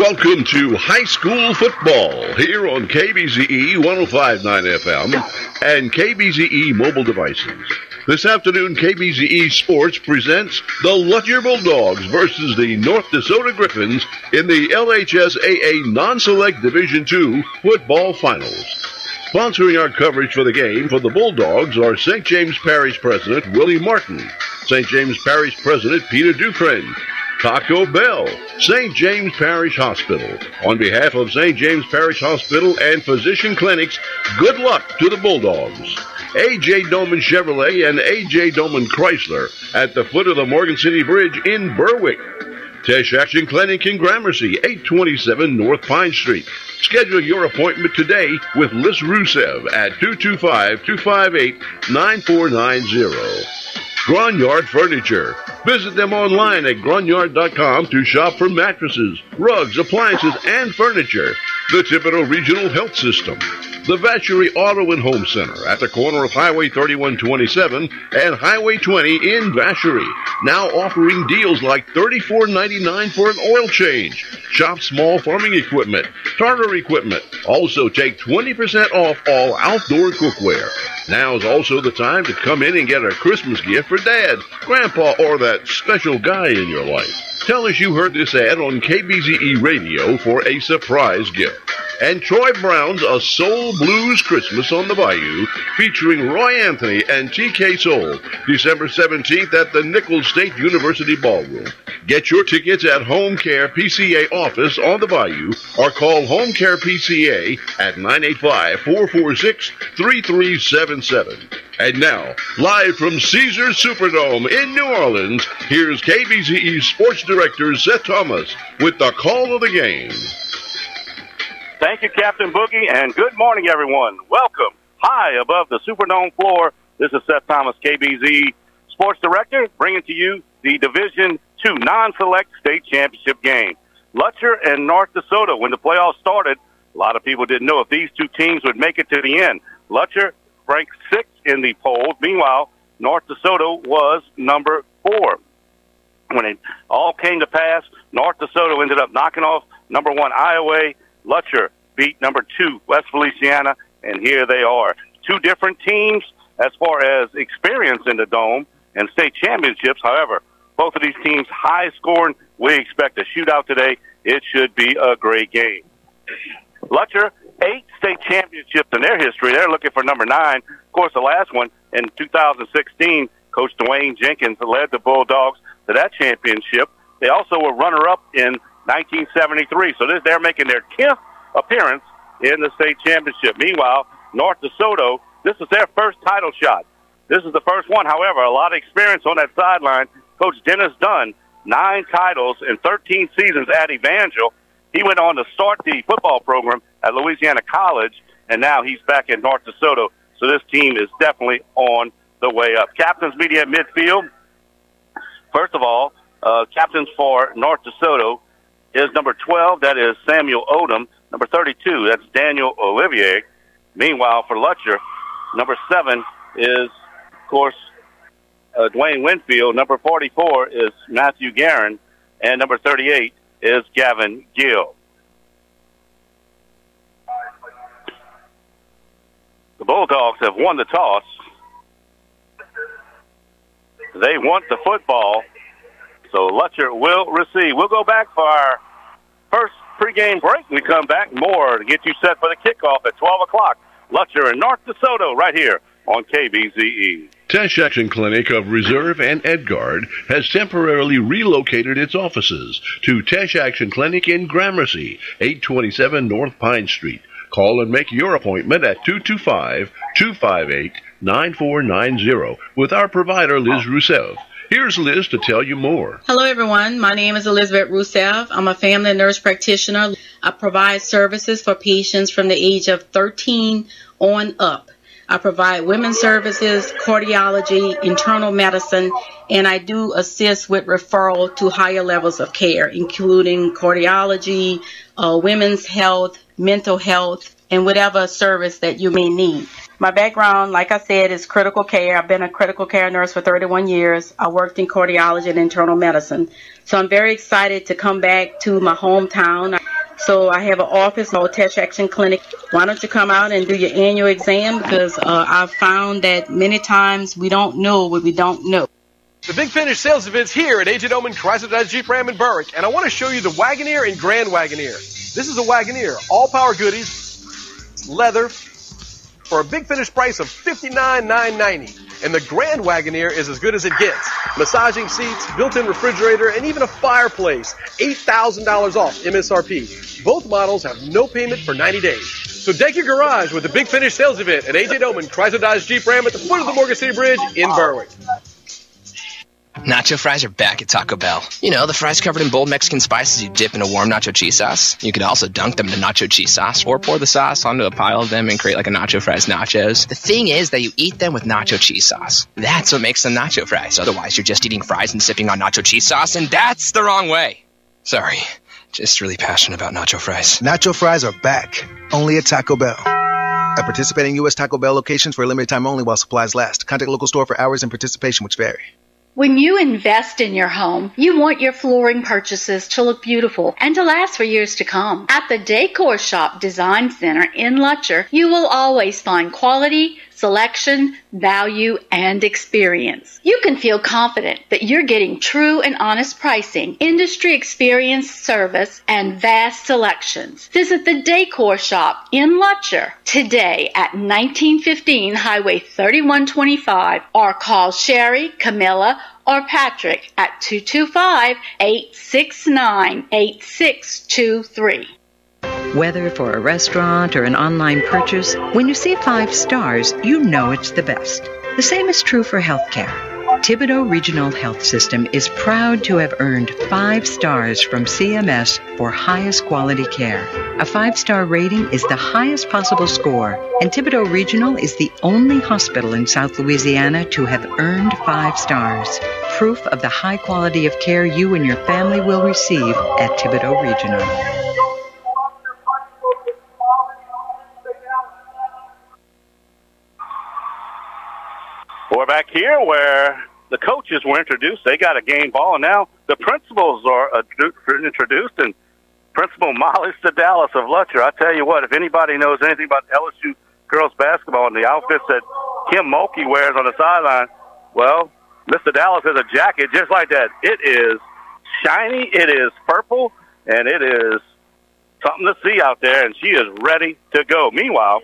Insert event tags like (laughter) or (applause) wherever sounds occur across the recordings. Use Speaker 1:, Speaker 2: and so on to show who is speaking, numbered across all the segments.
Speaker 1: Welcome to high school football here on KBZE 1059 FM and KBZE mobile devices. This afternoon, KBZE Sports presents the Lutcher Bulldogs versus the North DeSoto Griffins in the LHSAA Non-Select Division II football finals. Sponsoring our coverage for the game for the Bulldogs are St. James Parish President Willie Martin, St. James Parish President Peter Dufresne, Taco Bell, St. James Parish Hospital. On behalf of St. James Parish Hospital and Physician Clinics, good luck to the Bulldogs. A.J. Doman Chevrolet and A.J. Doman Chrysler at the foot of the Morgan City Bridge in Berwick. Teche Action Clinic in Gramercy, 827 North Pine Street. Schedule your appointment today with Liz Rusev at 225-258-9490. Gronyard Furniture. Visit them online at grunyard.com to shop for mattresses, rugs, appliances, and furniture. The Thibodaux Regional Health System. The Vacherie Auto and Home Center at the corner of Highway 3127 and Highway 20 in Vacherie. Now offering deals like $34.99 for an oil change. Shop small farming equipment, starter equipment. Also take 20% off all outdoor cookware. Now is also the time to come in and get a Christmas gift for Dad, Grandpa, or that special guy in your life. Tell us you heard this ad on KBZE Radio for a surprise gift. And Troy Brown's A Soul Blues Christmas on the Bayou, featuring Roy Anthony and TK Soul, December 17th at the Nicholls State University Ballroom. Get your tickets at Home Care PCA office on the Bayou or call Home Care PCA at 985-446-3377. And now, live from Caesars Superdome in New Orleans, here's KBZE Sports Director Seth Thomas with the call of the game.
Speaker 2: Thank you, Captain Boogie, and good morning, everyone. Welcome high above the Superdome floor. This is Seth Thomas, KBZ Sports Director, bringing to you the Division Two non-select state championship game. Lutcher and North DeSoto. When the playoffs started, a lot of people didn't know if these two teams would make it to the end. Lutcher ranked sixth in the polls. Meanwhile, North DeSoto was number four. When it all came to pass, North DeSoto ended up knocking off number one Iowa. Lutcher beat number two West Feliciana, and here they are. Two different teams as far as experience in the dome and state championships. However, both of these teams high scoring. We expect a shootout today. It should be a great game. Lutcher, eight state championships in their history. They're looking for number nine. Of course, the last one in 2016, Coach Dwayne Jenkins led the Bulldogs to that championship. They also were runner up in 1973. So this, they're making their 10th appearance in the state championship. Meanwhile, North DeSoto, this is their first title shot. This is the first one. However, a lot of experience on that sideline. Coach Dennis Dunn, nine titles in 13 seasons at Evangel. He went on to start the football program at Louisiana College, and now he's back at North DeSoto. So this team is definitely on the way up. Captains media at midfield. First of all, uh, captains for North DeSoto is number 12. That is Samuel Odom. Number 32, that's Daniel Olivier. Meanwhile, for Lutcher, number 7 is, of course, uh, Dwayne Winfield. Number 44 is Matthew Guerin. And number 38 is Gavin Gill. The Bulldogs have won the toss. They want the football. So Lutcher will receive. We'll go back for our first pregame break. We come back more to get you set for the kickoff at 12 o'clock. Lutcher and North DeSoto right here on KBZE.
Speaker 1: Teche Action Clinic of Reserve and Edgard has temporarily relocated its offices to Teche Action Clinic in Gramercy, 827 North Pine Street. Call and make your appointment at 225 258 9490 with our provider, Liz Rousseff. Here's Liz to tell you more.
Speaker 3: Hello, everyone. My name is Elizabeth Rousseff. I'm a family nurse practitioner. I provide services for patients from the age of 13 on up. I provide women's services, cardiology, internal medicine, and I do assist with referral to higher levels of care, including cardiology, uh, women's health, mental health, and whatever service that you may need. My background, like I said, is critical care. I've been a critical care nurse for 31 years. I worked in cardiology and internal medicine. So I'm very excited to come back to my hometown. So I have an office called Touch Action Clinic. Why don't you come out and do your annual exam? Because uh, I've found that many times we don't know what we don't know.
Speaker 4: The Big Finish sales event's here at AJ Doman Chrysler Dodge Jeep Ram in Berwick, and I want to show you the Wagoneer and Grand Wagoneer. This is a Wagoneer, all power goodies, leather, for a Big Finish price of $59,990. And the Grand Wagoneer is as good as it gets. Massaging seats, built-in refrigerator, and even a fireplace. $8,000 off MSRP. Both models have no payment for 90 days. So deck your garage with the Big Finish sales event at AJ Doman Chrysler Dodge Jeep Ram at the foot of the Morgan City Bridge in Berwick.
Speaker 5: Nacho fries are back at Taco Bell. You know, the fries covered in bold Mexican spices you dip in a warm nacho cheese sauce. You could also dunk them in nacho cheese sauce or pour the sauce onto a pile of them and create like a nacho fries nachos. The thing is that you eat them with nacho cheese sauce. That's what makes them nacho fries. Otherwise, you're just eating fries and sipping on nacho cheese sauce, and that's the wrong way. Sorry. Just really passionate about nacho fries.
Speaker 6: Nacho fries are back. Only at Taco Bell. At participating U.S. Taco Bell locations for a limited time only while supplies last. Contact local store for hours and participation which vary.
Speaker 7: When you invest in your home, you want your flooring purchases to look beautiful and to last for years to come. At the Decor Shop Design Center in Lutcher, you will always find quality, selection, value, and experience. You can feel confident that you're getting true and honest pricing, industry experience, service, and vast selections. Visit the Decor Shop in Lutcher today at 1915 Highway 3125 or call Sherry, Camilla, or Patrick at 225 869 8623.
Speaker 8: Whether for a restaurant or an online purchase, when you see five stars, you know it's the best. The same is true for healthcare. Thibodaux Regional Health System is proud to have earned five stars from CMS for highest quality care. A five star rating is the highest possible score, and Thibodaux Regional is the only hospital in South Louisiana to have earned five stars. Proof of the high quality of care you and your family will receive at Thibodaux Regional.
Speaker 2: We're back here where the coaches were introduced. They got a game ball, and now the principals are introduced. And Principal Molly Sedalis of Lutcher. I tell you what, if anybody knows anything about LSU girls basketball and the outfits that Kim Mulkey wears on the sideline, well, Mr. Dallas has a jacket just like that. It is shiny, it is purple, and it is something to see out there, and she is ready to go. Meanwhile,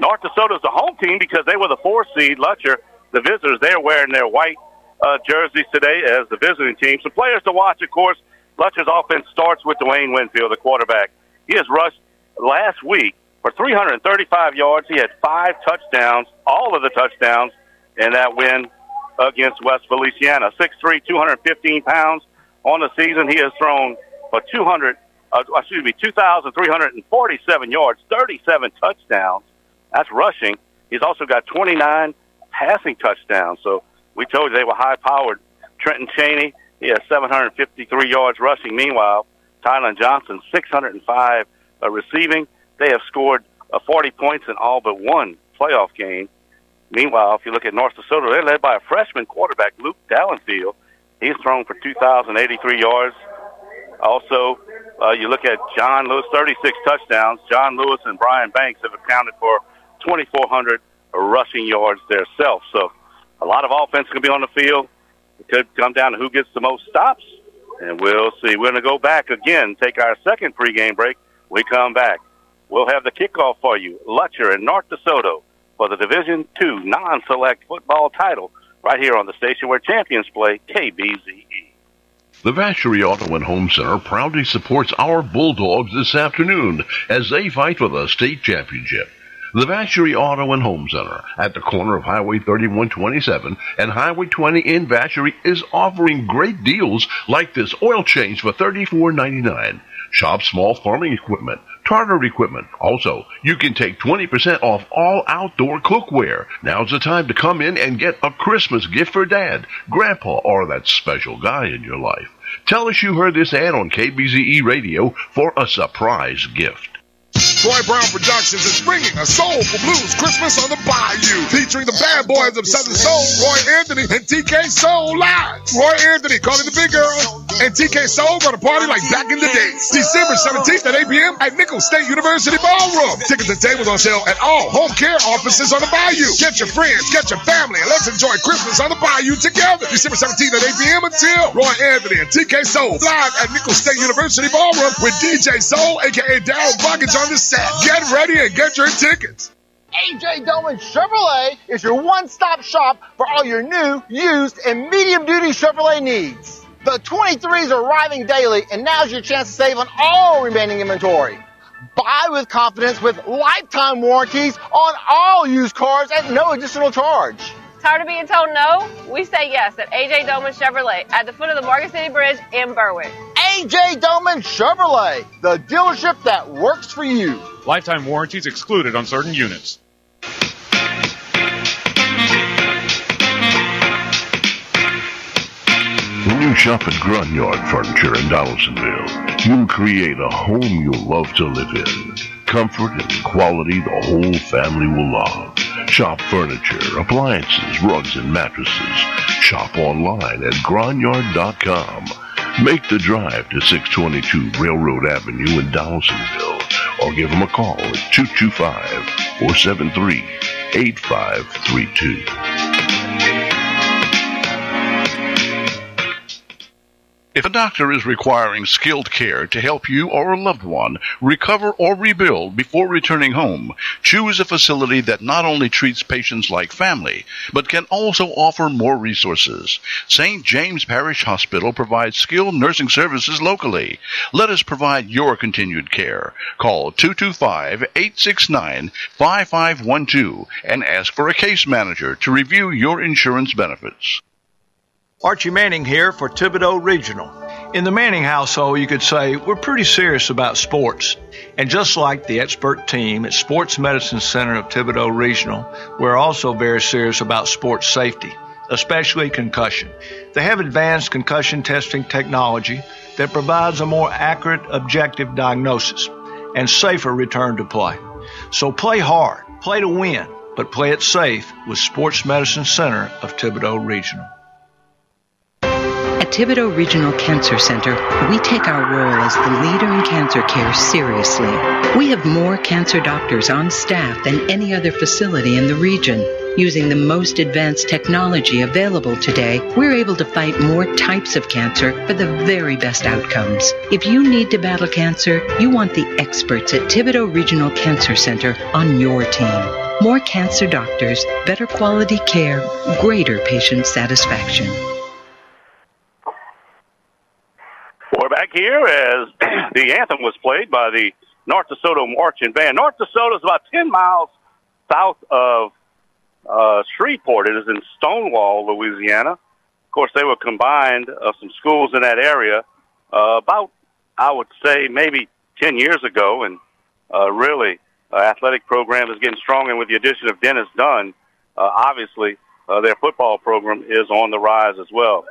Speaker 2: North DeSoto is the home team because they were the four seed. Lutcher, the visitors, they're wearing their white uh, jerseys today as the visiting team. Some players to watch, of course. Lutcher's offense starts with Dwayne Winfield, the quarterback. He has rushed last week for 335 yards. He had five touchdowns, all of the touchdowns in that win against West Feliciana. 6'3", 215 pounds on the season. He has thrown for 200, uh, excuse me, 2,347 yards, 37 touchdowns. That's rushing. He's also got 29 passing touchdowns. So we told you they were high powered. Trenton Cheney, he has 753 yards rushing. Meanwhile, Tylen Johnson, 605 uh, receiving. They have scored uh, 40 points in all but one playoff game. Meanwhile, if you look at North DeSoto, they're led by a freshman quarterback, Luke Delafield. He's thrown for 2,083 yards. Also, uh, you look at John Lewis, 36 touchdowns. John Lewis and Brian Banks have accounted for 2,400 rushing yards themselves. So a lot of offense to be on the field. It could come down to who gets the most stops, and we'll see. We're going to go back again, take our second pregame break. We come back. We'll have the kickoff for you, Lutcher and North DeSoto for the Division Two non-select football title right here on the station where champions play KBZE.
Speaker 1: The Vacherie Auto and Home Center proudly supports our Bulldogs this afternoon as they fight for the state championship. The Vacherie Auto and Home Center at the corner of Highway 3127 and Highway 20 in Vacherie is offering great deals like this oil change for $34.99. Shop small farming equipment, Tartar equipment. Also, you can take 20% off all outdoor cookware. Now's the time to come in and get a Christmas gift for dad, grandpa, or that special guy in your life. Tell us you heard this ad on KBZE radio for a surprise gift.
Speaker 9: Roy Brown Productions is bringing a soulful blues Christmas on the Bayou, featuring the bad boys of Southern Soul, Roy Anthony and TK Soul Live. Roy Anthony calling the big girl. and TK Soul gonna party like back in the day. December 17th at 8 p.m. at Nicholls State University Ballroom. Tickets and tables on sale at all home care offices on the Bayou. Get your friends, get your family, and let's enjoy Christmas on the Bayou together. December 17th at 8 p.m. until Roy Anthony and TK Soul live at Nicholls State University Ballroom with DJ Soul, aka Daryl Buckets on the set. Get ready and get your tickets.
Speaker 10: AJ Doman Chevrolet is your one-stop shop for all your new, used, and medium-duty Chevrolet needs. The 23s are arriving daily, and now's your chance to save on all remaining inventory. Buy with confidence with lifetime warranties on all used cars at no additional charge.
Speaker 11: Tired of being told no? We say yes at AJ Doman Chevrolet at the foot of the Morgan City Bridge in Berwick.
Speaker 10: AJ Doman Chevrolet, the dealership that works for you.
Speaker 12: Lifetime warranties excluded on certain units.
Speaker 1: When you shop at Grunyard Furniture in Donaldsonville, you'll create a home you'll love to live in. Comfort and quality the whole family will love. Shop furniture, appliances, rugs, and mattresses. Shop online at Gronyard.com. Make the drive to 622 Railroad Avenue in Donaldsonville or give them a call at 225 473 8532.
Speaker 13: If a doctor is requiring skilled care to help you or a loved one recover or rebuild before returning home, choose a facility that not only treats patients like family, but can also offer more resources. St. James Parish Hospital provides skilled nursing services locally. Let us provide your continued care. Call 225-869-5512 and ask for a case manager to review your insurance benefits.
Speaker 14: Archie Manning here for Thibodaux Regional. In the Manning household, you could say we're pretty serious about sports. And just like the expert team at Sports Medicine Center of Thibodaux Regional, we're also very serious about sports safety, especially concussion. They have advanced concussion testing technology that provides a more accurate, objective diagnosis and safer return to play. So play hard, play to win, but play it safe with Sports Medicine Center of Thibodaux Regional.
Speaker 8: At Thibodaux Regional Cancer Center, we take our role as the leader in cancer care seriously. We have more cancer doctors on staff than any other facility in the region. Using the most advanced technology available today, we're able to fight more types of cancer for the very best outcomes. If you need to battle cancer, you want the experts at Thibodaux Regional Cancer Center on your team. More cancer doctors, better quality care, greater patient satisfaction.
Speaker 2: Back here as (clears throat) the anthem was played by the North DeSoto Marching Band. North DeSoto is about 10 miles south of uh, Shreveport. It is in Stonewall, Louisiana. Of course, they were combined of some schools in that area uh, about, I would say, maybe 10 years ago. And uh, really, uh, athletic program is getting strong. And with the addition of Dennis Dunn, uh, obviously, uh, their football program is on the rise as well.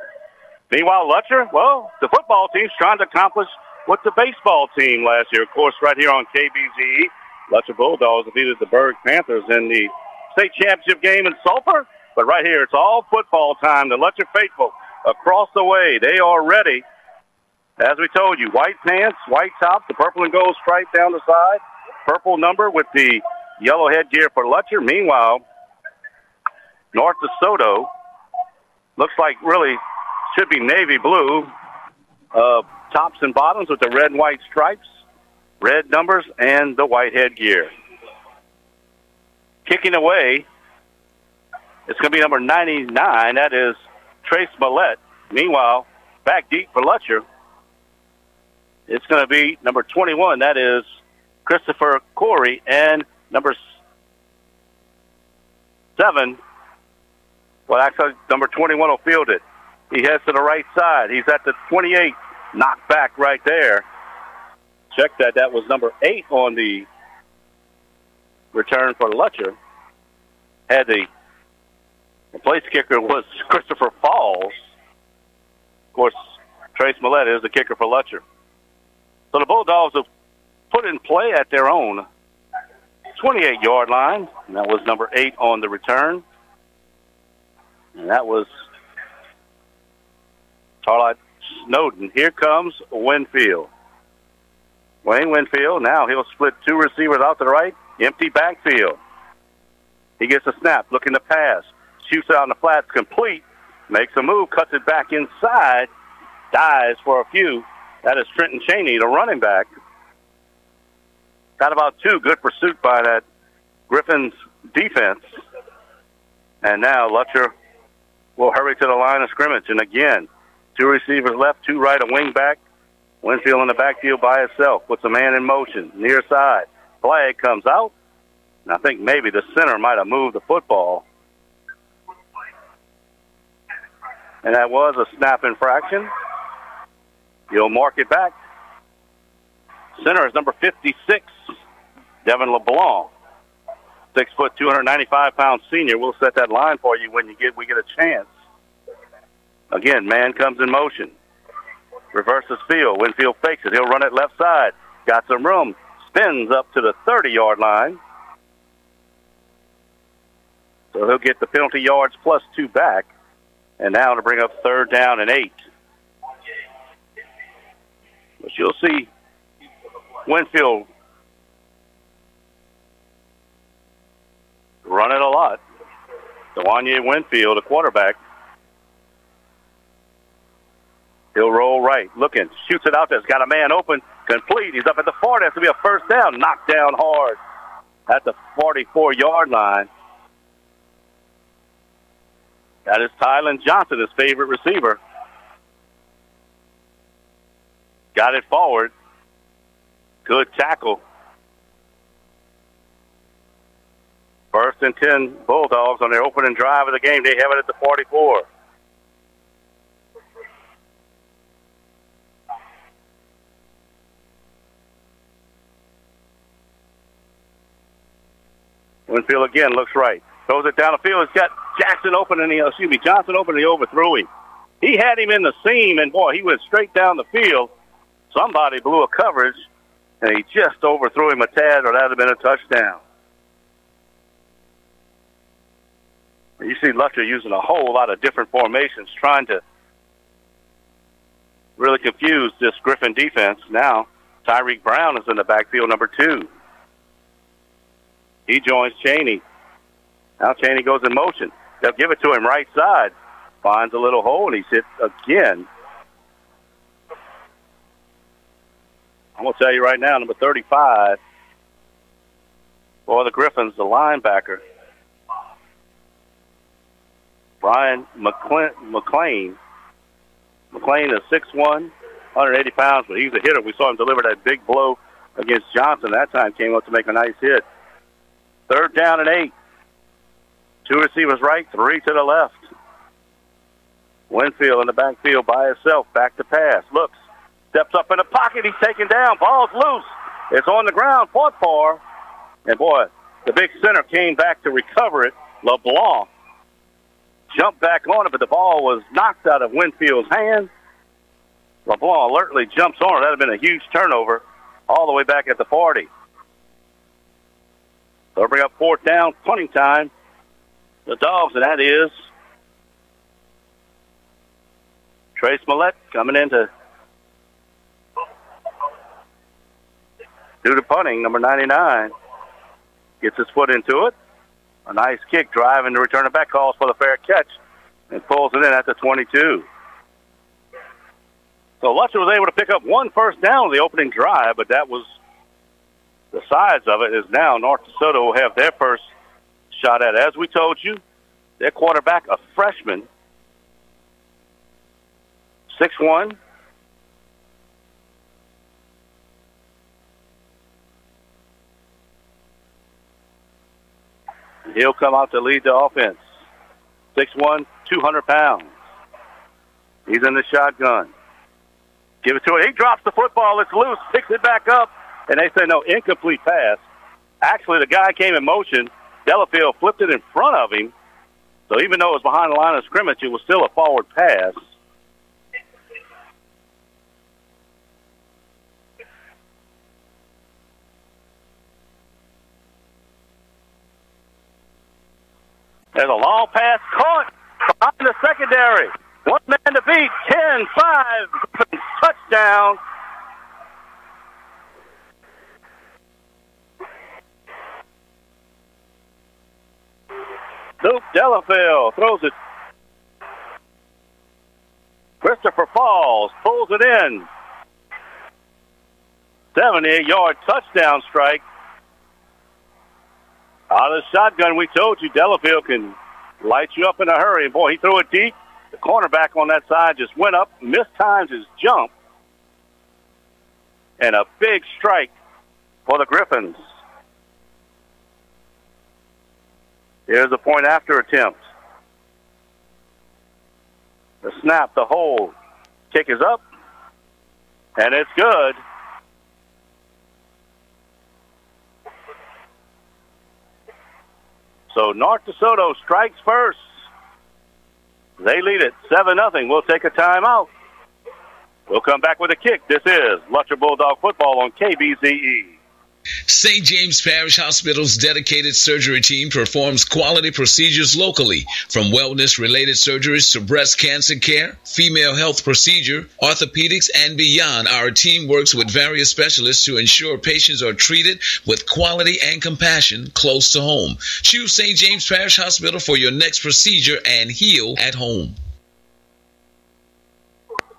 Speaker 2: Meanwhile, Lutcher, well, the football team's trying to accomplish what the baseball team last year. Of course, right here on KBZE, Lutcher Bulldogs defeated the Berg Panthers in the state championship game in Sulphur. But right here, it's all football time. The Lutcher faithful across the way, they are ready. As we told you, white pants, white top, the purple and gold stripe down the side, purple number with the yellow headgear for Lutcher. Meanwhile, North DeSoto looks like really should be navy blue, uh, tops and bottoms with the red and white stripes, red numbers, and the white headgear. Kicking away, it's going to be number 99. That is Trace Millette. Meanwhile, back deep for Lutcher, it's going to be number 21. That is Christopher Corey. And number seven, well, actually, number 21 will field it. He heads to the right side. He's at the 28, knocked back right there. Check that. That was number eight on the return for Lutcher. Had the, the place kicker was Christopher Falls. Of course, Trace Millette is the kicker for Lutcher. So the Bulldogs have put in play at their own 28 yard line. And that was number eight on the return. And that was Charlotte Snowden. Here comes Winfield. Wayne Winfield. Now he'll split two receivers out to the right. Empty backfield. He gets a snap, looking to pass. Shoots out in the flats, complete. Makes a move, cuts it back inside. Dies for a few. That is Trenton Cheney, the running back. Got about two. Good pursuit by that Griffins defense. And now Lutcher will hurry to the line of scrimmage. And again, two receivers left, two right, a wing back. Winfield in the backfield by himself. Puts a man in motion, near side. Flag comes out. And I think maybe the center might have moved the football. And that was a snap infraction. You'll mark it back. Center is number 56, Devin LeBlanc. Six foot, 295 pound senior. We'll set that line for you when you get we get a chance. Again, man comes in motion. Reverses field. Winfield fakes it. He'll run it left side. Got some room. Spins up to the 30 yard line. So he'll get the penalty yards plus two back. And now to bring up third down and eight. But you'll see Winfield run it a lot. Dwayne Winfield, the quarterback. He'll roll right, looking, shoots it out there. He's got a man open, complete. He's up at the 40. Has to be a first down. Knocked down hard at the 44 yard line. That is Tylen Johnson, his favorite receiver. Got it forward. Good tackle. First and 10 Bulldogs on their opening drive of the game. They have it at the 44. Winfield again looks right. Throws it down the field. He's got Jackson open and he, uh, excuse me, Johnson open and he overthrew him. He had him in the seam and boy, he went straight down the field. Somebody blew a coverage and he just overthrew him a tad or that would have been a touchdown. You see Lutcher using a whole lot of different formations, trying to really confuse this Griffin defense. Now, Tyreek Brown is in the backfield, number two. He joins Cheney. Now Cheney goes in motion. They'll give it to him right side. Finds a little hole, and he's hit again. I'm going to tell you right now, number 35 for the Griffins, the linebacker, Brian. McClain, McClain is 6'1", 180 pounds, but he's a hitter. We saw him deliver that big blow against Johnson. That time came up to make a nice hit. Third down and eight. Two receivers right, three to the left. Winfield in the backfield by himself, back to pass. Looks, steps up in the pocket. He's taken down. Ball's loose. It's on the ground, fought for. And boy, the big center came back to recover it. LeBlanc jumped back on it, but the ball was knocked out of Winfield's hands. LeBlanc alertly jumps on it. That would have been a huge turnover all the way back at the 40. They'll bring up fourth down, punting time. The Dogs, and that is Trace Smollett coming in to do the punting, number 99. Gets his foot into it. A nice kick, driving to return it back, calls for the fair catch, and pulls it in at the 22. So Lutcher was able to pick up one first down on the opening drive, but that was the size of it is now North DeSoto will have their first shot at. As we told you, their quarterback, a freshman, six one. He'll come out to lead the offense. 6'1", 200 pounds. He's in the shotgun. Give it to him. He drops the football. It's loose. Picks it back up. And they say, no, incomplete pass. Actually, the guy came in motion. Delafield flipped it in front of him. So even though it was behind the line of scrimmage, it was still a forward pass. There's a long pass caught behind the secondary. One man to beat. 10 5. Touchdown. Luke Delafield throws it. Christopher Falls pulls it in. 78 yard touchdown strike. Out of the shotgun, we told you Delafield can light you up in a hurry. Boy, he threw it deep. The cornerback on that side just went up, missed times his jump, and a big strike for the Griffins. Here's the point after attempt. The snap, the hold. Kick is up, and it's good. So North DeSoto strikes first. They lead it 7 0. We'll take a timeout. We'll come back with a kick. This is Lutcher Bulldog Football on KBZE.
Speaker 15: St. James Parish Hospital's dedicated surgery team performs quality procedures locally, from wellness related surgeries to breast cancer care, female health procedure, orthopedics, and beyond. Our team works with various specialists to ensure patients are treated with quality and compassion close to home. Choose St. James Parish Hospital for your next procedure and heal at home.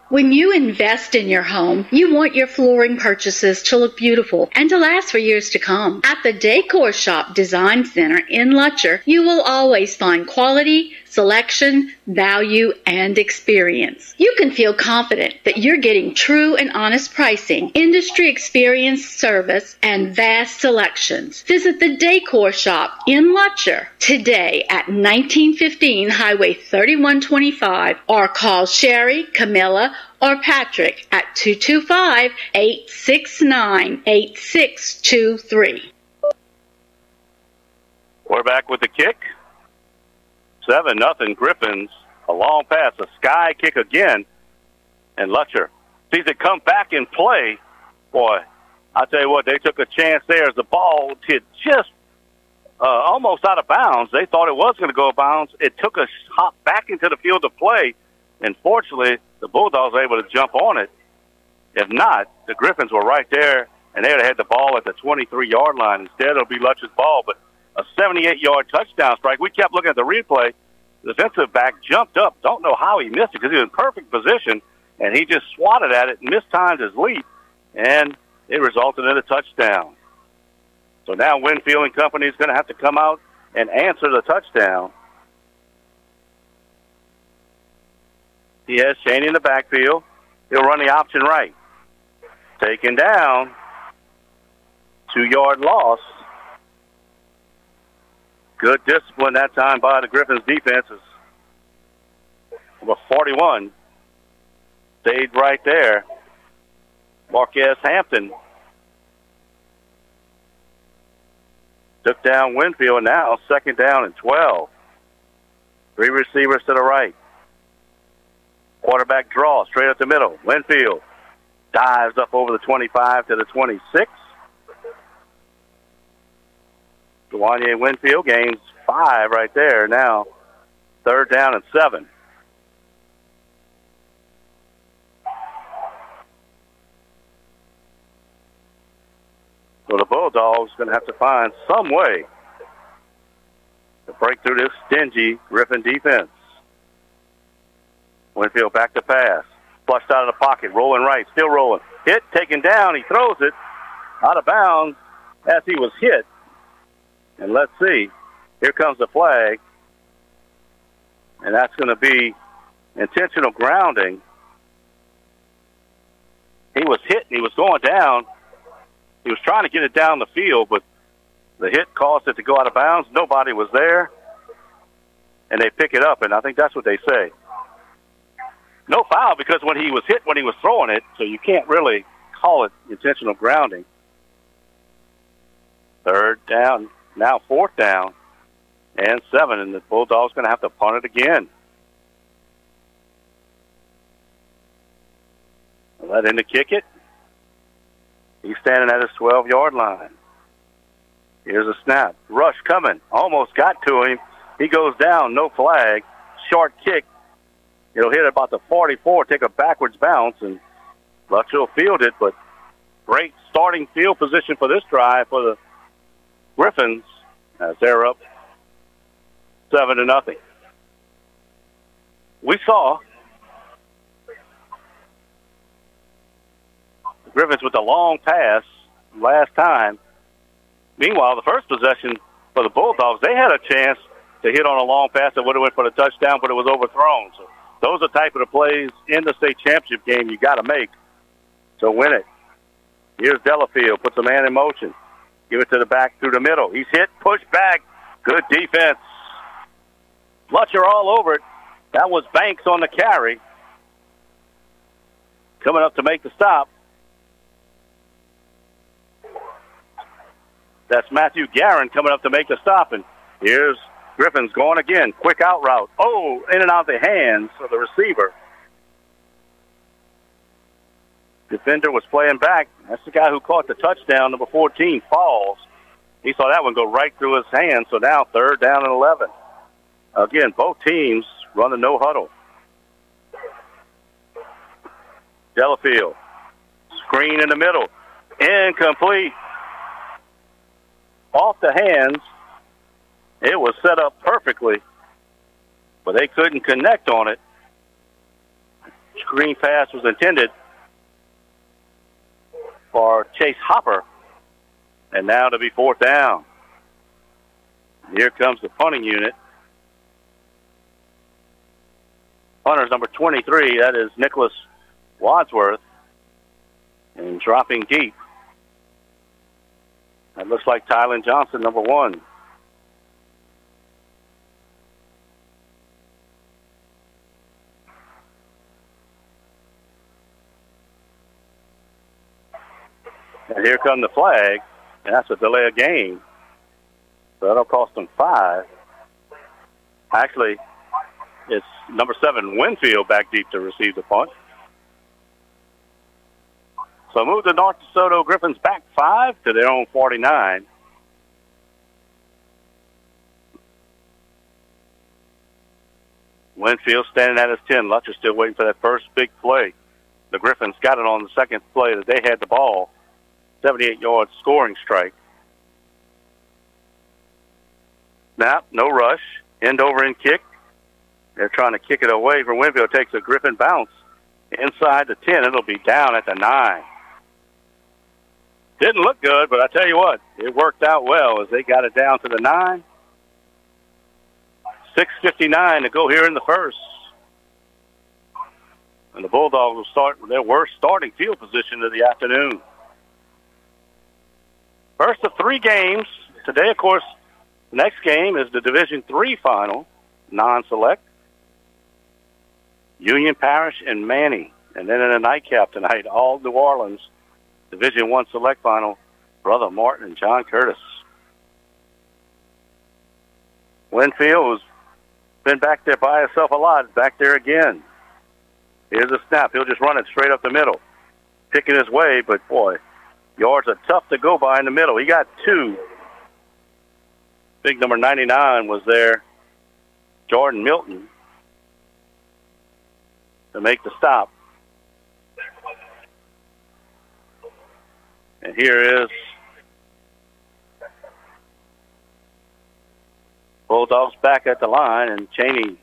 Speaker 7: When you invest in your home, you want your flooring purchases to look beautiful and to last for years to come. At the Decor Shop Design Center in Lutcher, you will always find quality, selection, value, and experience. You can feel confident that you're getting true and honest pricing, industry experience, service, and vast selections. Visit the Decor Shop in Lutcher today at 1915 Highway 3125 or call Sherry, Camilla, or Patrick at 225 869 8623.
Speaker 2: We're back with the kick. Seven nothing Griffins. A long pass, a sky kick again, and Lutcher sees it come back in play. Boy, I tell you what, they took a chance there as the ball hit just uh, almost out of bounds. They thought it was going to go bounds. It took a hop back into the field of play, and fortunately, the Bulldogs were able to jump on it. If not, the Griffins were right there, and they would have had the ball at the 23-yard line. Instead, it'll be Lutcher's ball, but a 78-yard touchdown strike. We kept looking at the replay. The defensive back jumped up. Don't know how he missed it because he was in perfect position, and he just swatted at it and mistimed his leap, and it resulted in a touchdown. So now Winfield and company is going to have to come out and answer the touchdown. He has in the backfield. He'll run the option right. Taken down. Two yard loss. Good discipline that time by the Griffins defenses. Number 41 stayed right there. Marquez Hampton took down Winfield. Now second down and 12. Three receivers to the right. Quarterback draw straight up the middle. Winfield dives up over the 25 to the 26. Dwayne Winfield gains five right there now. Third down and seven. So the Bulldogs going to have to find some way to break through this stingy Griffin defense. Winfield back to pass. Flushed out of the pocket, rolling right, still rolling. Hit, taken down. He throws it out of bounds as he was hit. And let's see. Here comes the flag. And that's going to be intentional grounding. He was hit he was going down. He was trying to get it down the field, but the hit caused it to go out of bounds. Nobody was there. And they pick it up, and I think that's what they say. No foul because when he was hit when he was throwing it, so you can't really call it intentional grounding. Third down, now fourth down and seven, and the Bulldogs going to have to punt it again. Let in to kick it. He's standing at his 12 yard line. Here's a snap. Rush coming. Almost got to him. He goes down. No flag. Short kick. It'll hit about the 44, take a backwards bounce, and Lutcher will field it, but great starting field position for this drive for the Griffins as they're up seven to nothing. We saw Griffins with a long pass last time. Meanwhile, the first possession for the Bulldogs, they had a chance to hit on a long pass that would have went for the touchdown, but it was overthrown. So those are the type of the plays in the state championship game you got to make to win it. Here's Delafield, puts a man in motion. Give it to the back through the middle. He's hit, push back. Good defense. Lutcher all over it. That was Banks on the carry. Coming up to make the stop. That's Matthew Guerin coming up to make the stop. And here's Griffin's going again. Quick out route. Oh, in and out of the hands of the receiver. Defender was playing back. That's the guy who caught the touchdown, number 14, Falls. He saw that one go right through his hand. so now third down and 11. Again, both teams running no huddle. Delafield. Screen in the middle. Incomplete. Off the hands. It was set up perfectly, but they couldn't connect on it. Screen pass was intended for Chase Hopper. And now to be fourth down. Here comes the punting unit. Punter's number 23. That is Nicholas Wadsworth. And dropping deep. That looks like Tylen Johnson, number one. And here come the flag, and that's a delay of game. So that'll cost them five. Actually, it's number seven Winfield back deep to receive the punt. So move the North DeSoto Griffins back five to their own 49. Winfield standing at his 10. Lutcher still waiting for that first big play. The Griffins got it on the second play that they had the ball. 78 yard scoring strike. Snap, no rush. End over end kick. They're trying to kick it away from Winfield. Takes a Griffin bounce inside the 10. It'll be down at the 9. Didn't look good, but I tell you what, it worked out well as they got it down to the 9. 6.59 to go here in the first. And the Bulldogs will start with their worst starting field position of the afternoon. First of three games. Today, of course, next game is the Division Three final, non-select. Union Parish and Many. And then in a nightcap tonight, all New Orleans Division One select final, Brother Martin and John Curtis. Winfield has been back there by himself a lot, back there again. Here's a snap. He'll just run it straight up the middle. Picking his way, but boy, Yards are tough to go by in the middle. He got two. Big number 99 was there. Jordan Milton to make the stop. And here is Bulldogs back at the line, and Cheney,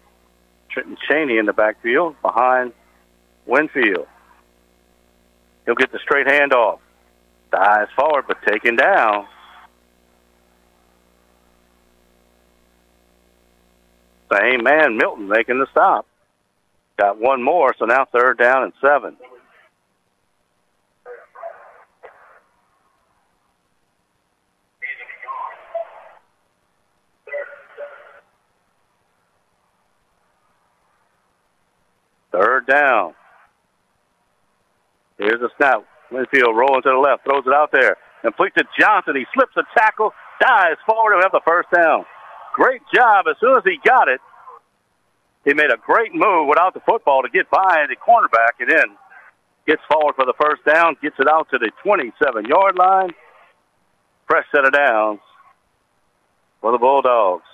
Speaker 2: Trenton Cheney in the backfield behind Winfield. He'll get the straight handoff. Dives forward, but taken down. Same man, Milton, making the stop. Got one more, so now third down and seven. Third down. Here's a snap. Winfield rolling to the left, throws it out there. Complete to Johnson. He slips a tackle, dives forward, and have the first down. Great job. As soon as he got it, he made a great move without the football to get by the cornerback and then gets forward for the first down, gets it out to the 27 yard line. Fresh set of downs for the Bulldogs.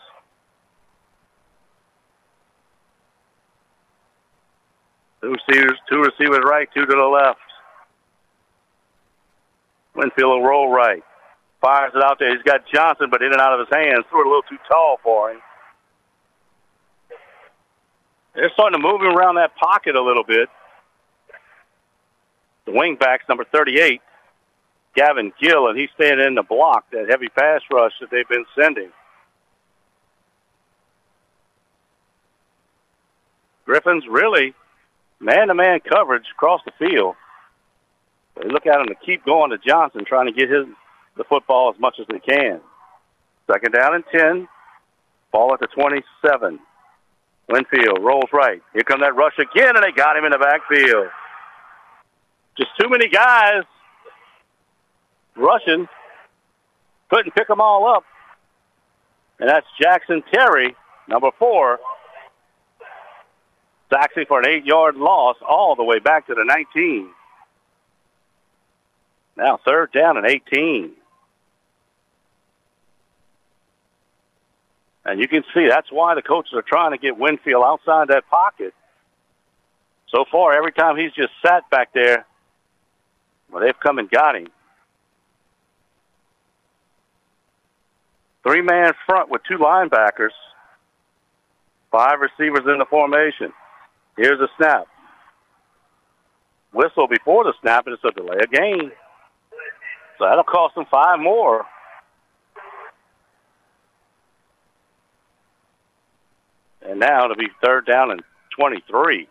Speaker 2: Two receivers, two receivers right, two to the left. Winfield will roll right. Fires it out there. He's got Johnson, but in and out of his hands. Threw it a little too tall for him. They're starting to move him around that pocket a little bit. The wingback's number 38, Gavin Gill, and he's staying in the block, that heavy pass rush that they've been sending. Griffins really man-to-man coverage across the field. They look at him to keep going to Johnson, trying to get his the football as much as they can. Second down and 10. Ball at the 27. Winfield rolls right. Here come that rush again, and they got him in the backfield. Just too many guys rushing. Couldn't pick them all up. And that's Jackson Terry, number four. Saxy for an eight-yard loss all the way back to the 19. Now third down and 18. And you can see that's why the coaches are trying to get Winfield outside that pocket. So far, every time he's just sat back there, well, they've come and got him. Three man front with two linebackers, five receivers in the formation. Here's a snap. Whistle before the snap, and it's a delay of game. So that'll cost them five more. And now it'll be third down and 23.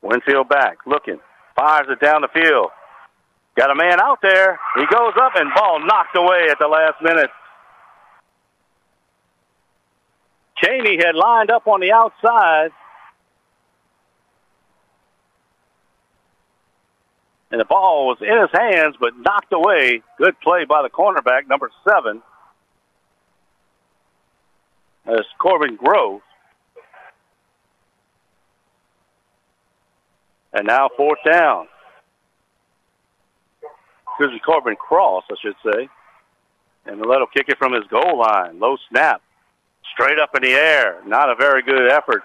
Speaker 2: Winfield back, looking, fires it down the field. Got a man out there. He goes up and ball knocked away at the last minute. Cheney had lined up on the outside. And the ball was in his hands, but knocked away. Good play by the cornerback, number seven. As Corbin Grove. And now fourth down. Me, Corbin Cross, I should say. And Mileto kick it from his goal line. Low snap. Straight up in the air. Not a very good effort.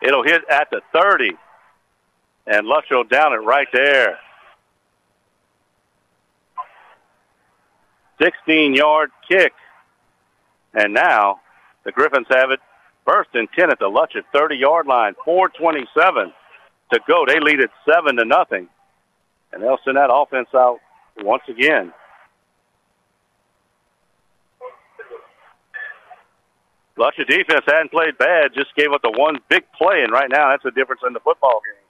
Speaker 2: It'll hit at the 30. And Luttrell down it right there. 16 yard kick. And now the Griffins have it first and 10 at the Lutcher 30 yard line. 427 to go. They lead it 7 to nothing. And they'll send that offense out once again. Lutcher defense hadn't played bad, just gave up the one big play, and right now that's the difference in the football game.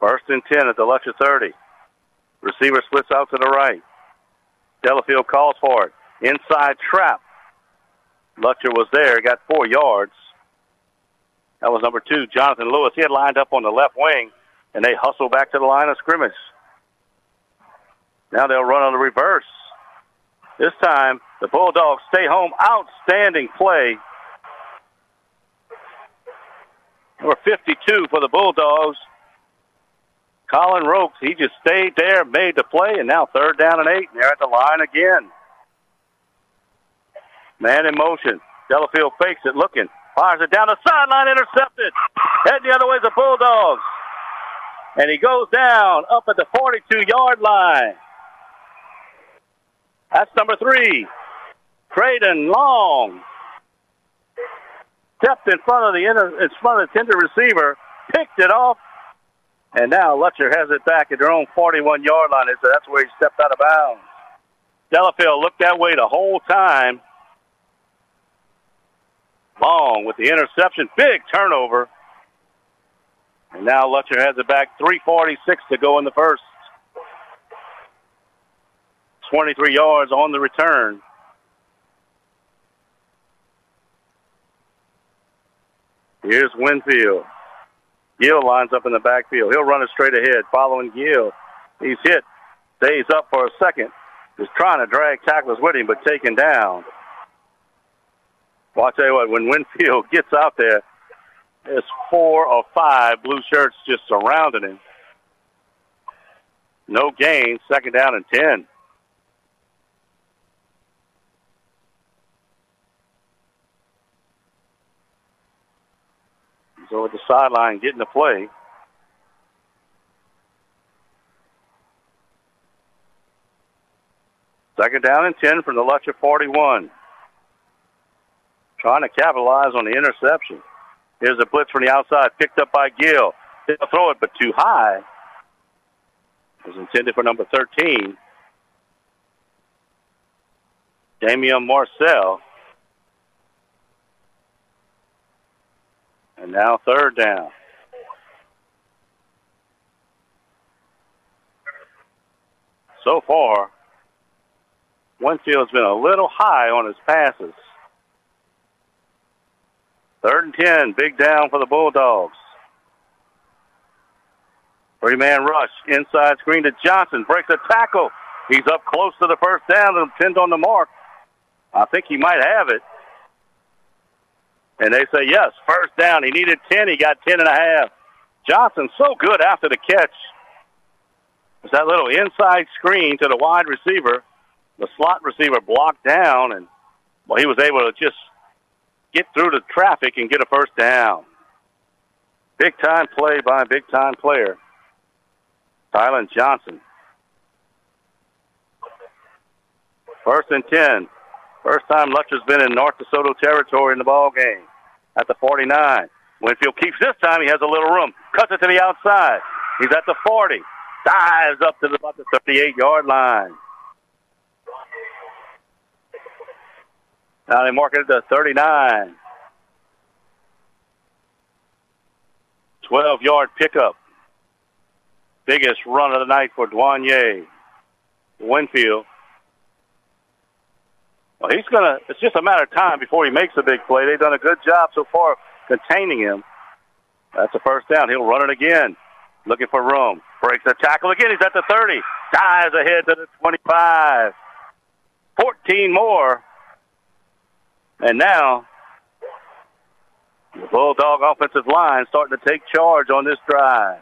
Speaker 2: First and 10 at the Lutcher 30. Receiver splits out to the right. Delafield calls for it. Inside trap. Lutcher was there, got four yards. That was number two, Jonathan Lewis. He had lined up on the left wing, and they hustle back to the line of scrimmage. Now they'll run on the reverse. This time, the Bulldogs stay home. Outstanding play. Number 52 for the Bulldogs. Colin Rokes, he just stayed there, made the play, and now third down and eight, and they're at the line again. Man in motion. Delafield fakes it, looking. Fires it down the sideline, intercepted. Heading the other way is the Bulldogs. And he goes down up at the 42 yard line. That's number three. Creighton Long. Stepped in front of the inter, in front of the tender receiver, picked it off, and now Lutcher has it back at their own 41 yard line. So that's where he stepped out of bounds. Delafield looked that way the whole time. Long with the interception. Big turnover. And now Lutcher has it back. 346 to go in the first. 23 yards on the return. Here's Winfield. Gill lines up in the backfield. He'll run it straight ahead, following Gill. He's hit, stays up for a second. Is trying to drag tacklers with him, but taken down. Well, I tell you what, when (laughs) Winfield gets out there, there's four or five blue shirts just surrounding him. No gain, second down and 10. Go the sideline, getting the play. Second down and 10 from the Lutcher 41. Trying to capitalize on the interception. Here's a blitz from the outside, picked up by Gill. Didn't throw it, but too high. It was intended for number 13. Damian Marcel. And now third down. So far, Winfield's been a little high on his passes. Third and 10, big down for the Bulldogs. Three man rush, inside screen to Johnson, breaks a tackle. He's up close to the first down and pinned on the mark. I think he might have it. And they say, yes, first down. He needed 10. He got 10 and a half. Johnson so good after the catch. It's that little inside screen to the wide receiver. The slot receiver blocked down, and well, he was able to just get through the traffic and get a first down. Big time play by a big time player. Tylen Johnson. First and 10. First time Lutcher's been in North DeSoto territory in the ball game. At the 49. Winfield keeps this time. He has a little room. Cuts it to the outside. He's at the 40. Dives up to the, about the 38 yard line. Now they mark it at the 39. 12 yard pickup. Biggest run of the night for Douanier. Winfield. Well, he's going to, it's just a matter of time before he makes a big play. They've done a good job so far containing him. That's a first down. He'll run it again. Looking for room. Breaks the tackle again. He's at the 30. Dives ahead to the 25. 14 more. And now, the Bulldog offensive line starting to take charge on this drive.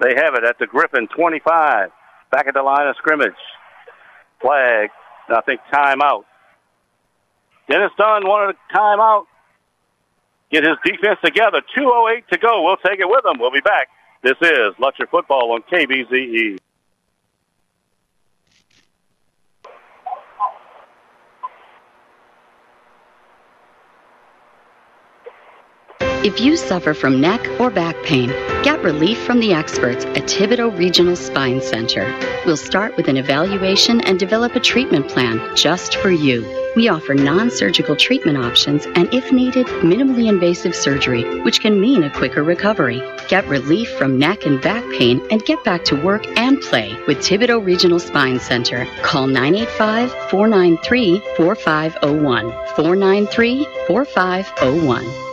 Speaker 2: They have it at the Griffin 25. Back at the line of scrimmage. Flag. I think timeout. Dennis Dunn wanted a timeout. Get his defense together. 2.08 to go. We'll take it with him. We'll be back. This is Lutcher Football on KBZE.
Speaker 16: If you suffer from neck or back pain, get relief from the experts at Thibodaux Regional Spine Center. We'll start with an evaluation and develop a treatment plan just for you. We offer non surgical treatment options and, if needed, minimally invasive surgery, which can mean a quicker recovery. Get relief from neck and back pain and get back to work and play with Thibodaux Regional Spine Center. Call 985 493 4501. 493 4501.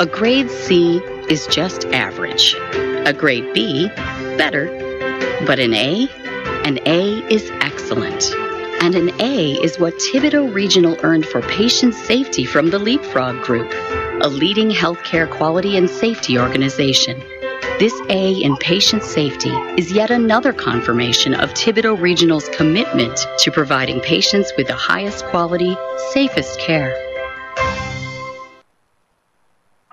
Speaker 16: A grade C is just average. A grade B, better. But an A? An A is excellent. And an A is what Thibodaux Regional earned for patient safety from the Leapfrog Group, a leading healthcare quality and safety organization. This A in patient safety is yet another confirmation of Thibodaux Regional's commitment to providing patients with the highest quality, safest care.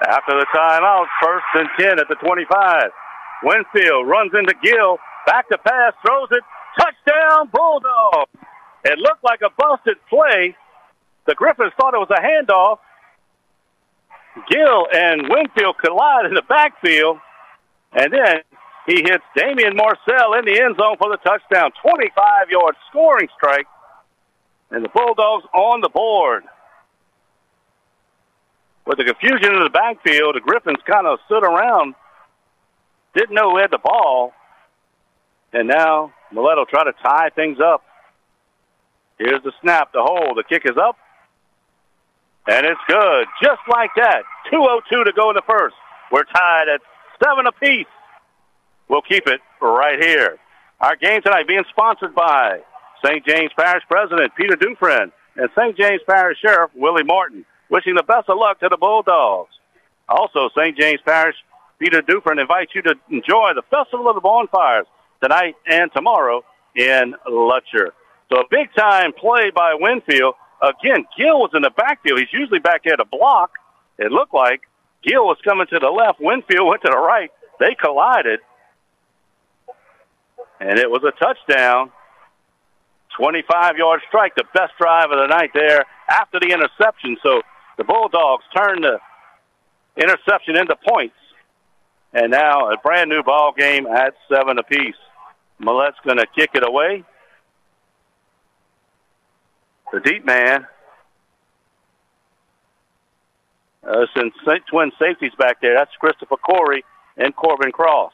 Speaker 2: After the timeout, first and 10 at the 25. Winfield runs into Gill. Back to pass, throws it. Touchdown, Bulldog. It looked like a busted play. The Griffins thought it was a handoff. Gill and Winfield collide in the backfield. And then he hits Damian Marcel in the end zone for the touchdown. 25 yard scoring strike. And the Bulldogs on the board. With the confusion in the backfield, the Griffins kind of stood around, didn't know who had the ball, and now Mileto try to tie things up. Here's the snap, the hold, the kick is up, and it's good. Just like that. 2.02 to go in the first. We're tied at seven apiece. We'll keep it right here. Our game tonight being sponsored by St. James Parish President Peter Dufresne and St. James Parish Sheriff Willie Martin. Wishing the best of luck to the Bulldogs. Also, St. James Parish, Peter Dufresne invites you to enjoy the Festival of the Bonfires tonight and tomorrow in Lutcher. So a big time play by Winfield. Again, Gill was in the backfield. He's usually back there to block. it looked like Gill was coming to the left. Winfield went to the right. They collided. And it was a touchdown. 25 yard strike, the best drive of the night there after the interception. So the Bulldogs turn the interception into points. And now a brand new ball game at seven apiece. Millette's going to kick it away. The deep man. Uh, since twin safeties back there, that's Christopher Corey and Corbin Cross.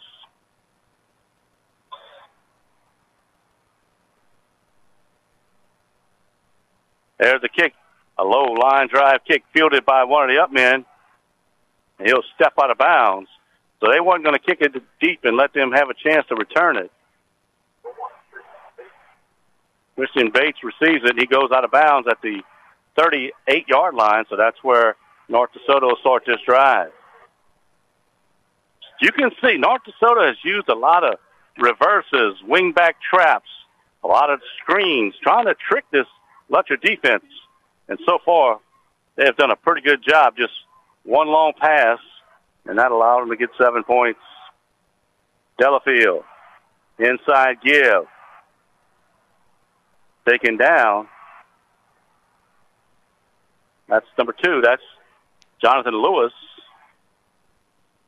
Speaker 2: There's a kick, a low line drive kick fielded by one of the up men. He'll step out of bounds. So they weren't going to kick it deep and let them have a chance to return it. Christian Bates receives it. He goes out of bounds at the 38 yard line, so that's where North DeSoto will start this drive. You can see North DeSoto has used a lot of reverses, wingback traps, a lot of screens, trying to trick this Lutcher defense. And so far, they have done a pretty good job. Just one long pass, and that allowed them to get seven points. Delafield, inside give. Taken down. That's number two. That's Jonathan Lewis.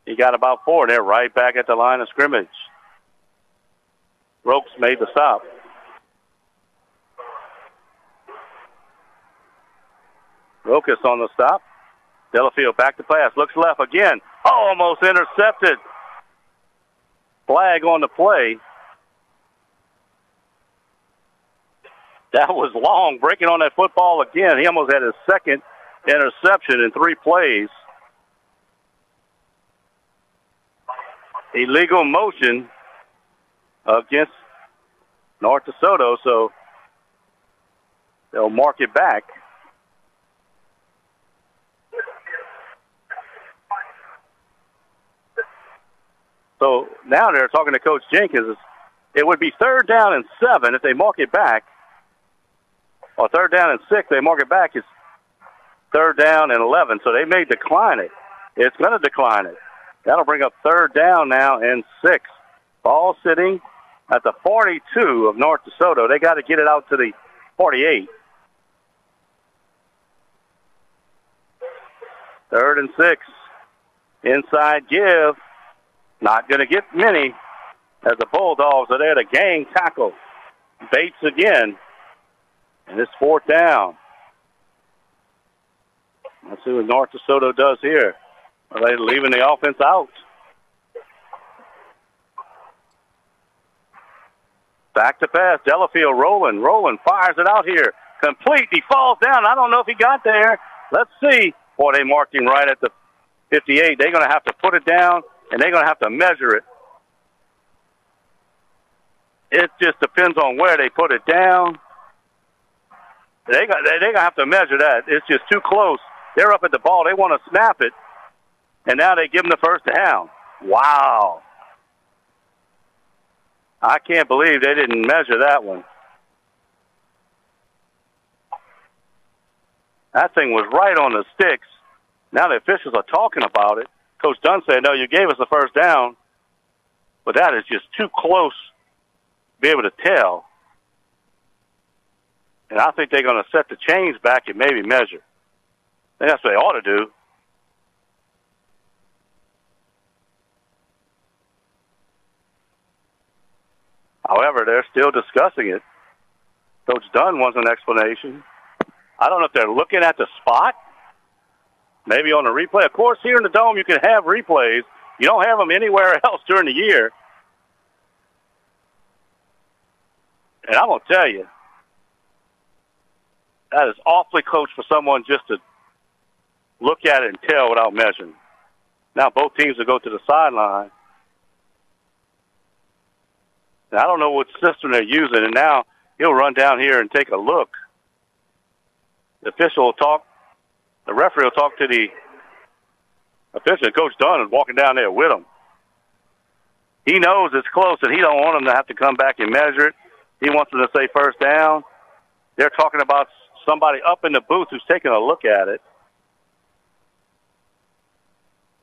Speaker 2: He got about four. They're right back at the line of scrimmage. Ropes made the stop. Rokas on the stop. Delafield back to pass. Looks left again. almost intercepted. Flag on the play. That was long, breaking on that football again. He almost had his second interception in three plays. Illegal motion against North DeSoto, so they'll mark it back. So now they're talking to Coach Jenkins. It would be third down and seven if they mark it back. Or third down and six, they mark it back. It's third down and 11. So they may decline it. It's going to decline it. That'll bring up third down now and six. Ball sitting at the 42 of North DeSoto. They got to get it out to the 48. Third and six. Inside give. Not going to get many as the Bulldogs are there to gang tackle. Bates again. And it's fourth down. Let's see what North DeSoto does here. Are they leaving the offense out? Back to pass. Delafield rolling, rolling, fires it out here. Complete. He falls down. I don't know if he got there. Let's see. Boy, they marked him right at the 58. They're going to have to put it down and they're going to have to measure it. It just depends on where they put it down. They got they gonna have to measure that. It's just too close. They're up at the ball. They want to snap it, and now they give them the first down. Wow! I can't believe they didn't measure that one. That thing was right on the sticks. Now the officials are talking about it. Coach Dunn said, no, you gave us the first down, but that is just too close to be able to tell. And I think they're going to set the chains back and maybe measure. Think that's what they ought to do. However, they're still discussing it. Coach Dunn wants an explanation. I don't know if they're looking at the spot maybe on a replay. Of course, here in the Dome, you can have replays. You don't have them anywhere (laughs) else during the year. And I'm going to tell you, that is awfully close for someone just to look at it and tell without measuring. Now both teams will go to the sideline. I don't know what system they're using, and now he'll run down here and take a look. The official will talk the referee will talk to the official. Coach Dunn is walking down there with him. He knows it's close, and he don't want him to have to come back and measure it. He wants them to say first down. They're talking about somebody up in the booth who's taking a look at it.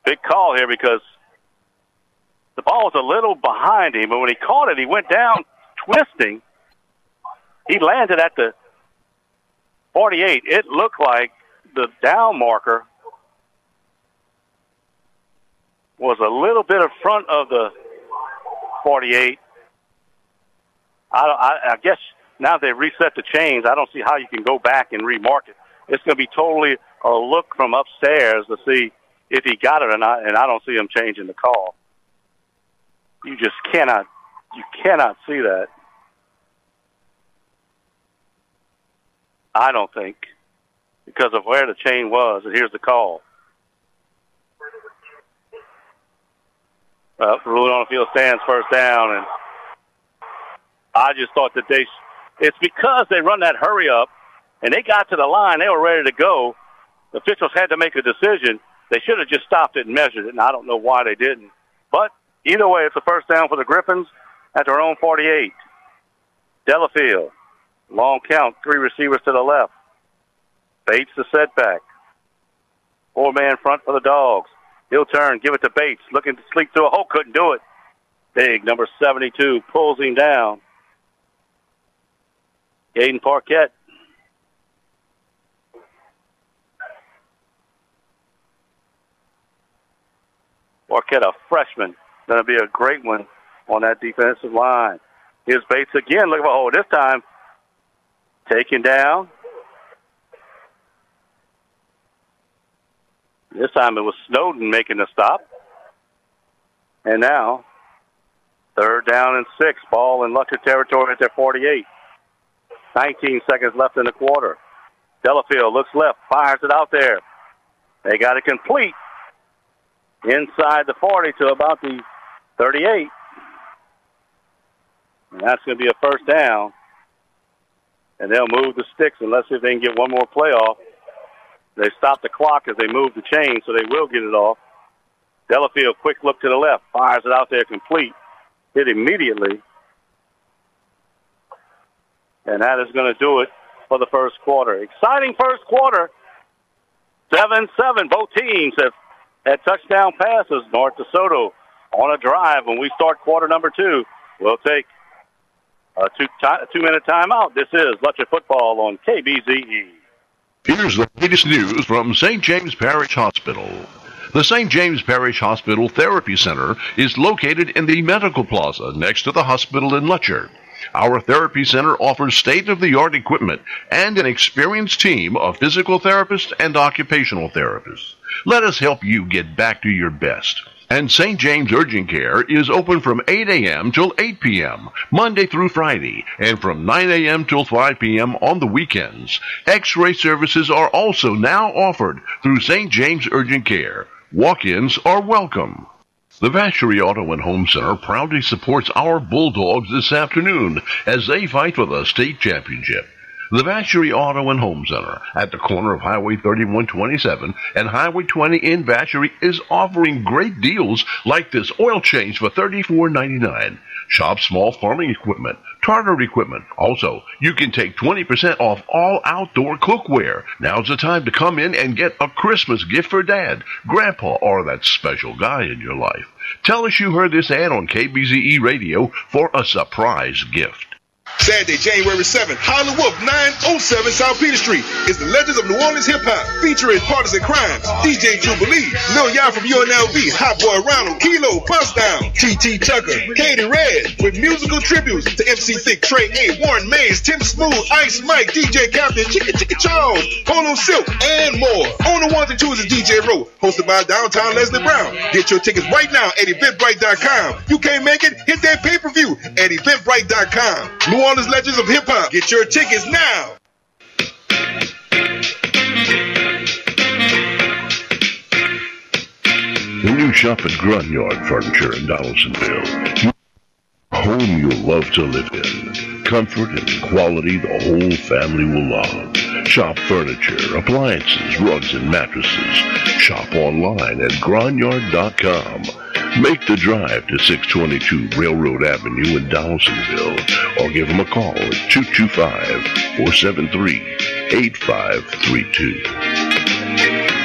Speaker 2: big call here because the ball was a little behind him, but when he caught it, he went down (laughs) twisting. He landed at the 48. It looked like the down marker was a little bit in front of the 48. I, I, I guess now they've reset the chains. I don't see how you can go back and remark it. It's going to be totally a look from upstairs to see if he got it or not, and I don't see him changing the call. You just cannot, you cannot see that. I don't think, because of where the chain was, and here's the call. Uh, ruling on the field stands first down, and I just thought that they, it's because they run that hurry up, and they got to the line, they were ready to go. The officials had to make a decision. They should have just stopped it and measured it, and I don't know why they didn't. But either way, it's a first down for the Griffins at their own 48. Delafield, long count, three receivers to the left. Bates the setback. Four man front for the Dogs. He'll turn, give it to Bates, looking to sleep through a hole, couldn't do it. Big, number 72, pulls him down. Aiden Parkett. Parkett, a freshman, going to be a great one on that defensive line. Here's Bates again, looking for a hole. This time, taken down. This time it was Snowden making the stop. And now, third down and six. Ball in Lutcher territory at their 48. 19 seconds left in the quarter. Delafield looks left, fires it out there. They got it complete inside the 40 to about the 38. And that's going to be a first down. And they'll move the sticks unless if they can get one more play off. They stop the clock as they move the chain, so they will get it off. Delafield, quick look to the left, fires it out there complete. Hit immediately. And that is going to do it for the first quarter. Exciting first quarter. 7 7. Both teams have had touchdown passes. North DeSoto on a drive when we start quarter number two. We'll take a two, two minute timeout. This is Lutcher Football on KBZE.
Speaker 1: Here's the latest news from St. James Parish Hospital. The St. James Parish Hospital Therapy Center is located in the Medical Plaza next to the hospital in Lutcher. Our therapy center offers state of the art equipment and an experienced team of physical therapists and occupational therapists. Let us help you get back to your best. And St. James Urgent Care is open from 8 a.m. till 8 p.m., Monday through Friday, and from 9 a.m. till 5 p.m. on the weekends. X-ray services are also now offered through St. James Urgent Care. Walk-ins are welcome. The Vacherie Auto and Home Center proudly supports our Bulldogs this afternoon as they fight for the state championship. The Vacherie Auto and Home Center at the corner of Highway 3127 and Highway 20 in Vacherie is offering great deals like this oil change for $34.99. Shop small farming equipment, tartar equipment. Also, you can take 20% off all outdoor cookware. Now's the time to come in and get a Christmas gift for dad, grandpa, or that special guy in your life. Tell us you heard this ad on KBZE radio for a surprise gift.
Speaker 9: Saturday, January 7th, Howlin' Wolf 907 South Peter Street is the Legends of New Orleans Hip Hop featuring Partners-N-Crime, DJ Jubilee, Lil Y'all from UNLV, Hot Boy Ronald, Kilo, Bust Down, TT Tucker, Katey Red, with musical tributes to MC Thick, Trey A, Warren Mayes, Tim Smooth, Ice Mike, DJ Captain, Chicken Chicken Charles, Polo Silk, and more. On the ones and twos is DJ Rowe, hosted by downtown Leslie Brown. Get your tickets right now at eventbrite.com. You can't make it? Hit that pay-per-view at eventbrite.com. New Orleans Legends of Hip Hop. Get your tickets now.
Speaker 1: When you shop at Grunyard Furniture in Donaldsonville, home you'll love to live in. Comfort and quality the whole family will love. Shop furniture, appliances, rugs, and mattresses. Shop online at Gronyard.com. Make the drive to 622 Railroad Avenue in Donaldsonville or give them a call at 225-473-8532.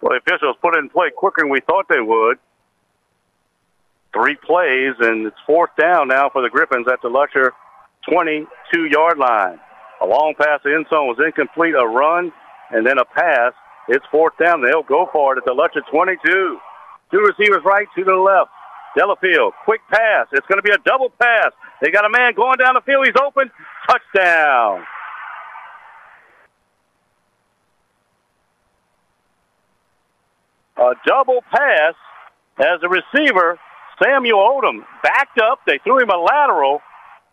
Speaker 2: Well, the officials put in play quicker than we thought they would. Three plays, and it's fourth down now for the Griffins at the Lutcher 22 yard line. A long pass to end zone was incomplete, a run, and then a pass. It's fourth down. They'll go for it at the Lutcher 22. Two receivers right, two to the left. Delafield, quick pass. It's going to be a double pass. They got a man going down the field. He's open. Touchdown. A double pass as the receiver, Samuel Odom, backed up. They threw him a lateral,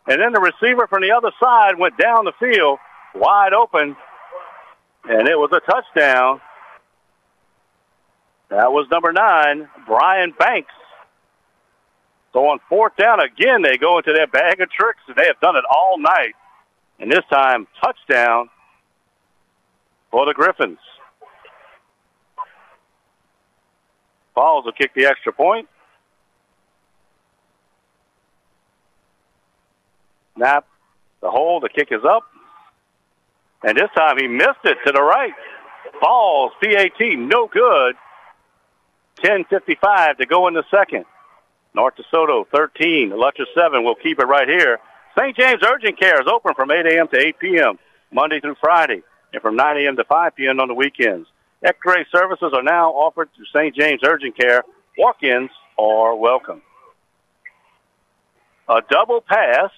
Speaker 2: and then the receiver from the other side went down the field wide open, and it was a touchdown. That was number nine, Brian Banks. So on fourth down again, they go into their bag of tricks, and they have done it all night. And this time, touchdown for the Griffins. Falls will kick the extra point. Snap, the hole, the kick is up. And this time he missed it to the right. Falls, PAT, no good. 10.55 to go in the second. North DeSoto 13, Lutcher 7. We'll keep it right here. St. James Urgent Care is open from 8 a.m. to 8 p.m. Monday through Friday, and from 9 a.m. to 5 p.m. on the weekends. X-ray services are now offered to St. James Urgent Care. Walk-ins are welcome. A double pass,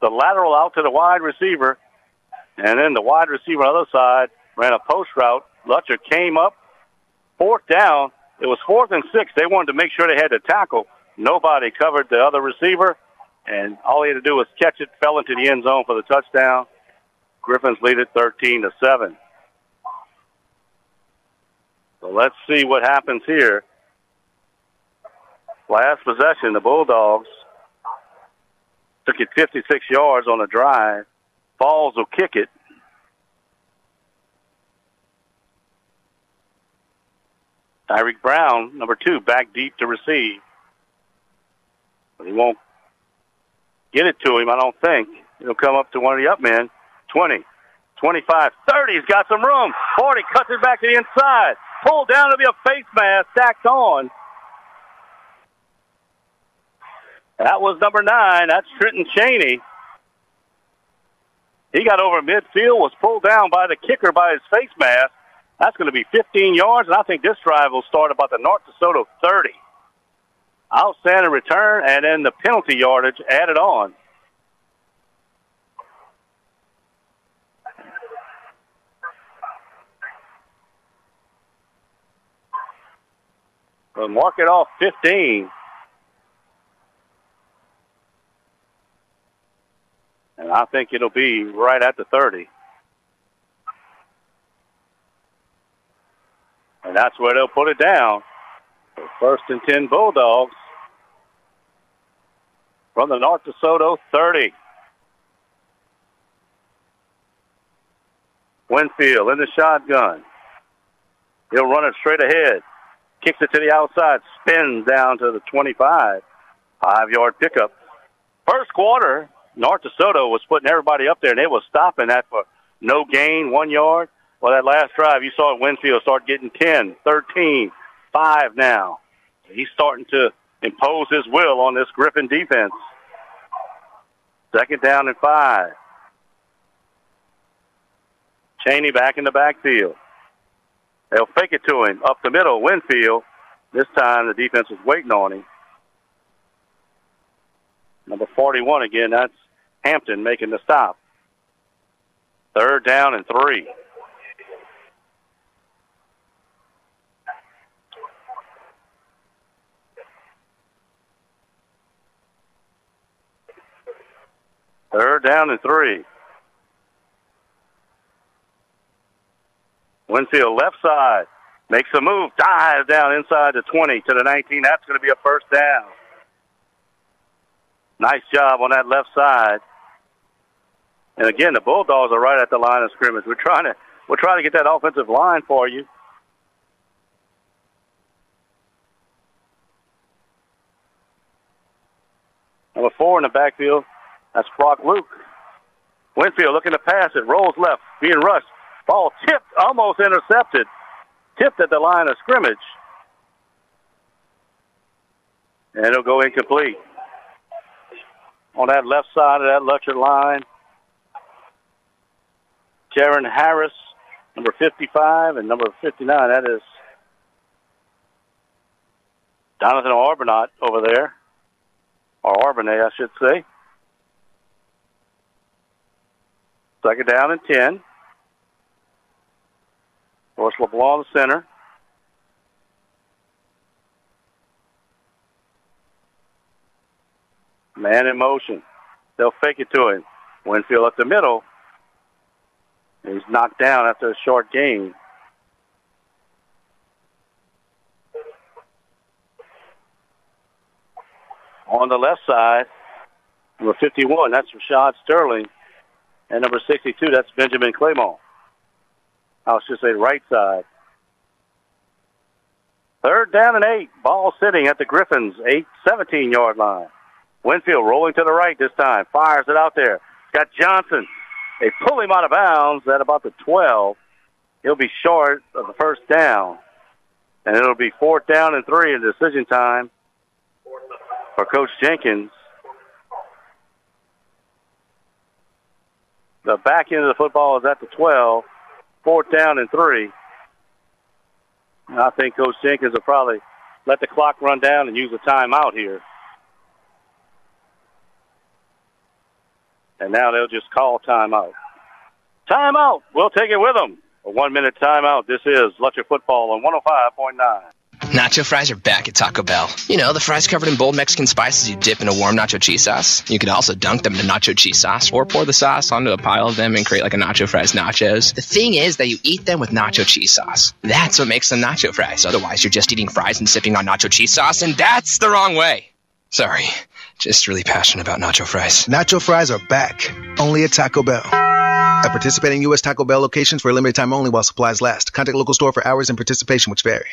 Speaker 2: the lateral out to the wide receiver, and then the wide receiver on the other side ran a post route. Lutcher came up, fourth down. It was fourth and six. They wanted to make sure they had to tackle. Nobody covered the other receiver, and all he had to do was catch it, fell into the end zone for the touchdown. Griffins lead it 13 to 7. So let's see what happens here. Last possession, the Bulldogs took it 56 yards on a drive. Falls will kick it. Tyreek Brown, number two, back deep to receive. But he won't get it to him, I don't think. He'll come up to one of the up men. 20, 25, 30. He's got some room. 40 cuts it back to the inside. Pulled down to be a face mask stacked on. That was number nine. That's Trenton Cheney. He got over midfield, was pulled down by the kicker by his face mask. That's going to be 15 yards, and I think this drive will start about the North DeSoto 30. Outstanding return, and then the penalty yardage added on. We'll mark it off 15. And I think it'll be right at the 30. And that's where they'll put it down. First and 10 Bulldogs from the North DeSoto 30. Winfield in the shotgun. He'll run it straight ahead. Kicks it to the outside. Spins down to the 25. Five yard pickup. First quarter, North DeSoto was putting everybody up there, and they was stopping that for no gain, one yard. Well, that last drive, you saw Winfield start getting 10, 13, 5 now. He's starting to impose his will on this Griffin defense. Second down and five. Cheney back in the backfield. They'll fake it to him up the middle. Winfield. This time the defense is waiting on him. Number 41 again. That's Hampton making the stop. Third down and three. Third down and three. Winfield left side makes a move, dives down inside the 20 to the 19. That's going to be a first down. Nice job on that left side. And again, the Bulldogs are right at the line of scrimmage. We're trying to we're trying to get that offensive line for you. Number four in the backfield, that's Brock Luke. Winfield looking to pass it, rolls left, being rushed. Ball tipped, almost intercepted. tipped at the line of scrimmage. And it'll go incomplete. On that left side of that Lutcher line, Karen Harris, number 55, and number 59, that is Jonathan Arbonat over there, or Arbonay, I should say. Second down and 10. Force LeBlanc the center. Man in motion. They'll fake it to him. Winfield up the middle. He's knocked down after a short gain. On the left side, number 51, that's Rashad Sterling. And number 62, that's Benjamin Claymore. I was just say right side. Third down and eight. Ball sitting at the Griffins, 8, 17 yard line. Winfield rolling to the right this time. Fires it out there. Got Johnson. They pull him out of bounds at about the 12. He'll be short of the first down. And it'll be fourth down and three in decision time for Coach Jenkins. The back end of the football is at the 12. Fourth down and three. And I think Coach Jenkins will probably let the clock run down and use a timeout here. And now they'll just call timeout. Timeout. We'll take it with them. A one minute timeout. This is Lutcher Football on 105.9.
Speaker 5: Nacho fries are back at Taco Bell. You know, the fries covered in bold Mexican spices you dip in a warm nacho cheese sauce. You could also dunk them in nacho cheese sauce or pour the sauce onto a pile of them and create like a nacho fries nachos. The thing is that you eat them with nacho cheese sauce. That's what makes them nacho fries. Otherwise, you're just eating fries and sipping on nacho cheese sauce, and that's the wrong way. Sorry, just really passionate about nacho fries.
Speaker 6: Nacho fries are back, only at Taco Bell. At participating U.S. Taco Bell locations for a limited time only while supplies last. Contact local store for hours and participation which vary.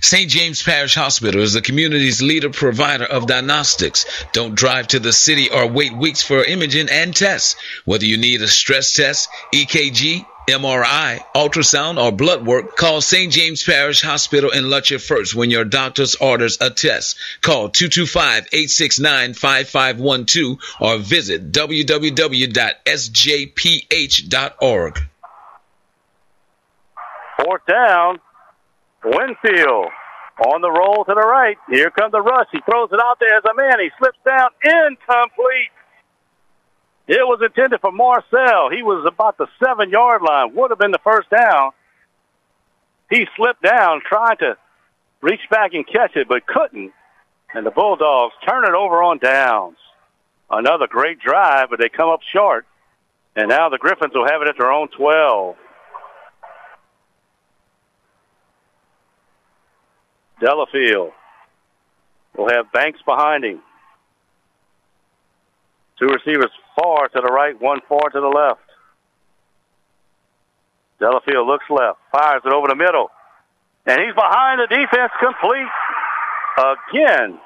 Speaker 15: St. James Parish Hospital is the community's leader provider of diagnostics. Don't drive to the city or wait weeks for imaging and tests. Whether you need a stress test, EKG, MRI, ultrasound, or blood work, call St. James Parish Hospital in Lutcher first when your doctor's orders a test. Call 225-869-5512 or visit www.sjph.org.
Speaker 2: Fourth down. Winfield on the roll to the right. Here comes the rush. He throws it out there as a man. He slips down incomplete. It was intended for Marcel. He was about the seven yard line. Would have been the first down. He slipped down, tried to reach back and catch it, but couldn't. And the Bulldogs turn it over on downs. Another great drive, but they come up short. And now the Griffins will have it at their own 12. Delafield will have Banks behind him. Two receivers far to the right, one far to the left. Delafield looks left, fires it over the middle, and he's behind the defense complete again.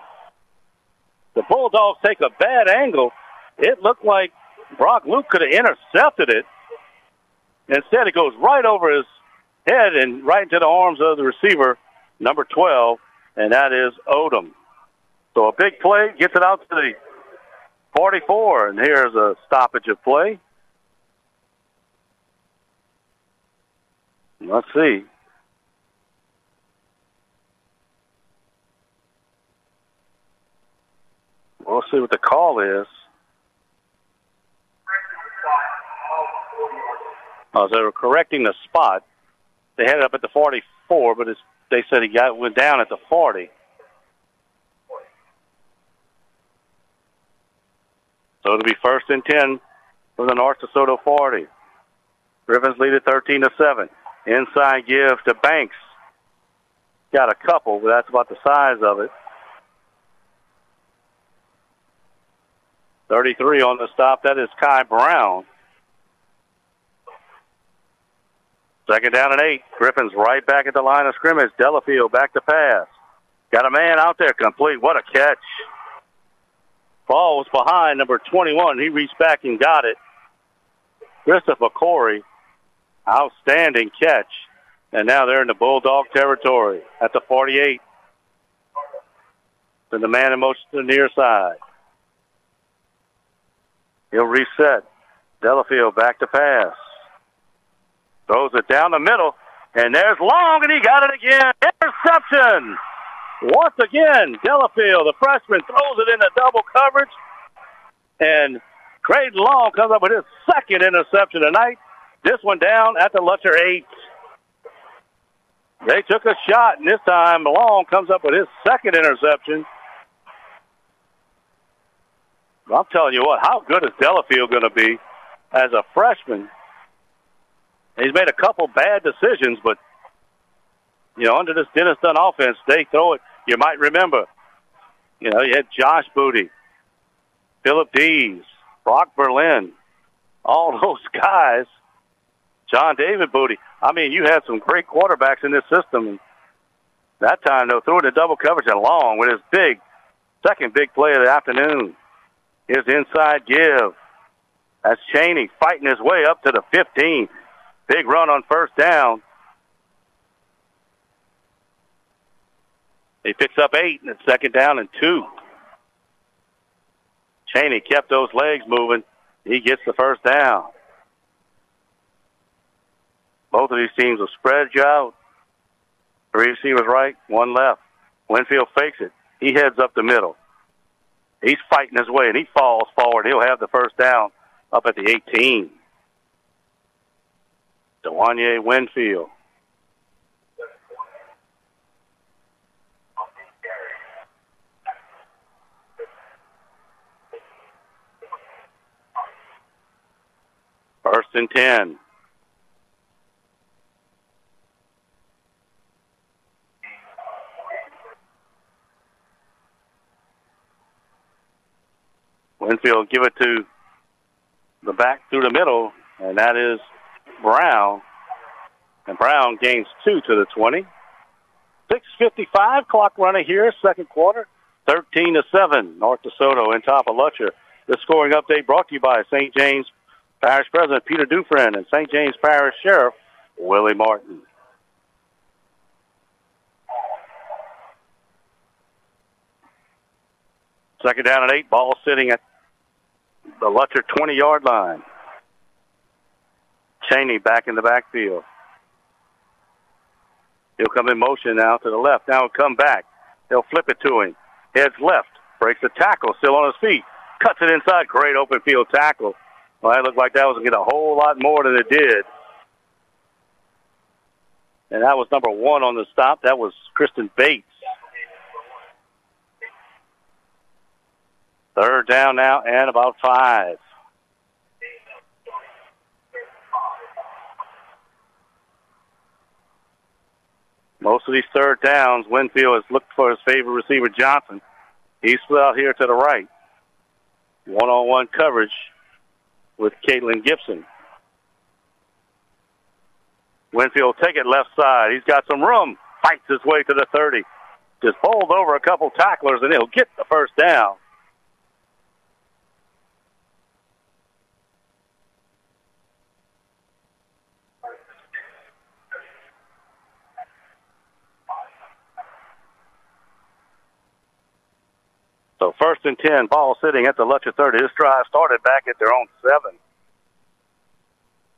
Speaker 2: The Bulldogs take a bad angle. It looked like Brock Luke could have intercepted it. Instead, it goes right over his head and right into the arms of the receiver, number 12, and that is Odom. So a big play gets it out to the 44, and here's a stoppage of play. Let's see. We'll see what the call is. Uh, they were correcting the spot. They had it up at the 44, but they said he got went down at the 40. So it'll be first and 10 from the North DeSoto 40. Griffins lead it 13 to 7. Inside give to Banks. Got a couple, but that's about the size of it. 33 on the stop. That is Kai Brown. Second down and eight. Griffins right back at the line of scrimmage. Delafield back to pass. Got a man out there complete. What a catch. Ball was behind number 21. He reached back and got it. Christopher Corey, outstanding catch. And now they're in the Bulldog territory at the 48. Then the man in motion to the near side. He'll reset. Delafield back to pass. Throws it down the middle. And there's Long, and he got it again. Interception. Once again, Delafield, the freshman, throws it into double coverage. And Creighton Long comes up with his second interception tonight. This one down at the Lutcher 8. They took a shot, and this time Long comes up with his second interception. I'm telling you what, how good is Delafield going to be as a freshman? He's made a couple bad decisions, but you know, under this Dennis Dunn offense, they throw it. You might remember, you know, you had Josh Booty, Philip Dees, Brock Berlin, all (laughs) those guys. John David Booty. I mean, you had some great quarterbacks in this system. That time, though, threw in double coverage and long with his big, second big play of the afternoon. His inside give. That's Cheney fighting his way up to the 15. Big run on first down. He picks up eight, and it's second down and two. Cheney kept those legs moving. He gets the first down. Both of these teams will spread you out. Three receivers right, one left. Winfield fakes it. He heads up the middle. He's fighting his way, and he falls forward. He'll have the first down up at the 18. Dwayne Winfield. First and 10. Winfield give it to the back through the middle, and that is Brown. And Brown gains two to the 20. 6.55 clock running here, second quarter. 13 to 7, North DeSoto in top of Lutcher. The scoring update brought to you by St. James Parish President Peter Dufresne and St. James Parish Sheriff Willie Martin. Second down and eight, ball sitting at the Lutcher 20 yard line. Cheney back in the backfield. He'll come in motion now to the left. Now come back. He'll flip it to him. Heads left. Breaks the tackle. Still on his feet. Cuts it inside. Great open field tackle. Well, that looked like that was going to get a whole lot more than it did. And that was number one on the stop. That was Kristen Bates. Third down now and about five. Most of these third downs, Winfield has looked for his favorite receiver, Johnson. He's split out here to the right. One-on-one coverage with Caitlin Gibson. Winfield take it left side. He's got some room. Fights his way to the 30. Just bowled over a couple tacklers, and he'll get the first down. So first and 10, ball sitting at the Lutcher 30. This drive started back at their own seven.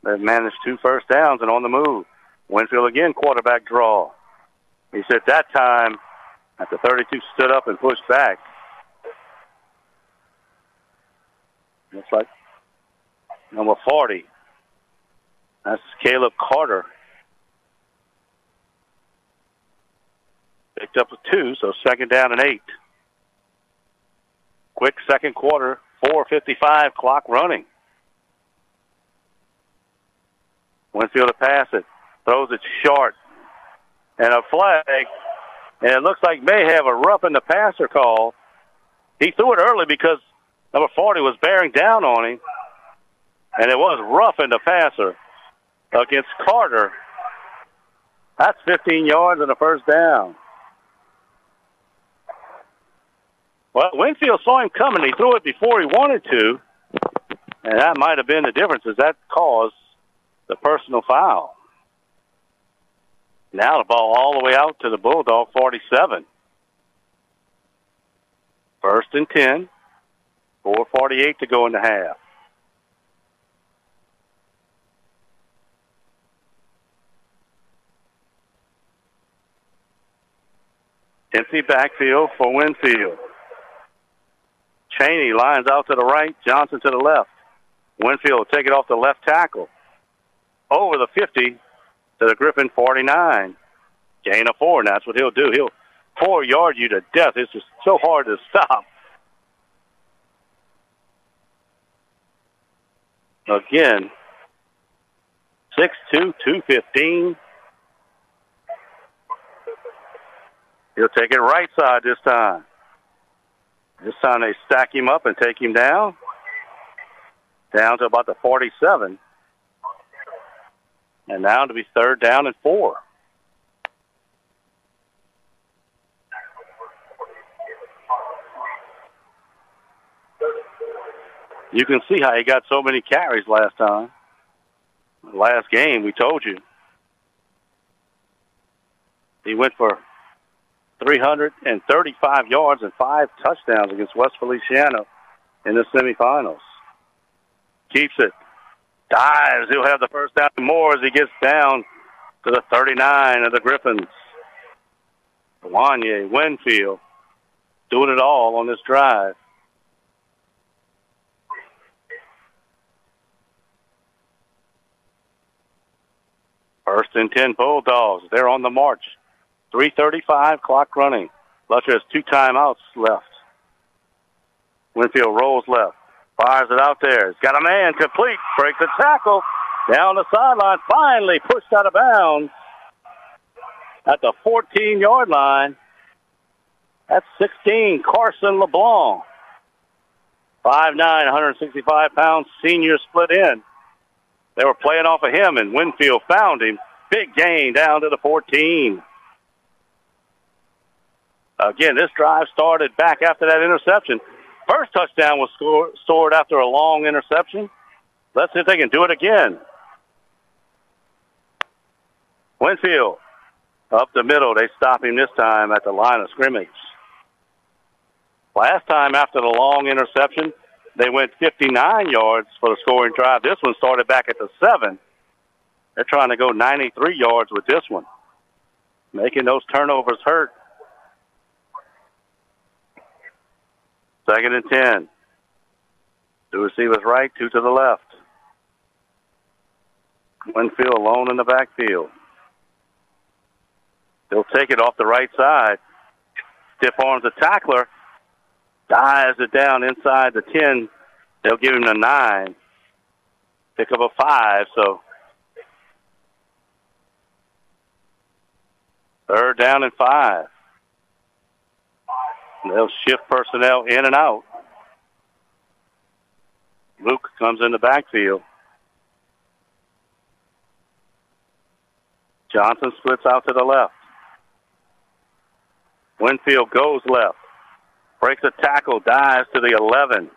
Speaker 2: They've managed two first downs and on the move. Winfield again, quarterback draw. He said that time at the 32 stood up and pushed back. Looks like number 40. That's Caleb Carter. Picked up a two, so second down and eight. Quick second quarter, 4.55 clock running. Winfield to pass it, throws it short, and a flag. And it looks like may have a rough in the passer call. He threw it early because number 40 was bearing down on him, and it was rough in the passer against Carter. That's 15 yards and a first down. Well, Winfield saw him coming. He threw it before he wanted to, and that might have been the difference. Is that caused the personal foul? Now the ball all the way out to the Bulldog 47. First and 10. 4.48 to go in the half. Empty backfield for Winfield. Cheney lines out to the right, Johnson to the left. Winfield will take it off the left tackle. Over the 50 to the Griffin 49. Gain of four, and that's what he'll do. He'll four yard you to death. It's just so hard to stop. Again, 6'2", 215. He'll take it right side this time. This time they stack him up and take him down. Down to about the 47. And now to be third down and four. You can see how he got so many carries last time. Last game, we told you. He went for 335 yards and five touchdowns against West Feliciana in the semifinals. Keeps it. Dives. He'll have the first down more as he gets down to the 39 of the Griffins. Wanye, Winfield, doing it all on this drive. First and 10 Bulldogs. They're on the march. 335, clock running. Lutcher has two timeouts left. Winfield rolls left. Fires it out there. He's got a man complete. Breaks the tackle. Down the sideline. Finally pushed out of bounds at the 14 yard line. That's 16. Carson LeBlanc. 5'9, 165 pounds, senior split in. They were playing off of him, and Winfield found him. Big gain down to the 14. Again, this drive started back after that interception. First touchdown was score, scored after a long interception. Let's see if they can do it again. Winfield up the middle. They stop him this time at the line of scrimmage. Last time after the long interception, they went 59 yards for the scoring drive. This one started back at the seven. They're trying to go 93 yards with this one, making those turnovers hurt. Second and 10. Two receivers right, two to the left. Winfield alone in the backfield. They'll take it off the right side. Stiff arms the tackler. Dives it down inside the 10. They'll give him the 9. Pick up a 5, so third down and 5. They'll shift personnel in and out. Luke comes in the backfield. Johnson splits out to the left. Winfield goes left. Breaks a tackle, dives to the 11.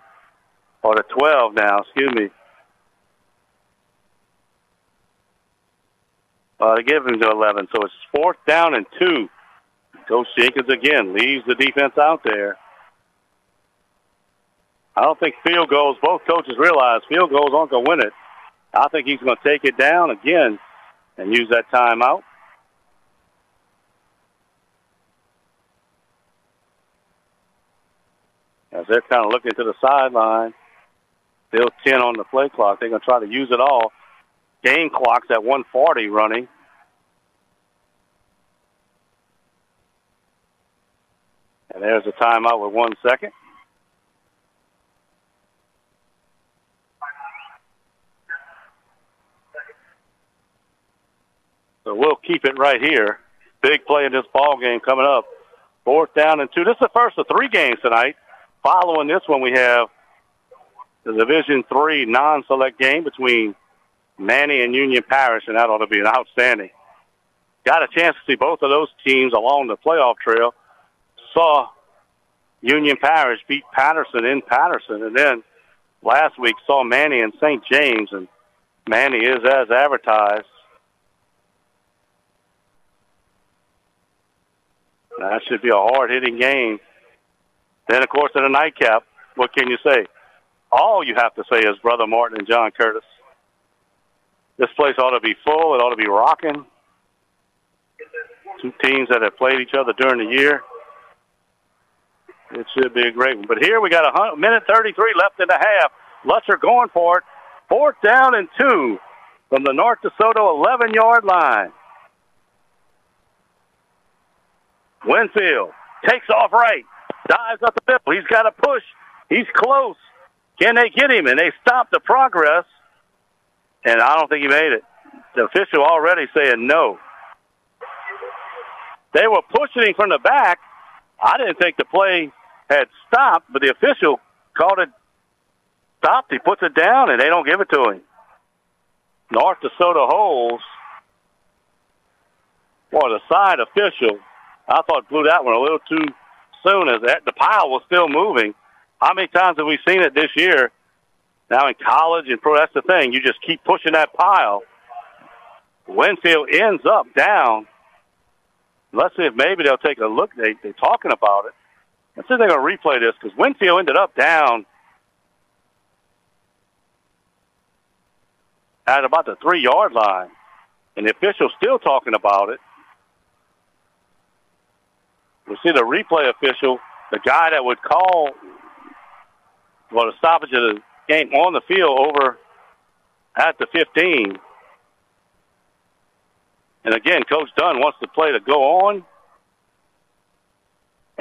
Speaker 2: Or the 12 now, excuse me. Uh, they give him to 11. So it's fourth down and two. Coach Jenkins again leaves the defense out there. I don't think field goals, both coaches realize field goals aren't going to win it. I think he's going to take it down again and use that timeout. As they're kind of looking to the sideline, still 10 on the play clock. They're going to try to use it all. Game clock's at 140 running. And there's a timeout with one second. So we'll keep it right here. Big play in this ball game coming up. Fourth down and two. This is the first of three games tonight. Following this one, we have the Division Three non-select game between Many and Union Parish, and that ought to be an outstanding. Got a chance to see both of those teams along the playoff trail. Saw Union Parish beat Patterson in Patterson, and then last week saw Many and St. James, and Many is as advertised. That should be a hard-hitting game. Then, of course, in a nightcap, what can you say? All you have to say is Brother Martin and John Curtis. This place ought to be full. It ought to be rocking. Two teams that have played each other during the year. It should be a great one. But here we got a minute 33 left in the half. Lutcher going for it. Fourth down and two from the North DeSoto 11 yard line. Winfield takes off right, dives up the middle. He's got a push. He's close. Can they get him? And they stop the progress. And I don't think he made it. The official already saying no. They were pushing him from the back. I didn't think the play had stopped, but the official called it stopped. He puts it down, and they don't give it to him. North DeSoto holds. Boy, the side official, I thought blew that one a little too soon as that, the pile was still moving. How many times have we seen it this year? Now in college and pro, that's the thing. You just keep pushing that pile. Winfield ends up down. Let's see if maybe they'll take a look. They, they're talking about it. Let's see if they're going to replay this because Winfield ended up down at about the three yard line. And the official's still talking about it. We see the replay official, the guy that would call well the stoppage of the game on the field over at the 15. And again, Coach Dunn wants the play to go on.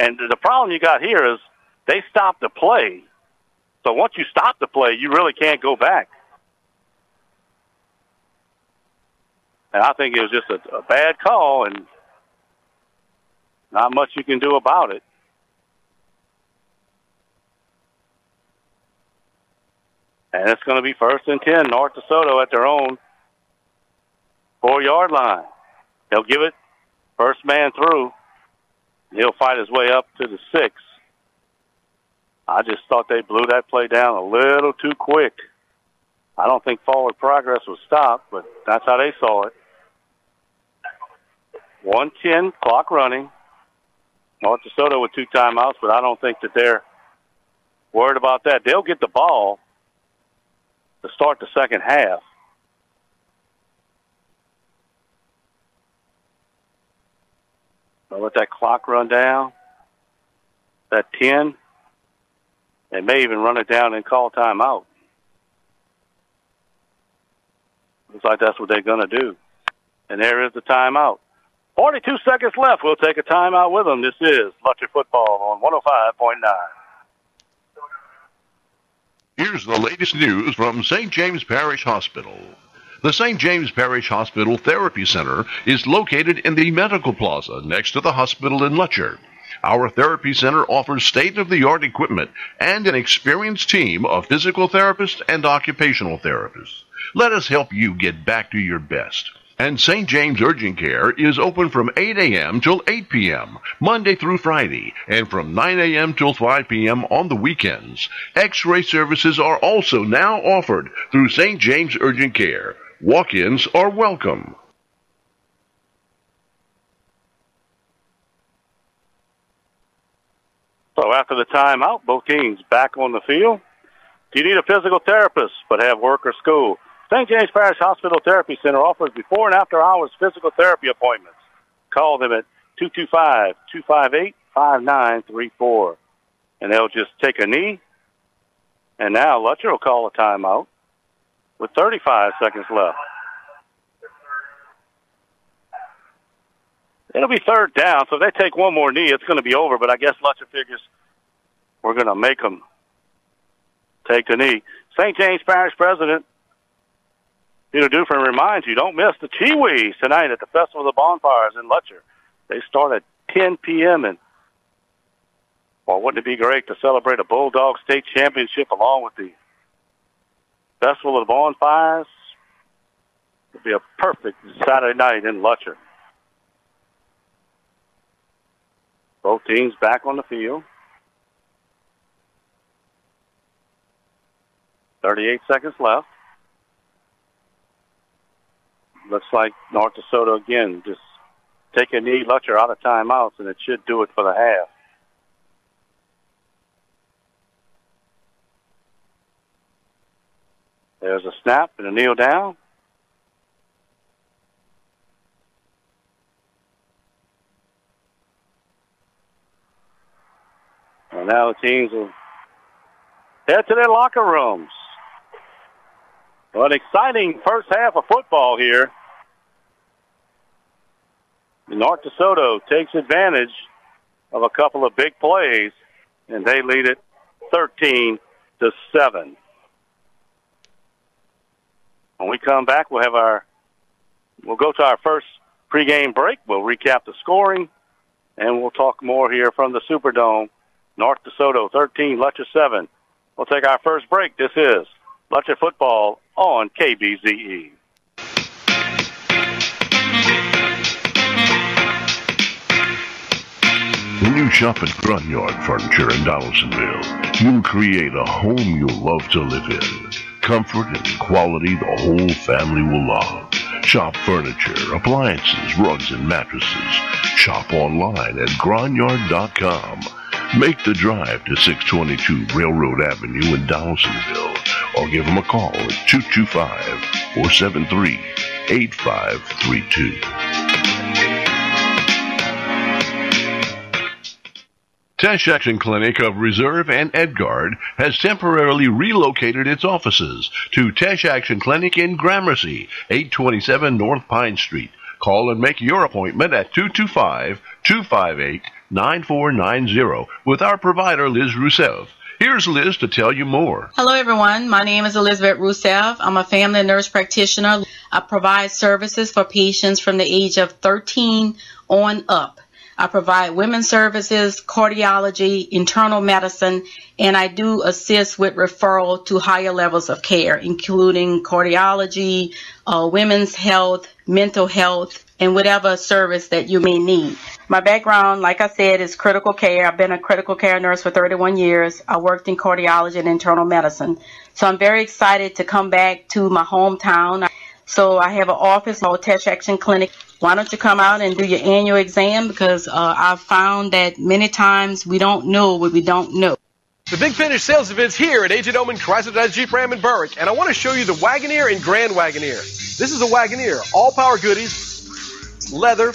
Speaker 2: And the problem you got here is they stopped the play. So once you stop the play, you really can't go back. And I think it was just a, a bad call and not much you can do about it. And it's going to be first and 10, North DeSoto at their own four yard line. They'll give it first man through. He'll fight his way up to the six. I just thought they blew that play down a little too quick. I don't think forward progress was stopped, but that's how they saw it. 110, clock running. North DeSoto with two timeouts, but I don't think that they're worried about that. They'll get the ball to start the second half. I'll let that clock run down. That 10. They may even run it down and call timeout. Looks like that's what they're going to do. And there is the timeout. 42 seconds left. We'll take a timeout with them. This is Lutcher Football on 105.9.
Speaker 1: Here's the latest news from St. James Parish Hospital. The St. James Parish Hospital Therapy Center is located in the Medical Plaza next to the hospital in Lutcher. Our therapy center offers state of the art equipment and an experienced team of physical therapists and occupational therapists. Let us help you get back to your best. And St. James Urgent Care is open from 8 a.m. till 8 p.m., Monday through Friday, and from 9 a.m. till 5 p.m. on the weekends. X-ray services are also now offered through St. James Urgent Care. Walk-ins are welcome.
Speaker 2: So after the timeout, both teams back on the field. Do you need a physical therapist but have work or school? St. James Parish Hospital Therapy Center offers before and after hours physical therapy appointments. Call them at 225-258-5934. And they'll just take a knee. And now Lutcher will call a timeout with 35 seconds left. It'll be third down, so if they take one more knee, it's going to be over. But I guess Lutcher figures we're going to make them take the knee. St. James Parish President Peter Dufresne reminds you, don't miss the Chee-Weez tonight at the Festival of the Bonfires in Lutcher. They start at 10 p.m. and well, wouldn't it be great to celebrate a Bulldog State Championship along with the Festival of the Bonfires? It'll be a perfect Saturday night in Lutcher. Both teams back on the field. 38 seconds left. Looks like North DeSoto again just take a knee, Lutcher out of timeouts, and it should do it for the half. There's a snap and a kneel down. And now the teams will head to their locker rooms. An exciting first half of football here. North DeSoto takes advantage of a couple of big plays, and they lead it 13 to 7. When we come back, we'll have our we'll go to our first pregame break. We'll recap the scoring, and we'll talk more here from the Superdome. North DeSoto 13, Lutcher 7. We'll take our first break. This is Lutcher Football on KBZE.
Speaker 1: When you shop at Grunyard Furniture in Donaldsonville, you'll create a home you'll love to live in. Comfort and quality the whole family will love. Shop furniture, appliances, rugs, and mattresses. Shop online at Gronyard.com. Make the drive to 622 Railroad Avenue in Donaldsonville or give them a call at 225 473 8532. Teche Action Clinic of Reserve and Edgard has temporarily relocated its offices to Teche Action Clinic in Gramercy, 827 North Pine Street. Call and make your appointment at 225-258-9490 with our provider Liz Rousseff. Here's Liz to tell you more.
Speaker 3: Hello, everyone. My name is Elizabeth Rousseff. I'm a family nurse practitioner. I provide services for patients from the age of 13 on up. I provide women's services, cardiology, internal medicine, and I do assist with referral to higher levels of care, including cardiology, uh, women's health, mental health, and whatever service that you may need. My background, like I said, is critical care. I've been a critical care nurse for 31 years. I worked in cardiology and internal medicine. So I'm very excited to come back to my hometown. So I have an office called Teche Action Clinic. Why don't you come out and do your annual exam? Because uh, I've found that many times we don't know what we don't know.
Speaker 4: The Big Finish sales event's here at AJ Doman Chrysler Dodge Jeep Ram and Berwick, and I want to show you the Wagoneer and Grand Wagoneer. This is a Wagoneer, all power goodies, leather,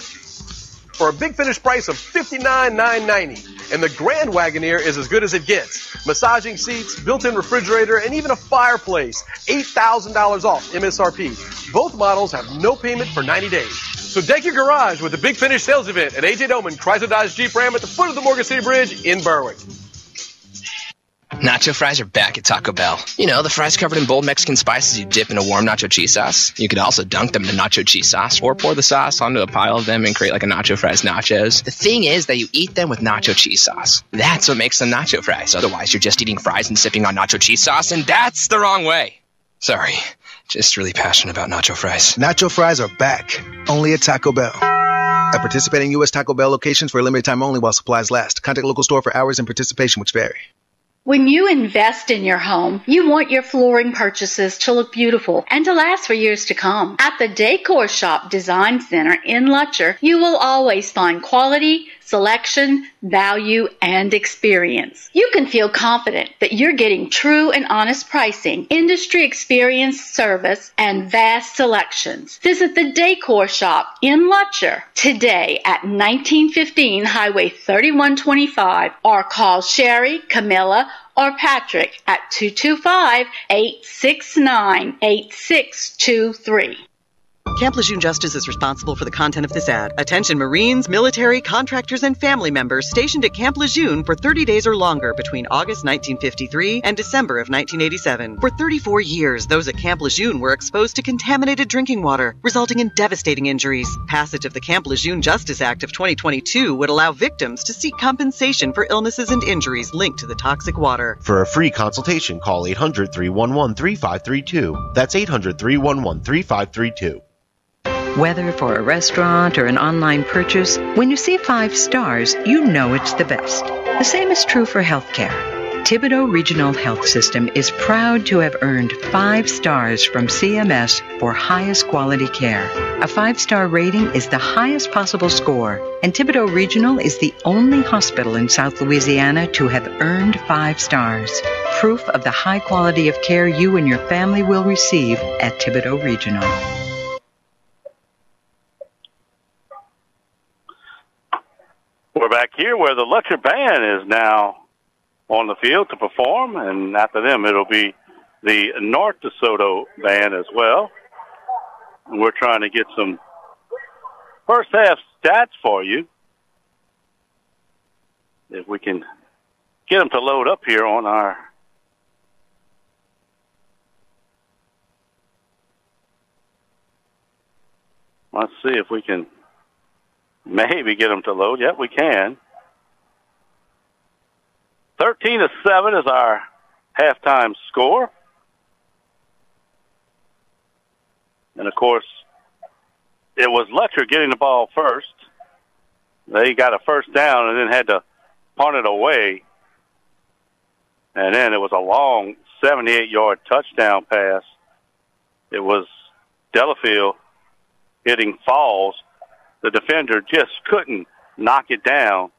Speaker 4: for a big finish price of $59,990. And the Grand Wagoneer is as good as it gets. Massaging seats, built-in refrigerator, and even a fireplace. $8,000 off MSRP. Both models have no payment for 90 days. So deck your garage with the Big Finish sales event at AJ Doman Chrysler Dodge Jeep Ram at the foot of the Morgan City Bridge in Berwick.
Speaker 5: Nacho fries are back at Taco Bell. You know, the fries covered in bold Mexican spices you dip in a warm nacho cheese sauce. You could also dunk them in nacho cheese sauce or pour the sauce onto a pile of them and create like a nacho fries nachos. The thing is that you eat them with nacho cheese sauce. That's what makes them nacho fries. Otherwise, you're just eating fries and sipping on nacho cheese sauce, and that's the wrong way. Sorry, just really passionate about nacho fries.
Speaker 6: Nacho fries are back, only at Taco Bell. At participating U.S. Taco Bell locations for a limited time only while supplies last. Contact local store for hours and participation which vary.
Speaker 7: When you invest in your home, you want your flooring purchases to look beautiful and to last for years to come. At the Decor Shop Design Center in Lutcher, you will always find quality, selection, value, and experience. You can feel confident that you're getting true and honest pricing, industry experience, service, and vast selections. Visit the Decor Shop in Lutcher today at 1915 Highway 3125 or call Sherry, Camilla, or Patrick at 225 869 8623.
Speaker 17: Camp Lejeune Justice is responsible for the content of this ad. Attention Marines, military, contractors, and family members stationed at Camp Lejeune for 30 days or longer between August 1953 and December of 1987. For 34 years, those at Camp Lejeune were exposed to contaminated drinking water, resulting in devastating injuries. Passage of the Camp Lejeune Justice Act of 2022 would allow victims to seek compensation for illnesses and injuries linked to the toxic water.
Speaker 18: For a free consultation, call 800 311 3532. That's 800 311 3532.
Speaker 8: Whether for a restaurant or an online purchase, when you see five stars, you know it's the best. The same is true for healthcare. Thibodaux Regional Health System is proud to have earned five stars from CMS for highest quality care. A five star rating is the highest possible score, and Thibodaux Regional is the only hospital in South Louisiana to have earned five stars. Proof of the high quality of care you and your family will receive at Thibodaux Regional.
Speaker 2: We're back here where the Lutcher Band is now on the field to perform, and after them it'll be the North DeSoto Band as well. And we're trying to get some first half stats for you. If we can get them to load up here on our Let's see if we can maybe get them to load. Yep, we can. 13 to 7 is our halftime score. And of course, it was Lutcher getting the ball first. They got a first down and then had to punt it away. And then it was a long 78 yard touchdown pass. It was Delafield hitting Falls. The defender just couldn't knock it down.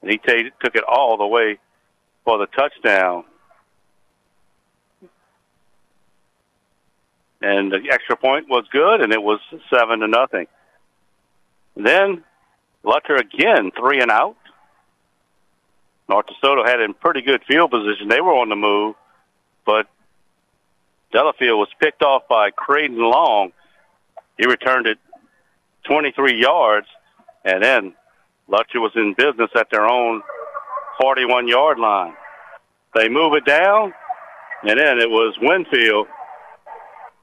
Speaker 2: And he t- took it all the way for the touchdown. And the extra point was good, and it was seven to nothing. Then Lutcher again, three and out. North DeSoto had in pretty good field position. They were on the move, but Delafield was picked off by Creighton Long. He returned it 23 yards, and then Lutcher was in business at their own 41 yard line. They move it down, and then it was Winfield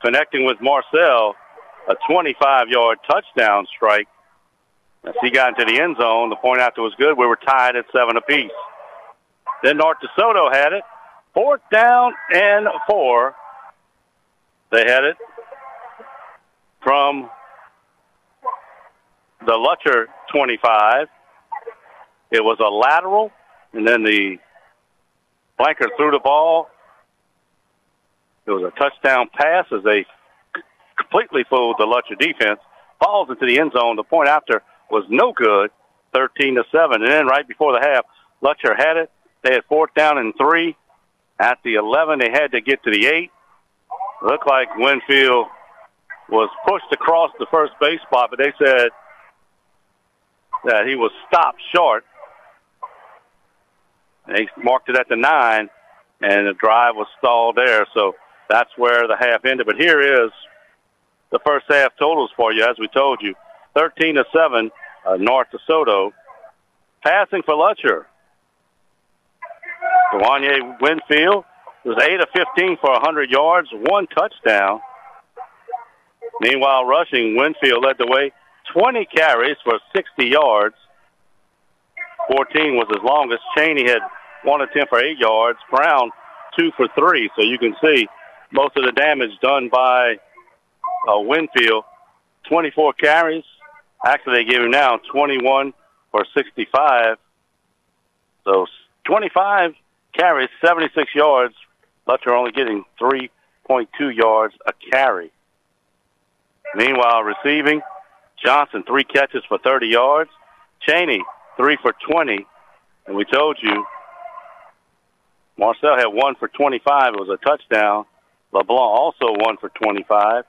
Speaker 2: connecting with Marcel, a 25 yard touchdown strike. As he got into the end zone, the point after was good. We were tied at seven apiece. Then North DeSoto had it. Fourth down and four. They had it from the Lutcher 25. It was a lateral, and then the flanker threw the ball. It was a touchdown pass as they completely fooled the Lutcher defense. Falls into the end zone. The point after was no good, 13 to 7. And then right before the half, Lutcher had it. They had fourth down and three. At the 11, they had to get to the 8. Looked like Winfield was pushed across the first base spot, but they said that he was stopped short. And they marked it at the 9, and the drive was stalled there. So that's where the half ended. But here is the first half totals for you, as we told you. 13 to 7, uh, North DeSoto. Passing for Lutcher. Kawanye Winfield was 8 of 15 for 100 yards, one touchdown. Meanwhile, rushing, Winfield led the way, 20 carries for 60 yards. 14 was his longest. Cheney had 1 attempt for 8 yards. Brown, 2 for 3. So you can see most of the damage done by uh, Winfield. 24 carries. Actually, they gave him now 21 for 65. So 25 carries, 76 yards. Lutcher only getting 3.2 yards a carry. Meanwhile, receiving, Johnson, three catches for 30 yards. Cheney, three for 20. And we told you, Marcel had one for 25. It was a touchdown. LeBlanc also one for 25.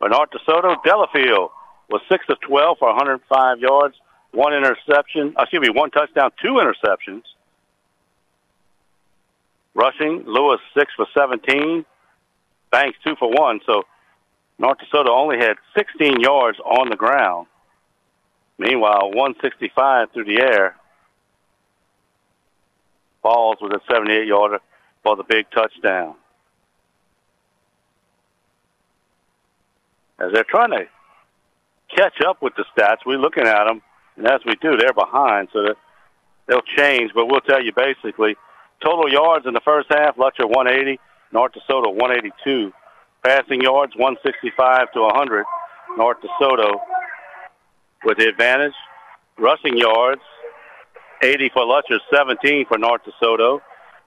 Speaker 2: Bernard DeSoto, Delafield was 6 of 12 for 105 yards, one interception, uh, excuse me, one touchdown, two interceptions. Rushing, Lewis 6 for 17. Banks 2 for 1. So North DeSoto only had 16 yards on the ground. Meanwhile, 165 through the air. Falls with a 78 yarder for the big touchdown. As they're trying to catch up with the stats, we're looking at them, and as we do, they're behind, so that they'll change. But we'll tell you basically total yards in the first half: Lutcher 180, North DeSoto 182. Passing yards 165 to 100. North DeSoto with the advantage. Rushing yards 80 for Lutcher, 17 for North DeSoto.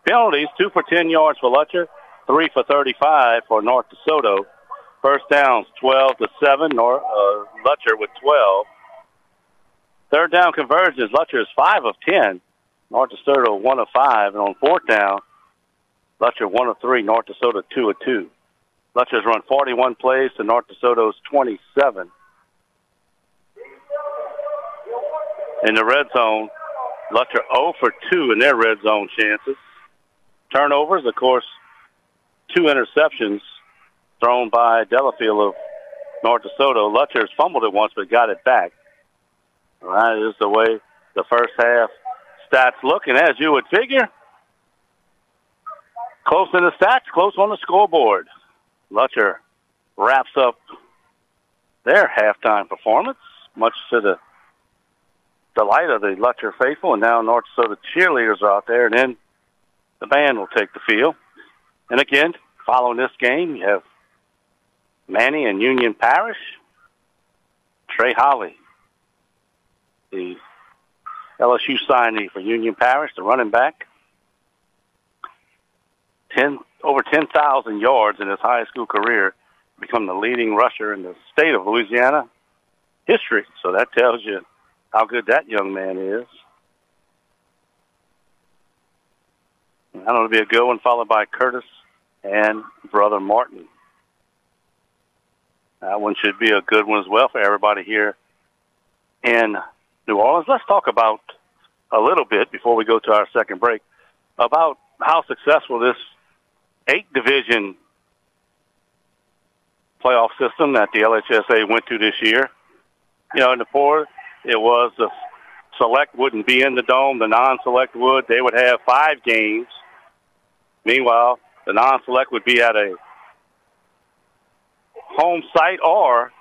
Speaker 2: Penalties, two for 10 yards for Lutcher, three for 35 for North DeSoto. First downs, 12 to 7, North, uh, Lutcher with 12. Third down conversions, Lutcher is 5 of 10. North DeSoto 1 of 5. And on fourth down, Lutcher 1 of 3, North DeSoto 2 of 2. Lutcher's run 41 plays to North DeSoto's 27. In the red zone, Lutcher 0 for 2 in their red zone chances. Turnovers, of course, two interceptions thrown by Delafield of North DeSoto. Lutcher's fumbled it once but got it back. That is the way the first half stats look, and as you would figure, close in the stats, close on the scoreboard. Lutcher wraps up their halftime performance, much to the delight of the Lutcher faithful, and now North DeSoto cheerleaders are out there, and then the band will take the field. And again, following this game, you have Many and Union Parish, Trey Holly, the LSU signee for Union Parish, the running back. Ten over ten thousand yards in his high school career, become the leading rusher in the state of Louisiana history. So that tells you how good that young man is. I know it'll be a good one, followed by Curtis and brother Martin. That one should be a good one as well for everybody here in New Orleans. Let's talk about a little bit before we go to our second break about how successful this eight division playoff system that the LHSAA went to this year. You know, in the fourth, it was the select wouldn't be in the dome, the non-select would. They would have five games. Meanwhile, the non-select would be at a home site, or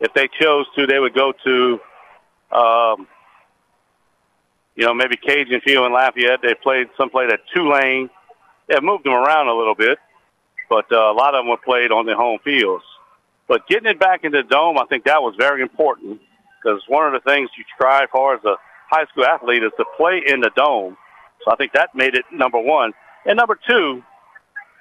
Speaker 2: if they chose to, they would go to, um, you know, maybe Cajun Field in Lafayette. They played some played at Tulane. Have moved them around a little bit, but uh, a lot of them were played on the home fields. But getting it back into the dome, I think that was very important because one of the things you strive for as a high school athlete is to play in the dome. So I think that made it number one. And number two,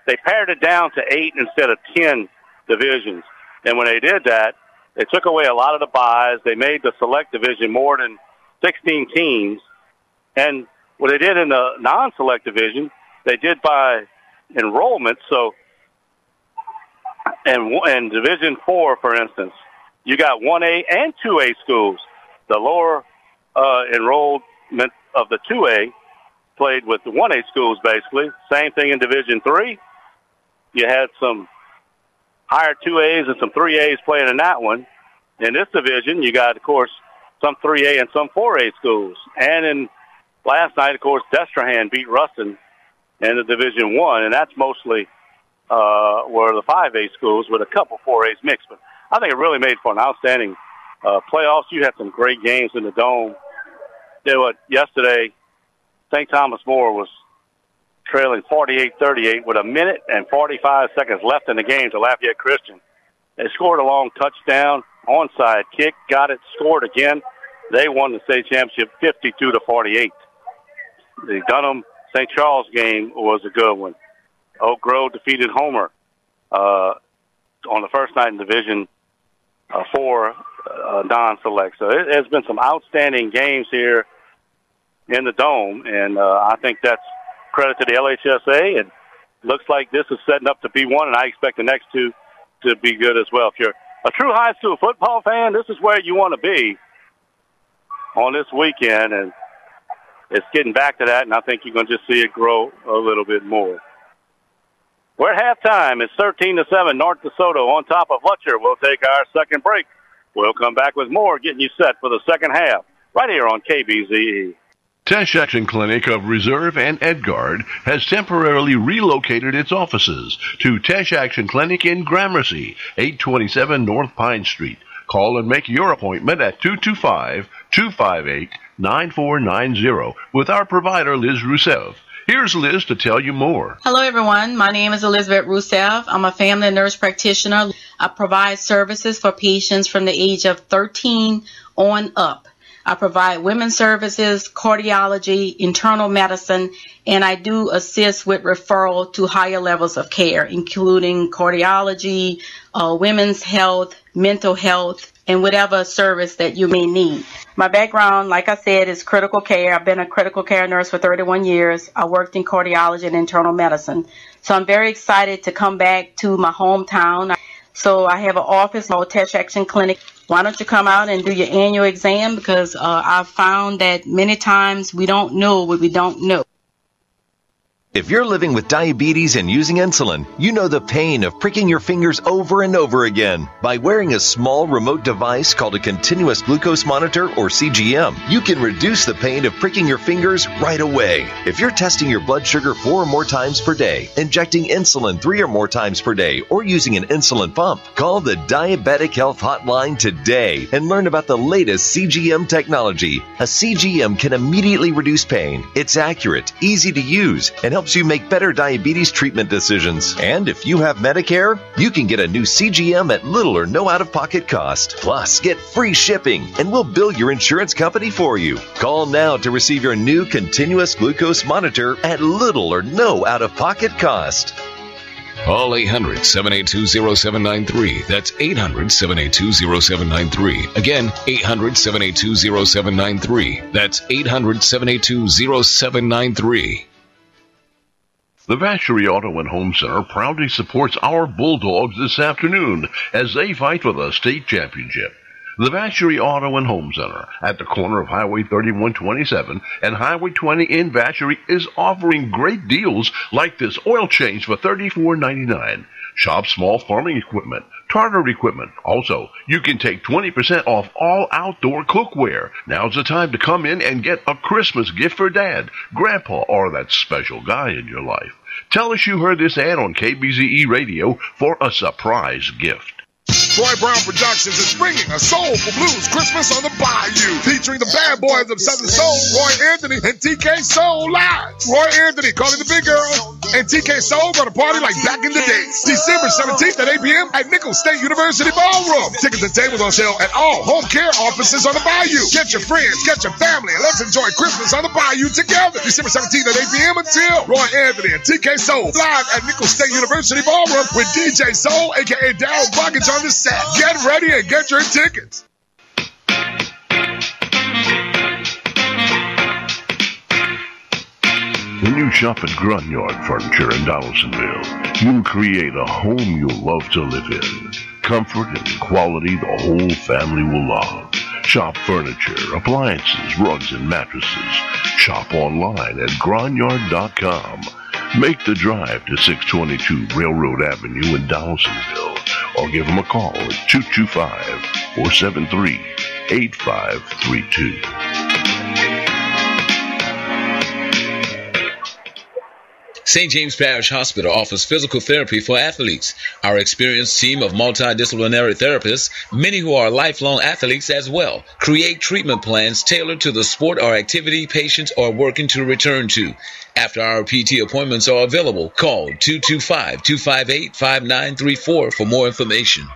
Speaker 2: they pared it down to eight instead of ten divisions. And when they did that, they took away a lot of the buys. They made the select division more than 16 teams. And what they did in the non-select division, they did by enrollment. So, and and Division Four, for instance, you got 1A and 2A schools. The lower uh, enrollment of the 2A played with the 1A schools, basically. Same thing in Division Three. You had some higher 2As and some 3As playing in that one. In this division, you got, of course, some 3A and some 4A schools. And in last night, of course, Destrehan beat Ruston in the Division One, and that's mostly uh, were the 5A schools with a couple 4As mixed. But I think it really made for an outstanding uh, playoffs. You had some great games in the dome. You know what? Yesterday, St. Thomas More was trailing 48-38 with a minute and 45 seconds left in the game to Lafayette Christian. They scored a long touchdown, onside kick, got it, scored again. They won the state championship 52 to 48. The Dunham St. Charles game was a good one. Oak Grove defeated Homer uh, on the first night in Division uh, Four uh, non-select. So it has been some outstanding games here in the dome, and uh, I think that's credit to the LHSAA. And looks like this is setting up to be one, and I expect the next two to be good as well. If you're a true high school football fan, this is where you want to be on this weekend, and it's getting back to that, and I think you're going to just see it grow a little bit more. We're at halftime. It's 13 to 7, North DeSoto on top of Lutcher. We'll take our second break. We'll come back with more, getting you set for the second half, right here on KBZE.
Speaker 1: Teche Action Clinic of Reserve and Edgard has temporarily relocated its offices to Teche Action Clinic in Gramercy, 827 North Pine Street. Call and make your appointment at 225 258 9490 with our provider Liz Rousseff. Here's Liz to tell you more.
Speaker 3: Hello, everyone. My name is Elizabeth Rousseff. I'm a family nurse practitioner. I provide services for patients from the age of 13 on up. I provide women's services, cardiology, internal medicine, and I do assist with referral to higher levels of care, including cardiology, uh, women's health, mental health, and whatever service that you may need. My background, like I said, is critical care. I've been a critical care nurse for 31 years. I worked in cardiology and internal medicine. So I'm very excited to come back to my hometown. So I have an office called Teche Action Clinic. Why don't you come out and do your annual exam? Because uh, I've found that many times we don't know what we don't know.
Speaker 19: If you're living with diabetes and using insulin, you know the pain of pricking your fingers over and over again. By wearing a small remote device called a continuous glucose monitor or CGM, you can reduce the pain of pricking your fingers right away. If you're testing your blood sugar four or more times per day, injecting insulin three or more times per day, or using an insulin pump, call the Diabetic Health Hotline today and learn about the latest CGM technology. A CGM can immediately reduce pain. It's accurate, easy to use, and helps you make better diabetes treatment decisions. And if you have Medicare, you can get a new CGM at little or no out of pocket cost. Plus, get free shipping, and we'll bill your insurance company for you. Call now to receive your new continuous glucose monitor at little or no out of pocket cost.
Speaker 20: Call 800 782 0793. That's 800 782 0793. Again, 800 782 0793. That's 800 782 0793.
Speaker 1: The Vacherie Auto and Home Center proudly supports our Bulldogs this afternoon as they fight for the state championship. The Vacherie Auto and Home Center at the corner of Highway 3127 and Highway 20 in Vacherie is offering great deals like this oil change for $34.99. Shop small farming equipment, tartar equipment. Also, you can take 20% off all outdoor cookware. Now's the time to come in and get a Christmas gift for dad, grandpa, or that special guy in your life. Tell us you heard this ad on KBZE radio for a surprise gift.
Speaker 9: Troy Brown Productions is bringing a soulful blues Christmas on the Bayou, featuring the bad boys of Southern Soul, Roy Anthony and TK Soul live. Roy Anthony calling the big girl, and TK Soul gonna party like back in the days. December 17th at 8 p.m. at Nicholls State University Ballroom. Tickets and tables on sale at all home care offices on the Bayou. Get your friends, get your family, and let's enjoy Christmas on the Bayou together. December 17th at 8 p.m. until Roy Anthony and TK Soul live at Nicholls State University Ballroom with DJ Soul, aka Daryl Buggins on the Get ready and get your tickets.
Speaker 1: When you shop at Grunyard Furniture in Donaldsonville, you'll create a home you'll love to live in. Comfort and quality the whole family will love. Shop furniture, appliances, rugs, and mattresses. Shop online at Gronyard.com. Make the drive to 622 Railroad Avenue in Donaldsonville or give them a call at 225 473 8532.
Speaker 15: St. James Parish Hospital offers physical therapy for athletes. Our experienced team of multidisciplinary therapists, many who are lifelong athletes as well, create treatment plans tailored to the sport or activity patients are working to return to. After our PT appointments are available, call 225 258 5934 for more information.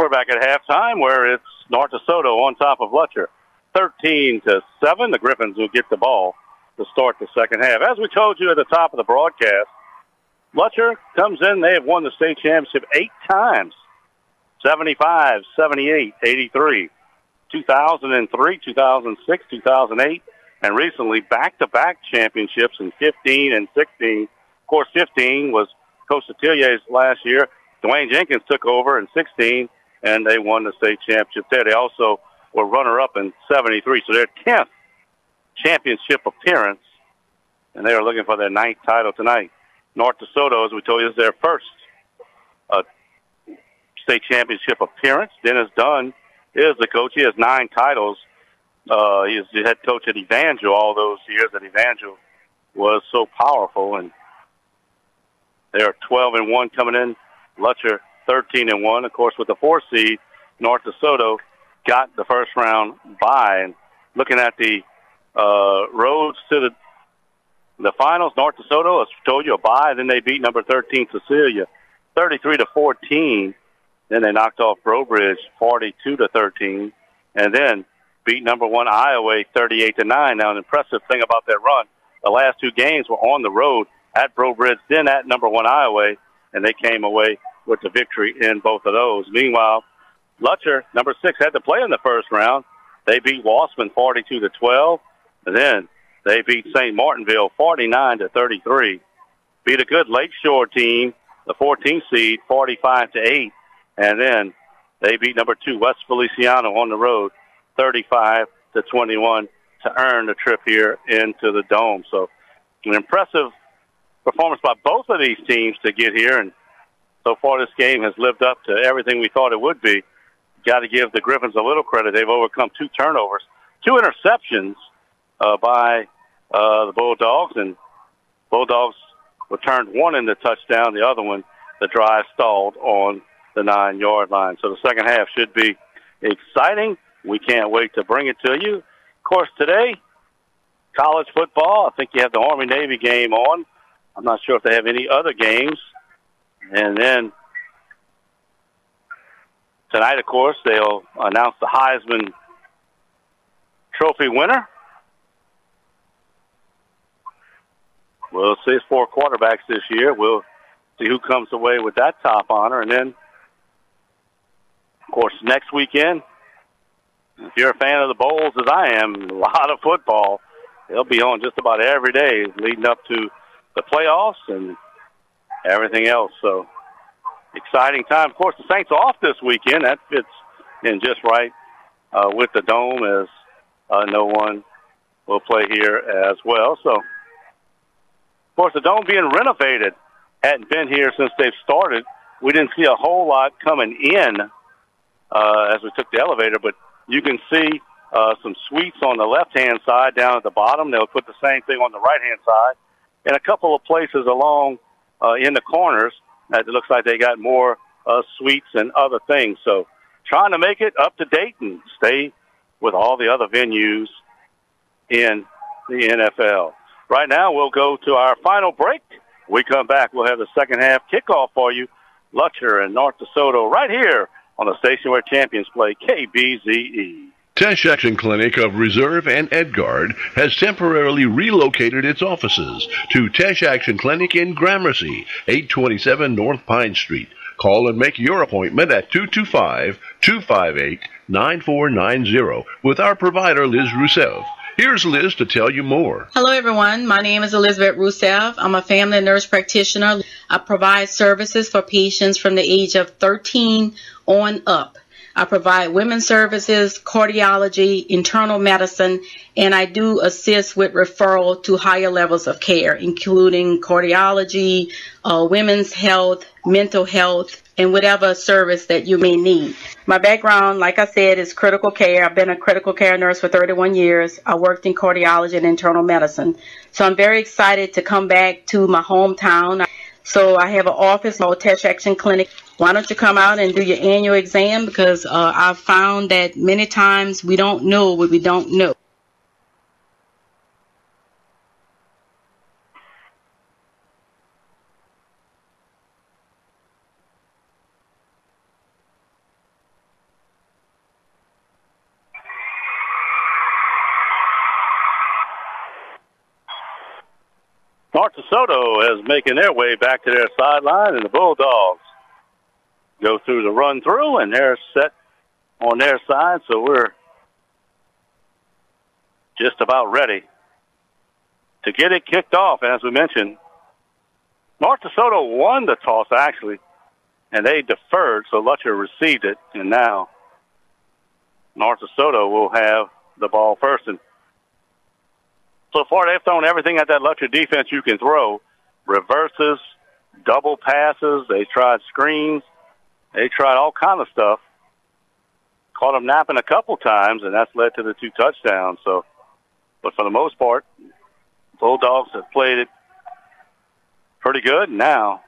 Speaker 2: We're back at halftime where it's North DeSoto on top of Lutcher. 13 to 7. The Griffins will get the ball to start the second half. As we told you at the top of the broadcast, Lutcher comes in. They have won the state championship eight times 75, 78, 83, 2003, 2006, 2008, and recently back to back championships in 15 and 16. Of course, 15 was Coach Detillier's last year. Dwayne Jenkins took over in 16, and they won the state championship there. They also were runner up in 73, so they're 10th championship appearance, and they are looking for their ninth title tonight. North DeSoto, as we told you, is their first uh, state championship appearance. Dennis Dunn is the coach. He has nine titles. Uh, he is the head coach at Evangel all those years that Evangel was so powerful, and they are 12 and one coming in. Lutcher 13 and one. Of course, with the four seed, North DeSoto got the first round bye. And looking at the uh, roads to the the finals. North DeSoto, as I told you, a bye. Then they beat number 13 Cecilia, 33 to 14. Then they knocked off Breaux Bridge, 42 to 13. and then beat number one Iowa 38 to nine. Now, an impressive thing about that run, the last two games were on the road at Breaux Bridge, then at number one Iowa, and they came away with the victory in both of those. Meanwhile, Lutcher, number six, had to play in the first round. They beat Wossman 42 to 12, and then they beat St. Martinville 49 to 33. Beat a good Lakeshore team, the 14th seed, 45 to 8, and then they beat number two West Feliciana on the road, 35 to 21, to earn the trip here into the dome. So, an impressive performance by both of these teams to get here, and so far this game has lived up to everything we thought it would be. Got to give the Griffins a little credit. They've overcome two turnovers, two interceptions uh, by uh, the Bulldogs, and Bulldogs returned one in the touchdown, the other one the drive stalled on the nine yard line. So the second half should be exciting. We can't wait to bring it to you. Of course, today, college football. I think you have the Army Navy game on. I'm not sure if they have any other games. And then tonight, of course, they'll announce the Heisman Trophy winner. We'll see four quarterbacks this year. We'll see who comes away with that top honor. And then, of course, next weekend, if you're a fan of the Bowls as I am, (laughs) a lot of football. They'll be on just about every day leading up to the playoffs and everything else. So, exciting time. Of course, the Saints off this weekend. That fits in just right uh, with the dome as uh, no one will play here as well. So, of course, the dome being renovated hadn't been here since they've started. We didn't see a whole lot coming in uh, as we took the elevator, but you can see uh, some suites on the left-hand side down at the bottom. They'll put the same thing on the right-hand side, and a couple of places along uh, in the corners that it looks like they got more uh, suites and other things. So, trying to make it up to date and stay with all the other venues in the NFL. Right now, we'll go to our final break. We come back, we'll have the second half kickoff for you. Lutcher and North DeSoto right here on the station where champions play KBZE.
Speaker 1: Teche Action Clinic of Reserve and Edgard has temporarily relocated its offices to Teche Action Clinic in Gramercy, 827 North Pine Street. Call and make your appointment at 225-258-9490 with our provider Liz Rousseff. Here's Liz to tell you more.
Speaker 3: Hello, everyone. My name is Elizabeth Rousseff. I'm a family nurse practitioner. I provide services for patients from the age of 13 on up. I provide women's services, cardiology, internal medicine, and I do assist with referral to higher levels of care, including cardiology, uh, women's health, mental health, and whatever service that you may need. My background, like I said, is critical care. I've been a critical care nurse for 31 years. I worked in cardiology and internal medicine. So I'm very excited to come back to my hometown. So I have an office called Teche Action Clinic. Why don't you come out and do your annual exam? Because uh, I've found that many times we don't know what we don't know.
Speaker 2: North DeSoto is making their way back to their sideline, and the Bulldogs go through the run through, and they're set on their side, so we're just about ready to get it kicked off. And as we mentioned, North DeSoto won the toss actually, and they deferred, so Lutcher received it, and now North DeSoto will have the ball first. And so far, they've thrown everything at that Lutcher defense you can throw. Reverses, double passes. They tried screens. They tried all kind of stuff. Caught them napping a couple times, and that's led to the two touchdowns. So, but for the most part, Bulldogs have played it pretty good. Now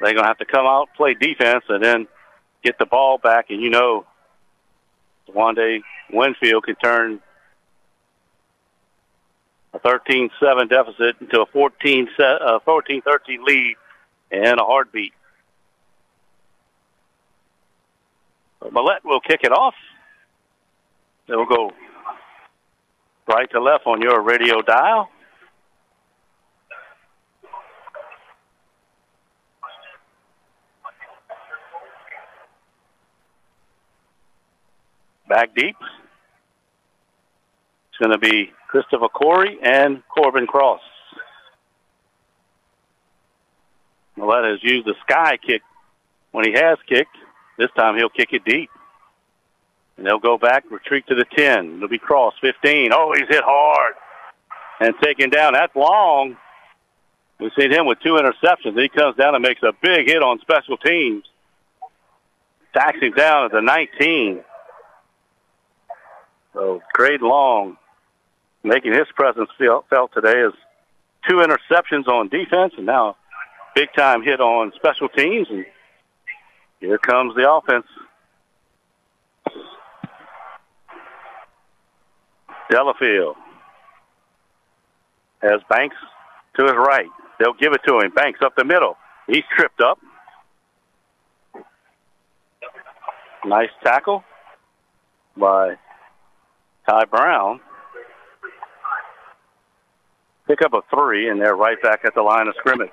Speaker 2: they're to have to come out, play defense, and then get the ball back. And you know, Wande Winfield can turn a 13-7 deficit into a 14 uh, 14-13 lead in a heartbeat. Millette will kick it off. It'll go right to left on your radio dial. Back deep. It's going to be Christopher Corey and Corbin Cross. Millette has used the sky kick when he has kicked. This time he'll kick it deep. And they'll go back, retreat to the 10. It'll be Cross, 15. Oh, he's hit hard and taken down. That's long. We've seen him with two interceptions. He comes down and makes a big hit on special teams. Him down at the 19. So Craig Long making his presence felt today is two interceptions on defense and now big time hit on special teams. And here comes the offense. Delafield has Banks to his right. They'll give it to him. Banks up the middle. He's tripped up. Nice tackle by Ty Brown. Pick up a three, and they're right back at the line of scrimmage.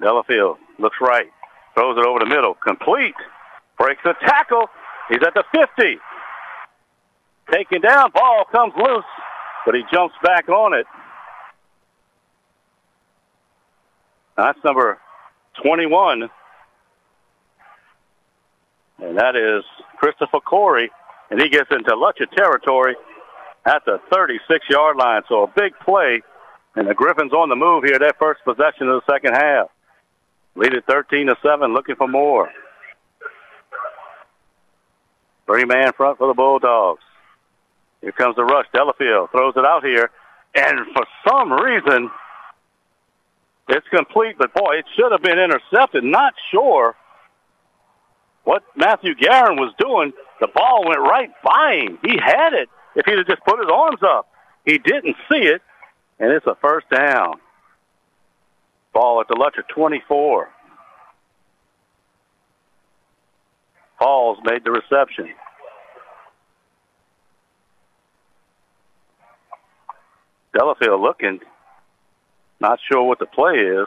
Speaker 2: Delafield looks right, throws it over the middle, complete, breaks the tackle. He's at the 50. Taken down, ball comes loose, but he jumps back on it. That's number 21. And that is Christopher Corey. And he gets into Lutcher territory at the 36 yard line. So a big play. And the Griffins on the move here, their first possession of the second half. Lead it 13 to 7, looking for more. Three man front for the Bulldogs. Here comes the rush. Delafield throws it out here. And for some reason, it's complete, but boy, it should have been intercepted. Not sure what Matthew Guerin was doing. The ball went right by him. He had it if he'd have just put his arms up. He didn't see it, and it's a first down. Ball at the Lutcher 24. Pauls made the reception. Delafield looking, not sure what the play is.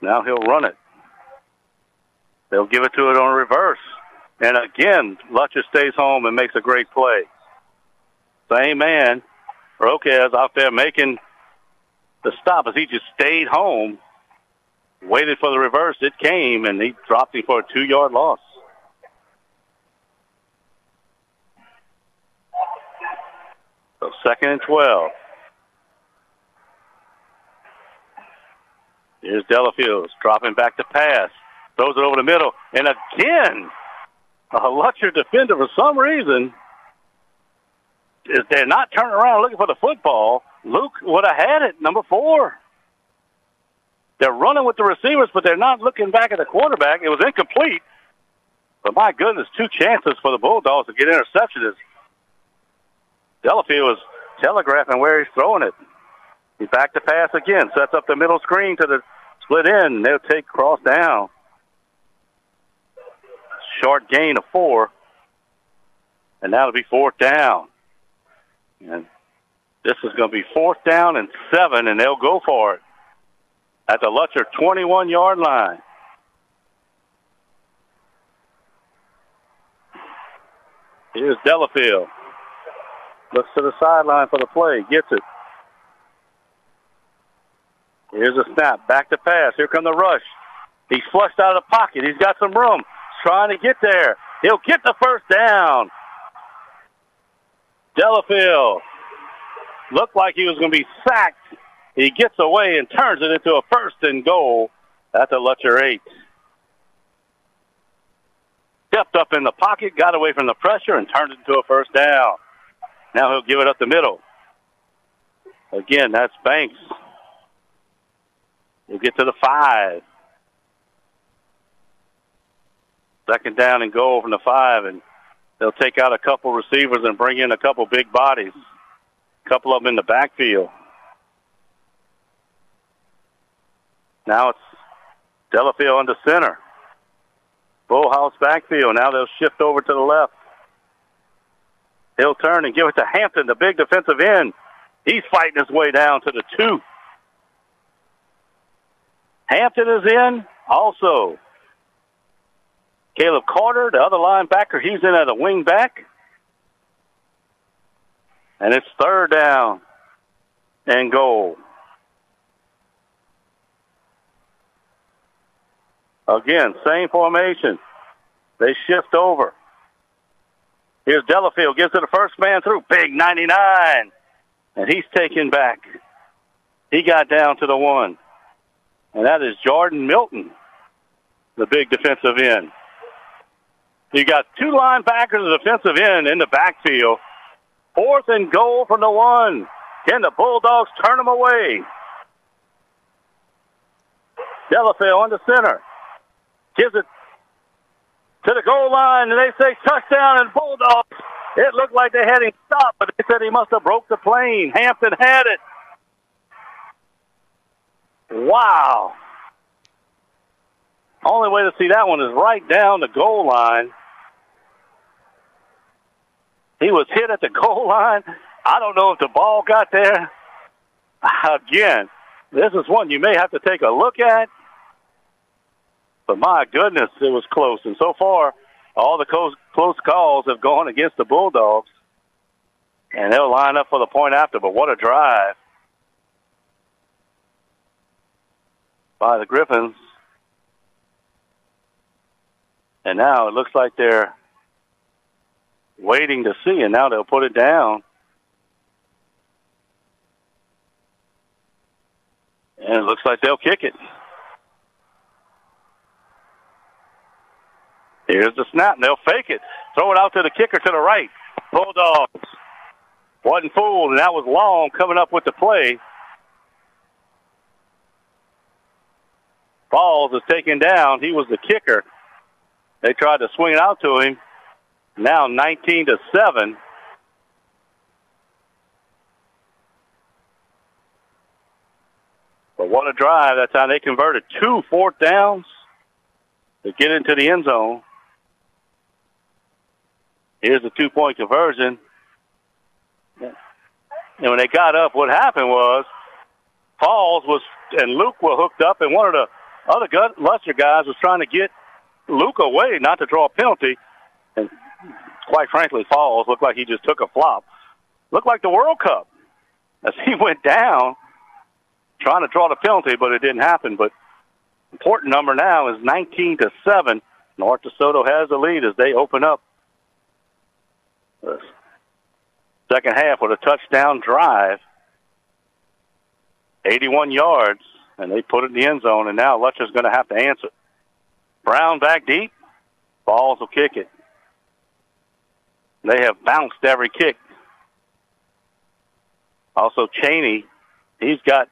Speaker 2: Now he'll run it. They'll give it to it on reverse. And again, Lutcher stays home and makes a great play. Same man, Roquez out there making stop as he just stayed home, waited for the reverse. It came, and he dropped him for a two-yard loss. So second and 12. Here's Delafield dropping back to pass. Throws it over the middle. And again, a Lutcher defender for some reason is they're not turning around looking for the football. Luke would have had it, number four. They're running with the receivers, but they're not looking back at the quarterback. It was incomplete. But my goodness, two chances for the Bulldogs to get interception. Delafield was telegraphing where he's throwing it. He's back to pass again. Sets up the middle screen to the split in. They'll take cross down. Short gain of four. And that'll be fourth down. And this is going to be fourth down and seven, and they'll go for it at the Lutcher 21 yard line. Here's Delafield. Looks to the sideline for the play. Gets it. Here's a snap. Back to pass. Here come the rush. He's flushed out of the pocket. He's got some room. Trying to get there. He'll get the first down. Delafield looked like he was going to be sacked. He gets away and turns it into a first and goal at the Lutcher 8. Stepped up in the pocket, got away from the pressure, and turned it into a first down. Now he'll give it up the middle. Again, that's Banks. He'll get to the five. Second down and goal from the five, and they'll take out a couple receivers and bring in a couple big bodies. A couple of them in the backfield. Now it's Delafield under center. Bullhouse backfield. Now they'll shift over to the left. He'll turn and give it to Hampton, the big defensive end. He's fighting his way down to the two. Hampton is in also. Caleb Carter, the other linebacker, he's in at a wing back. And it's third down and goal. Again, same formation. They shift over. Here's Delafield, gives it the first man through. Big 99. And he's taken back. He got down to the one. And that is Jordan Milton, the big defensive end. You got two linebackers defensive end in the backfield. Fourth and goal from the one. Can the Bulldogs turn them away? Delafield on the center. Gives it to the goal line, and they say touchdown and Bulldogs. It looked like they had him stopped, but they said he must have broke the plane. Hampton had it. Wow. Only way to see that one is right down the goal line. He was hit at the (laughs) goal line. I don't know if the ball got there. Again, this is one you may have to take a look at. But my goodness, it was close. And so far, all the close, close calls have gone against the Bulldogs. And they'll line up for the point after. But what a drive by the Griffins. And now it looks like they're waiting to see, and now they'll put it down. And it looks like they'll kick it. Here's the snap, and they'll fake it. Throw it out to the kicker to the right. Bulldogs wasn't fooled, and that was Long coming up with the play. Falls is taken down. He was the kicker. They tried to swing it out to him. Now 19 to 7. But what a drive. That's how they converted two fourth downs to get into the end zone. Here's the two point conversion. And when they got up, what happened was Falls was and Luke were hooked up, and one of the other Lutcher guys was trying to get Luke away, not to draw a penalty. And quite frankly, Falls looked like he just took a flop. Looked like the World Cup as he (laughs) went down trying to draw the penalty, but it didn't happen. But important number now is 19 to 7. North DeSoto has the lead as they open up the second half with a touchdown drive. 81 yards, and they put it in the end zone, and now Lutcher's going to have to answer. Brown back deep. Falls will kick it. They have bounced every kick. Also, Cheney, he's got,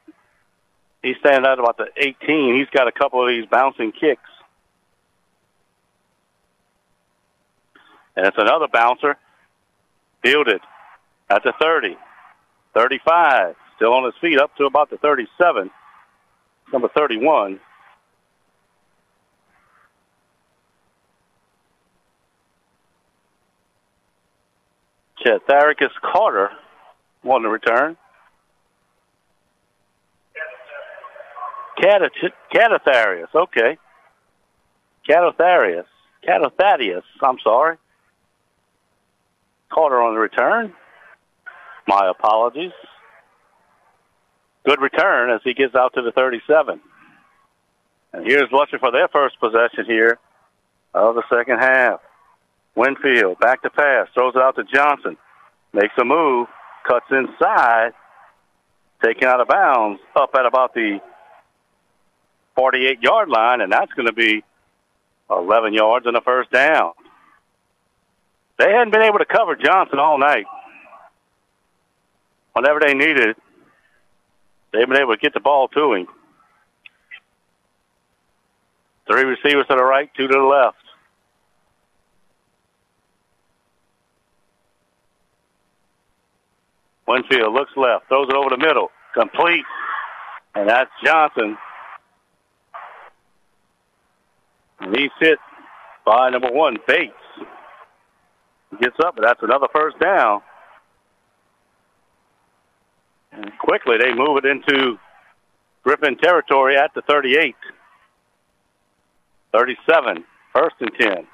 Speaker 2: he's standing at about the 18. He's got a couple of these bouncing kicks. And it's another bouncer. Fielded at the 30, 35, still on his feet up to about the 37. Number 31. Chetharicus Carter on the return. Catatharius, okay. Catatharius. Catathadius, I'm sorry. Carter on the return. My apologies. Good return as he gets out to the 37. And here's Lutcher for their first possession here of the second half. Winfield back to pass, throws it out to Johnson, makes a move, cuts inside, taken out of bounds, up at about the 48 yard line, and that's going to be 11 yards and a first down. They hadn't been able to cover Johnson all night. Whenever they needed they've been able to get the ball to him. Three receivers to the right, two to the left. Winfield looks left, throws it over the middle, complete, and that's Johnson. And he's hit by number one, Bates. He gets up, but that's another first down. And quickly they move it into Griffin territory at the 38. 37, first and 10.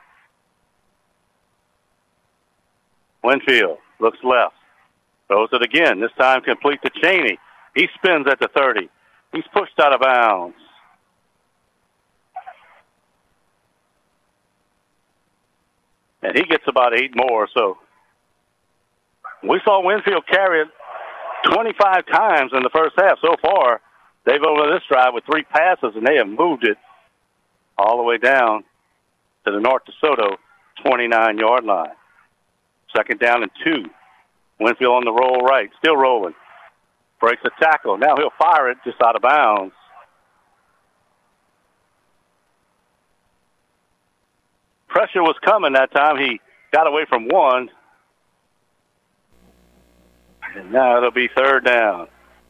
Speaker 2: Winfield looks left. Throws it again. This time complete to Cheney. He spins at the 30. He's pushed out of bounds. And he gets about eight more. So we saw Winfield carry it 25 times in the first half so far. They've over this drive with three passes, and they have moved it all the way down to the North DeSoto 29 yard line. Second down and two. Winfield on the roll right, still rolling. Breaks a tackle. Now he'll fire it just out of bounds. Pressure was coming that time. He got away from one. And now it'll be third down.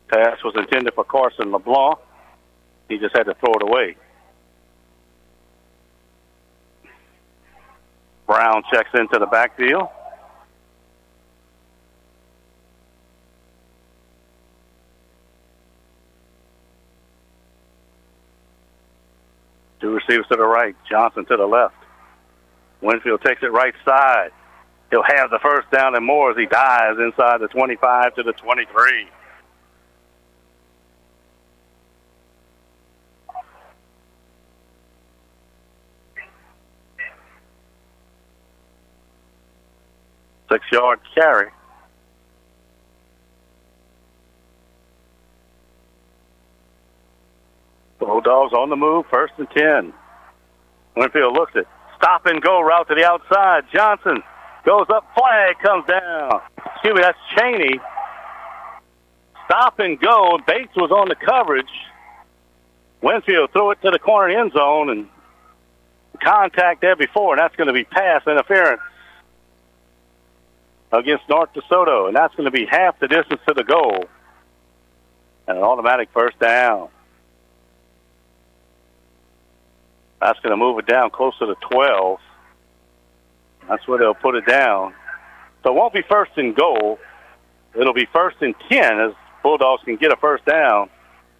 Speaker 2: Pass was intended for Carson LeBlanc. He just had to throw it away. Brown checks into the backfield. Two receivers to the right, Johnson to the left. Winfield takes it right side. He'll have the first down and more as he dives inside the 25 to the 23. Six yard carry. Bulldogs on the move, first and 10. Winfield looks it. Stop and go route to the outside. Johnson goes up, flag comes down. Excuse me, that's Cheney. Stop and go. Bates was on the coverage. Winfield threw it to the corner end zone and contact there before, and that's going to be pass interference against North DeSoto, and that's going to be half the distance to the goal. And an automatic first down. That's going to move it down closer to 12. That's where they'll put it down. So it won't be first and goal. It'll be first and 10 as Bulldogs can get a first down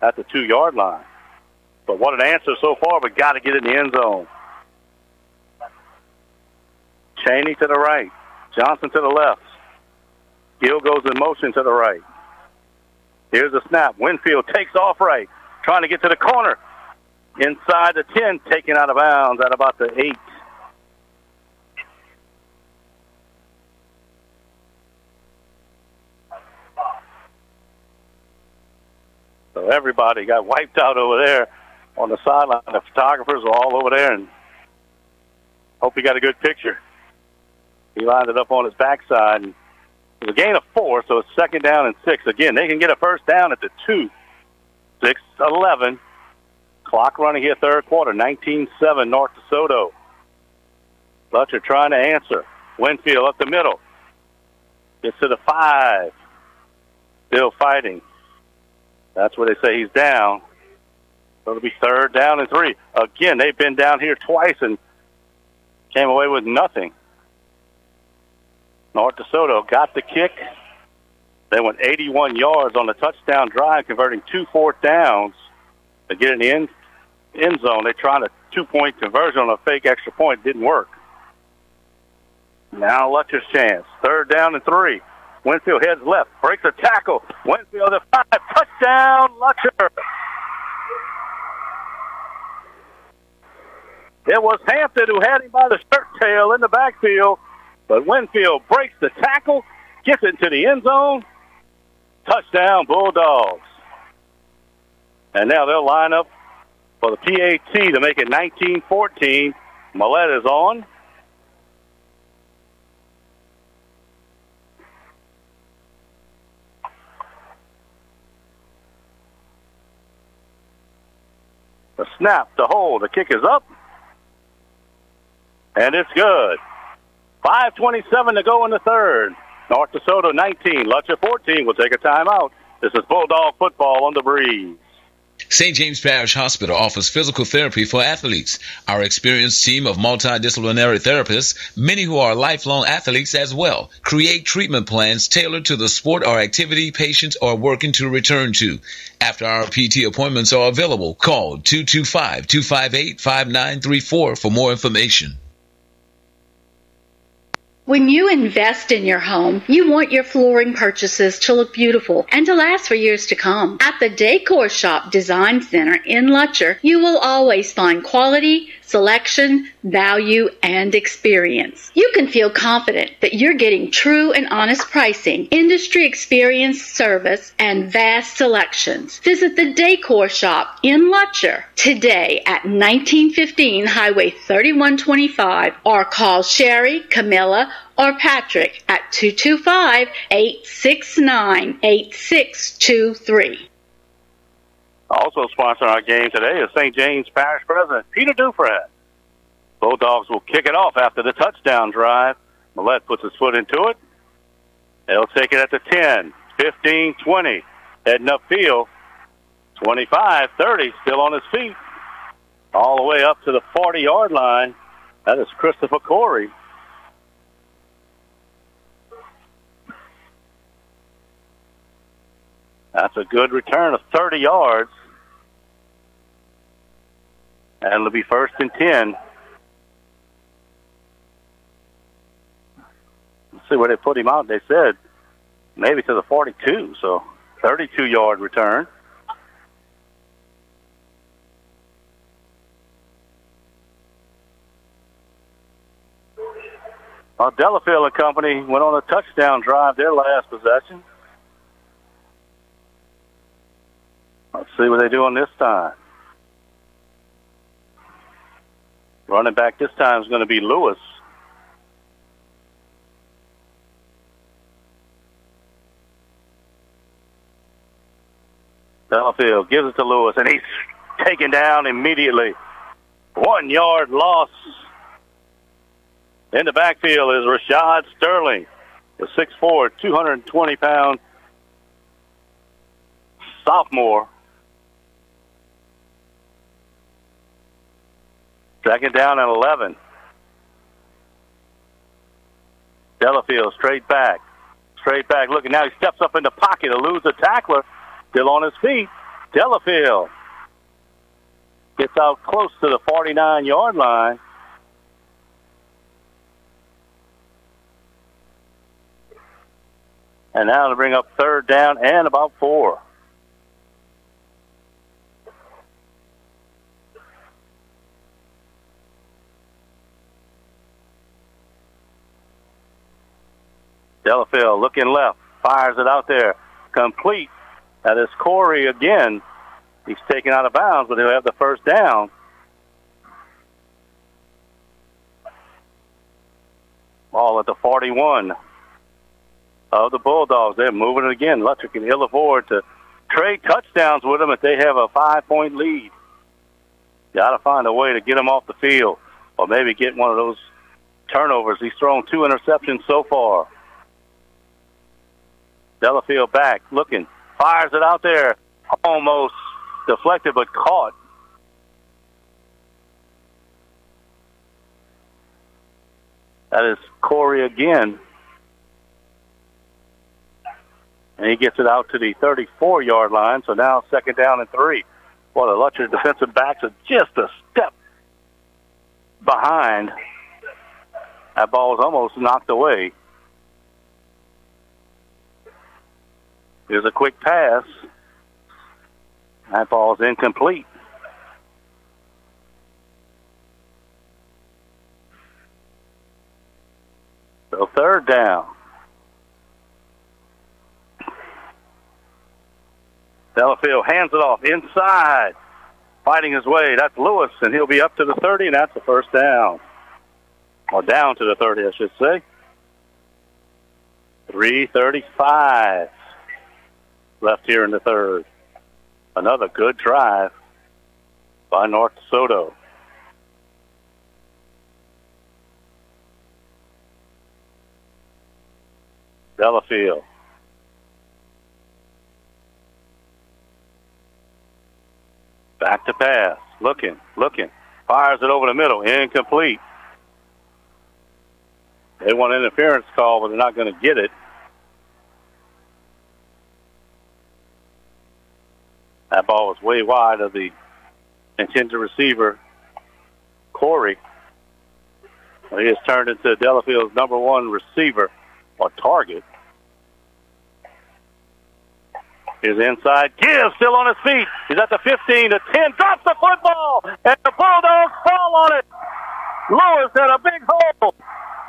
Speaker 2: at the two yard line. But what an answer so far, but got to get in the end zone. Cheney to the right. Johnson to the left. Gill goes in motion to the right. Here's a snap. Winfield takes off right, trying to get to the corner. Inside the 10, taken out of bounds at about the 8. So everybody got wiped out over there on the sideline. The photographers were all over there, and hope he got a good picture. He lined it up on his backside. And it was a gain of four, so it's second down and six. Again, they can get a first down at the two. Six eleven. Clock running here, third quarter. 19-7 North DeSoto. Lutcher trying to answer. Winfield up the middle. Gets to the five. Still fighting. That's where they say he's down. So it'll be third down and three. Again, they've been down here twice and came away with nothing. North DeSoto got the kick. They went 81 yards on the touchdown drive, converting two fourth downs to get the end, end zone. They tried a two point conversion on a fake extra point. Didn't work. Now Lutcher's chance. Third down and three. Winfield heads left, breaks a tackle. Winfield the five, touchdown, Lutcher. It was Hampton who had him by the shirt tail in the backfield, but Winfield breaks the tackle, gets into the end zone. Touchdown, Bulldogs. And now they'll line up for the PAT to make it 19-14. Millette is on. The snap, the hold, the kick is up. And it's good. 5.27 to go in the third. North DeSoto 19, Lutcher 14 will take a timeout. This is Bulldog football on the breeze.
Speaker 15: St. James Parish Hospital offers physical therapy for athletes. Our experienced team of multidisciplinary therapists, many who are lifelong athletes as well, create treatment plans tailored to the sport or activity patients are working to return to. After our PT appointments are available, call 225-258-5934 for more information.
Speaker 7: When you invest in your home, you want your flooring purchases to look beautiful and to last for years to come. At the Decor Shop Design Center in Lutcher, you will always find quality, selection, value, and experience. You can feel confident that you're getting true and honest pricing, industry experience, service, and vast selections. Visit the Decor Shop in Lutcher today at 1915 Highway 3125 or call Sherry, Camilla, or Patrick at 225 869 8623.
Speaker 2: Also sponsoring our game today is St. James Parish President Peter Dufresne. Bulldogs will kick it off after the touchdown drive. Millette puts his foot into it. They'll take it at the 10, 15, 20. Heading upfield. 25, 30, still on his feet. All the way up to the 40 yard line. That is Christopher Corey. That's a good return of 30 yards. And it'll be first and 10. Let's see where they put him out. They said maybe to the 42, so 32 yard return. Well, Delafield and company went on a touchdown drive their last possession. Let's see what they do on this time. Running back this time is going to be Lewis. Delafield gives it to Lewis, and he's taken down immediately. One yard loss. In the backfield is Rashad Sterling, the 6'4", 220 pound sophomore. Second down and 11. Delafield straight back. Straight back looking. Now he steps up in the pocket to lose the tackler. Still on his feet. Delafield gets out close to the 49 yard line. And now to bring up third down and about four. Delafield looking left, fires it out there, complete. That is Corey again. He's taken out of bounds, but he'll have the first down. Ball at the 41 of the Bulldogs. They're moving it again. Lutcher can ill afford to trade touchdowns with them if they have a five point lead. Got to find a way to get him off the field or maybe get one of those turnovers. He's thrown two interceptions so far. Delafield back, looking, fires it out there, almost deflected but caught. That is Corey again. And he gets it out to the 34 yard line. So now second down and three. Well, the Lutcher defensive backs are just a step behind. That ball was almost knocked away. Here's a quick pass. That ball's incomplete. So third down. Delafield hands it off inside, fighting his way. That's Lewis, and he'll be up to the 30, and that's the first down. Or down to the 30, I should say. 335 left here in the third. Another good drive by North Soto. Delafield. Back to pass. Looking, looking. Fires it over the middle. Incomplete. They want an interference call, but they're not going to get it. That ball was way wide of the intended receiver, Corey. He has turned into Delafield's number one receiver or target. He's inside. Gibbs still on his feet. He's at the 15 to 10. Drops the football, and the Bulldogs fall on it. Lewis had a big hole.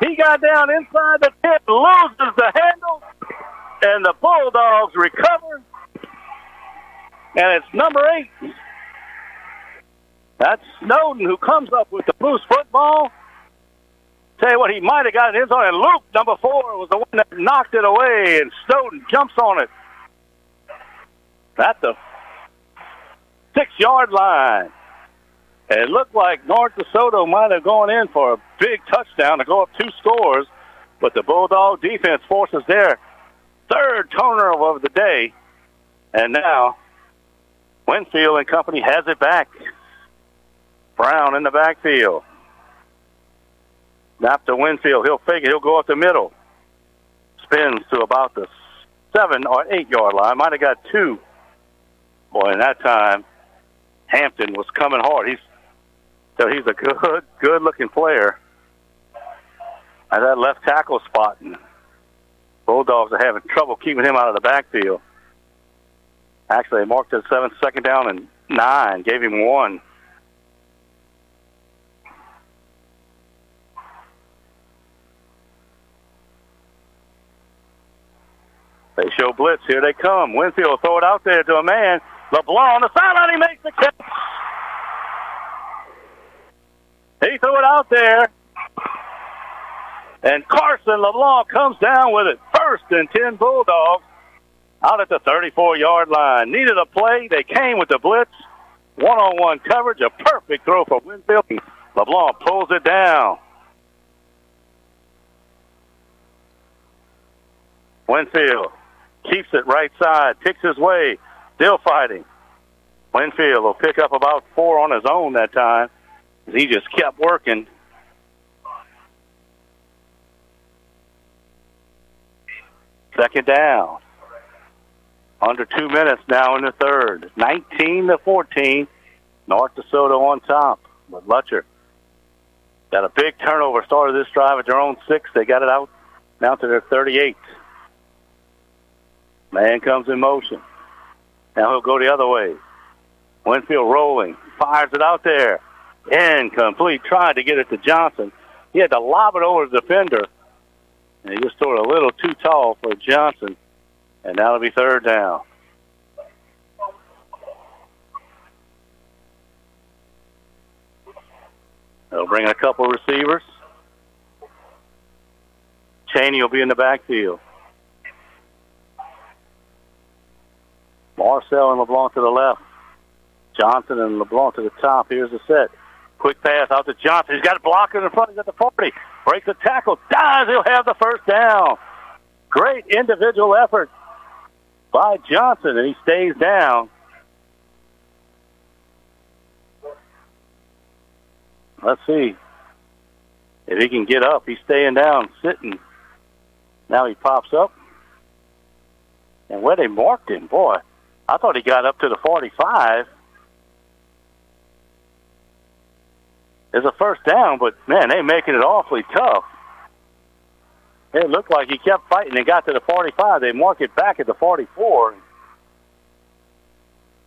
Speaker 2: He got down inside the 10, loses the handle, and the Bulldogs recover. And it's number eight. That's Snowden who comes up with the loose football. Tell you what, he might have got it in zone. And Luke, number four, was the one that knocked it away, and Snowden jumps on it at the six yard line. It looked like North DeSoto might have gone in for a big touchdown to go up two scores, but the Bulldog defense forces their third turnover of the day. And now Winfield and company has it back. Brown in the backfield. Snap to Winfield. He'll fake it. He'll go up the middle. Spins to about the seven or eight yard line. Might have got two. Boy, in that time, Hampton was coming hard. He's so he's a good, good looking player. At that left tackle spot, and Bulldogs are having trouble keeping him out of the backfield. Actually, they marked it seven, second down and nine, gave him one. They show blitz. Here they come. Winfield throw it out there to a man. LeBlanc on the sideline. He makes the catch. He threw it out there. And Carson LeBlanc comes down with it. First and 10 Bulldogs out at the 34 yard line. Needed a play. They came with the blitz. One on one coverage. A perfect throw for Winfield. LeBlanc pulls it down. Winfield keeps it right side, picks his way, still fighting. Winfield will pick up about four on his own that time. He just kept working. Second down. Under two minutes now in the third. 19 to 14. North DeSoto on top with Lutcher. Got a big turnover. Started this drive at their own six. They got it out now to their 38. Man comes in motion. Now he'll go the other way. Winfield rolling. Fires it out there. Incomplete. Tried to get it to Johnson. He had to lob it over the defender. And he just threw it a little too tall for Johnson. And that'll be third down. They'll bring in a couple receivers. Cheney will be in the backfield. Marcel and LeBlanc to the left. Johnson and LeBlanc to the top. Here's the set. Quick pass out to Johnson. He's got a blocker in front. He's at the 40. Breaks the tackle. Dies. He'll have the first down. Great individual effort by Johnson, and he stays down. Let's see if he can get up. He's staying down, sitting. Now he pops up. And where they marked him, boy, I thought he got up to the 45. It's a first down, but man, they making it awfully tough. It looked like he kept fighting and got to the 45. They mark it back at the 44.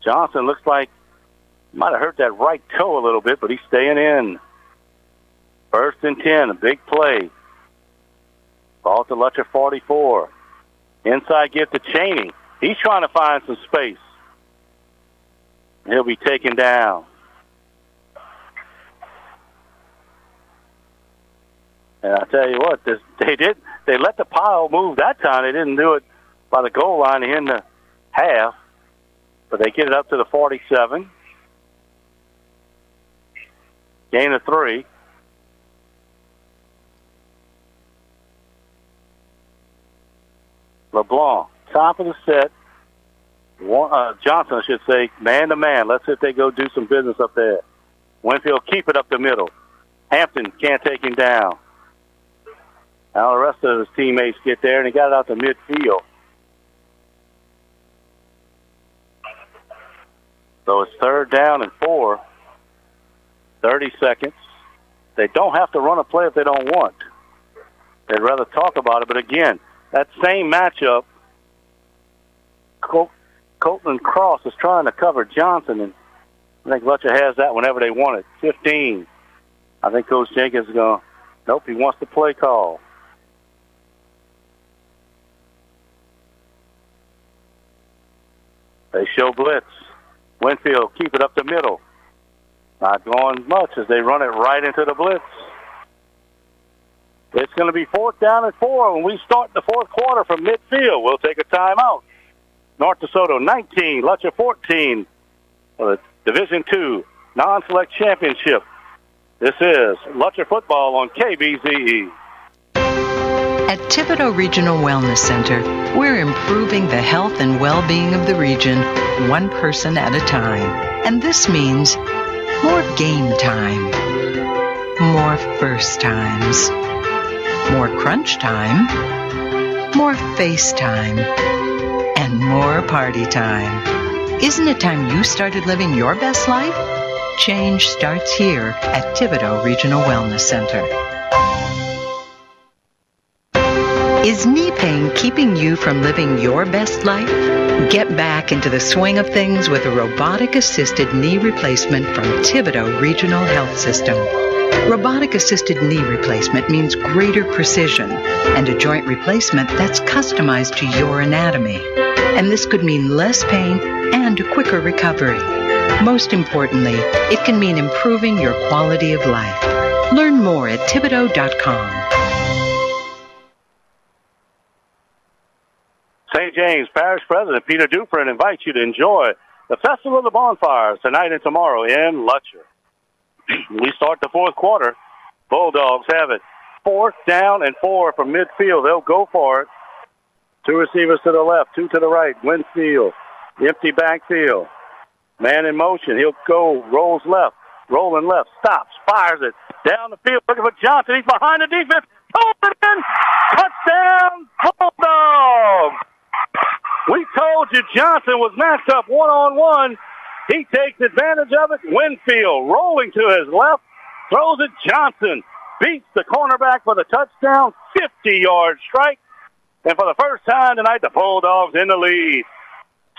Speaker 2: Johnson looks like might have hurt that right toe a little bit, but he's staying in. First and 10, a big play. Ball to Lutcher 44. Inside give to Cheney. He's trying to find some space. He'll be taken down. And I tell you what, this, (laughs) they did. They let the pile move that time. They didn't do it by the goal line in the half, but they get it up to the 47. Gain of three. LeBlanc, top of the set, One, uh, Johnson, I should say, man to man. Let's see if they go do some business up there. Winfield keep it up the middle. Hampton can't take him down. Now the rest of his teammates get there, and he got it out to midfield. So it's third down and four. 30 seconds. They don't have to run a play if they don't want. They'd rather talk about it. But again, that same matchup, Col- Colton Cross is trying to cover Johnson, and I think Lutcher has that whenever they want it. 15. I think Coach Jenkins is going, nope, he wants the play call. They show blitz. Winfield keep it up the middle. Not going much as they run it right into the blitz. It's going to be fourth down and four when we start the fourth quarter from midfield. We'll take a timeout. North DeSoto 19, Lutcher 14 for the Division Two non-select championship. This is Lutcher football on KBZE.
Speaker 8: At Thibodaux Regional Wellness Center, we're improving the health and well-being of the region one person at a time. And this means more game time, more first times, more crunch time, more face time, and more party time. Isn't it time you started living your best life? Change starts here at Thibodaux Regional Wellness Center. Is knee pain keeping you from living your best life? Get back into the swing of things with a robotic assisted knee replacement from Thibodaux Regional Health System. Robotic assisted knee replacement means greater precision and a joint replacement that's customized to your anatomy. And this could mean less pain and a quicker recovery. Most importantly, it can mean improving your quality of life. Learn more at Thibodaux.com.
Speaker 2: St. James Parish President Peter Dufresne invites you to enjoy the Festival of the Bonfires tonight and tomorrow in Lutcher. (clears throat) we start the fourth quarter. Bulldogs have it. Fourth down and four from midfield. They'll go for it. Two receivers to the left, two to the right. Winfield, empty backfield. Man in motion. He'll go, rolls left, rolling left, stops, fires it down the field, looking for Johnson. He's behind the defense. In. Touchdown, Bulldogs. We told you Johnson was matched up one on one. He takes advantage of it. Winfield rolling to his left, throws it. Johnson beats the cornerback for the touchdown, 50 yard strike. And for the first time tonight, the Bulldogs in the lead,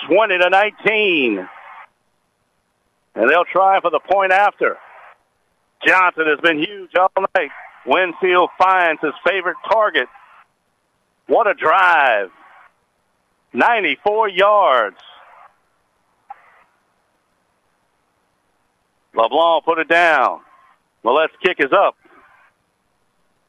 Speaker 2: 20 to 19. And they'll try for the point after. Johnson has been huge all night. Winfield finds his favorite target. What a drive. 94 yards. LeBlanc put it down. Millett's kick is up.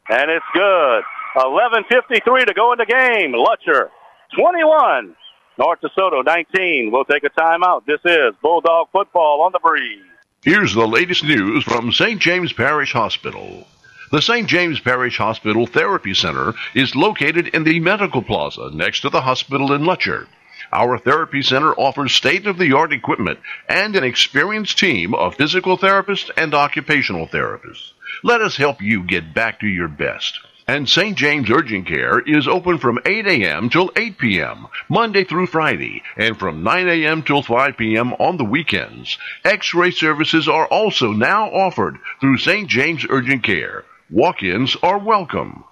Speaker 2: And it's good. 11.53 to go in the game. Lutcher, 21. North DeSoto, 19. We'll take a timeout. This is Bulldog football on the breeze.
Speaker 1: Here's the latest news from St. James Parish Hospital. The St. James Parish Hospital Therapy Center is located in the Medical Plaza next to the hospital in Lutcher. Our therapy center offers state of the art equipment and an experienced team of physical therapists and occupational therapists. Let us help you get back to your best. And St. James Urgent Care is open from 8 a.m. till 8 p.m., Monday through Friday, and from 9 a.m. till 5 p.m. on the weekends. X-ray services are also now offered through St. James Urgent Care. Walk-ins are welcome.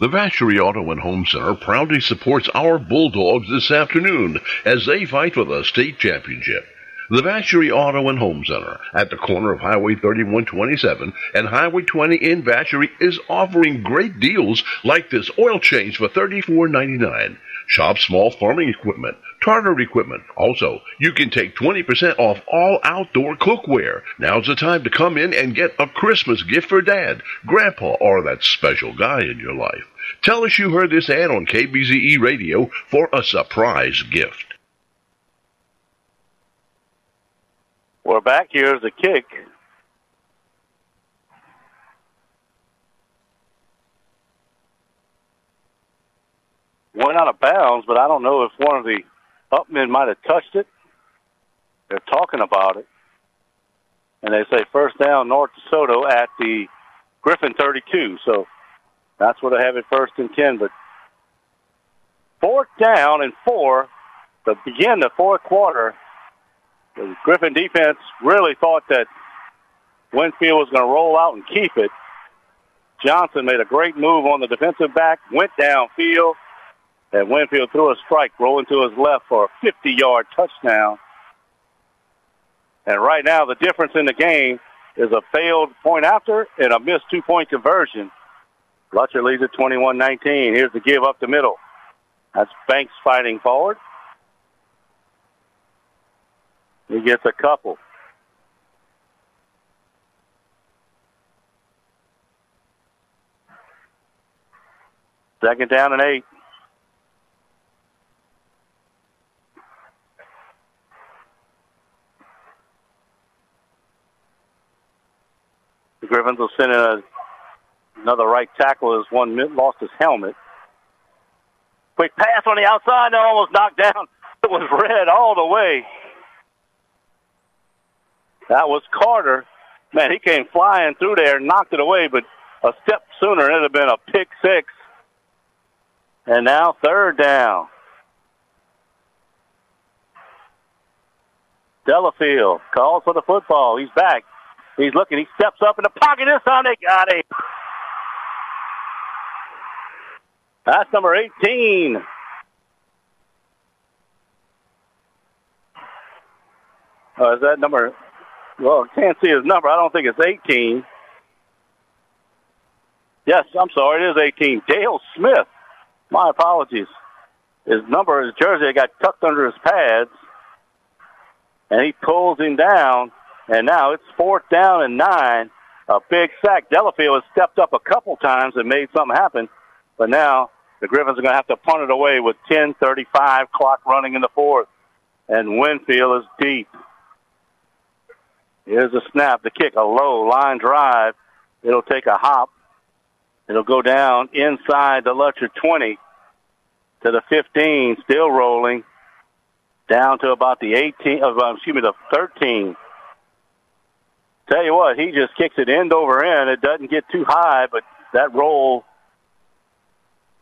Speaker 1: The Vacherie Auto and Home Center proudly supports our Bulldogs this afternoon as they fight for the state championship. The Vacherie Auto and Home Center at the corner of Highway 3127 and Highway 20 in Vacherie is offering great deals like this oil change for $34.99. Shop small farming equipment, tartar equipment. Also, you can take 20% off all outdoor cookware. Now's the time to come in and get a Christmas gift for dad, grandpa, or that special guy in your life. Tell us you heard this ad on KBZE radio for a surprise gift.
Speaker 2: We're back. Here's the kick. Went out of bounds, but I don't know if one of the Upman might have touched it. They're talking about it. And they say first down North DeSoto at the Griffin 32. So that's where they have it first and 10. But fourth down and four to begin the fourth quarter. The Griffin defense really thought that Winfield was going to roll out and keep it. Johnson made a great move on the defensive back, went downfield, and Winfield threw a strike rolling to his left for a 50-yard touchdown. And right now, the difference in the game is a failed point after and a missed two-point conversion. Lutcher leads at 21-19. Here's the give up the middle. That's Banks fighting forward. He gets a couple. Second down and eight. The Griffins will send in a, another right tackle as one lost his helmet. Quick pass on the outside, almost knocked down. (laughs) It was red all the way. That was Carter. Man, he came flying through there, knocked it away, but a step sooner, it'd have been a pick six. And now third down. Delafield calls for the football. He's back. He's looking. He steps up in the pocket. This time they got him. That's number 18. Uh, is that number? Well, I can't see his number. I don't think it's 18. Yes, I'm sorry. It is 18. Dale Smith. My apologies. His number, his jersey got tucked under his pads, and he pulls him down, and now it's fourth down and nine. A big sack. Delafield has stepped up a couple times and made something happen, but now the Griffins are going to have to punt it away with 10:35 clock running in the fourth, and Winfield is deep. Here's a snap, the kick, a low line drive. It'll take a hop. It'll go down inside the Lutcher 20 to the 15, still rolling down to about the 18, uh, excuse me, the 13. Tell you what, he just kicks it end over end. It doesn't get too high, but that roll,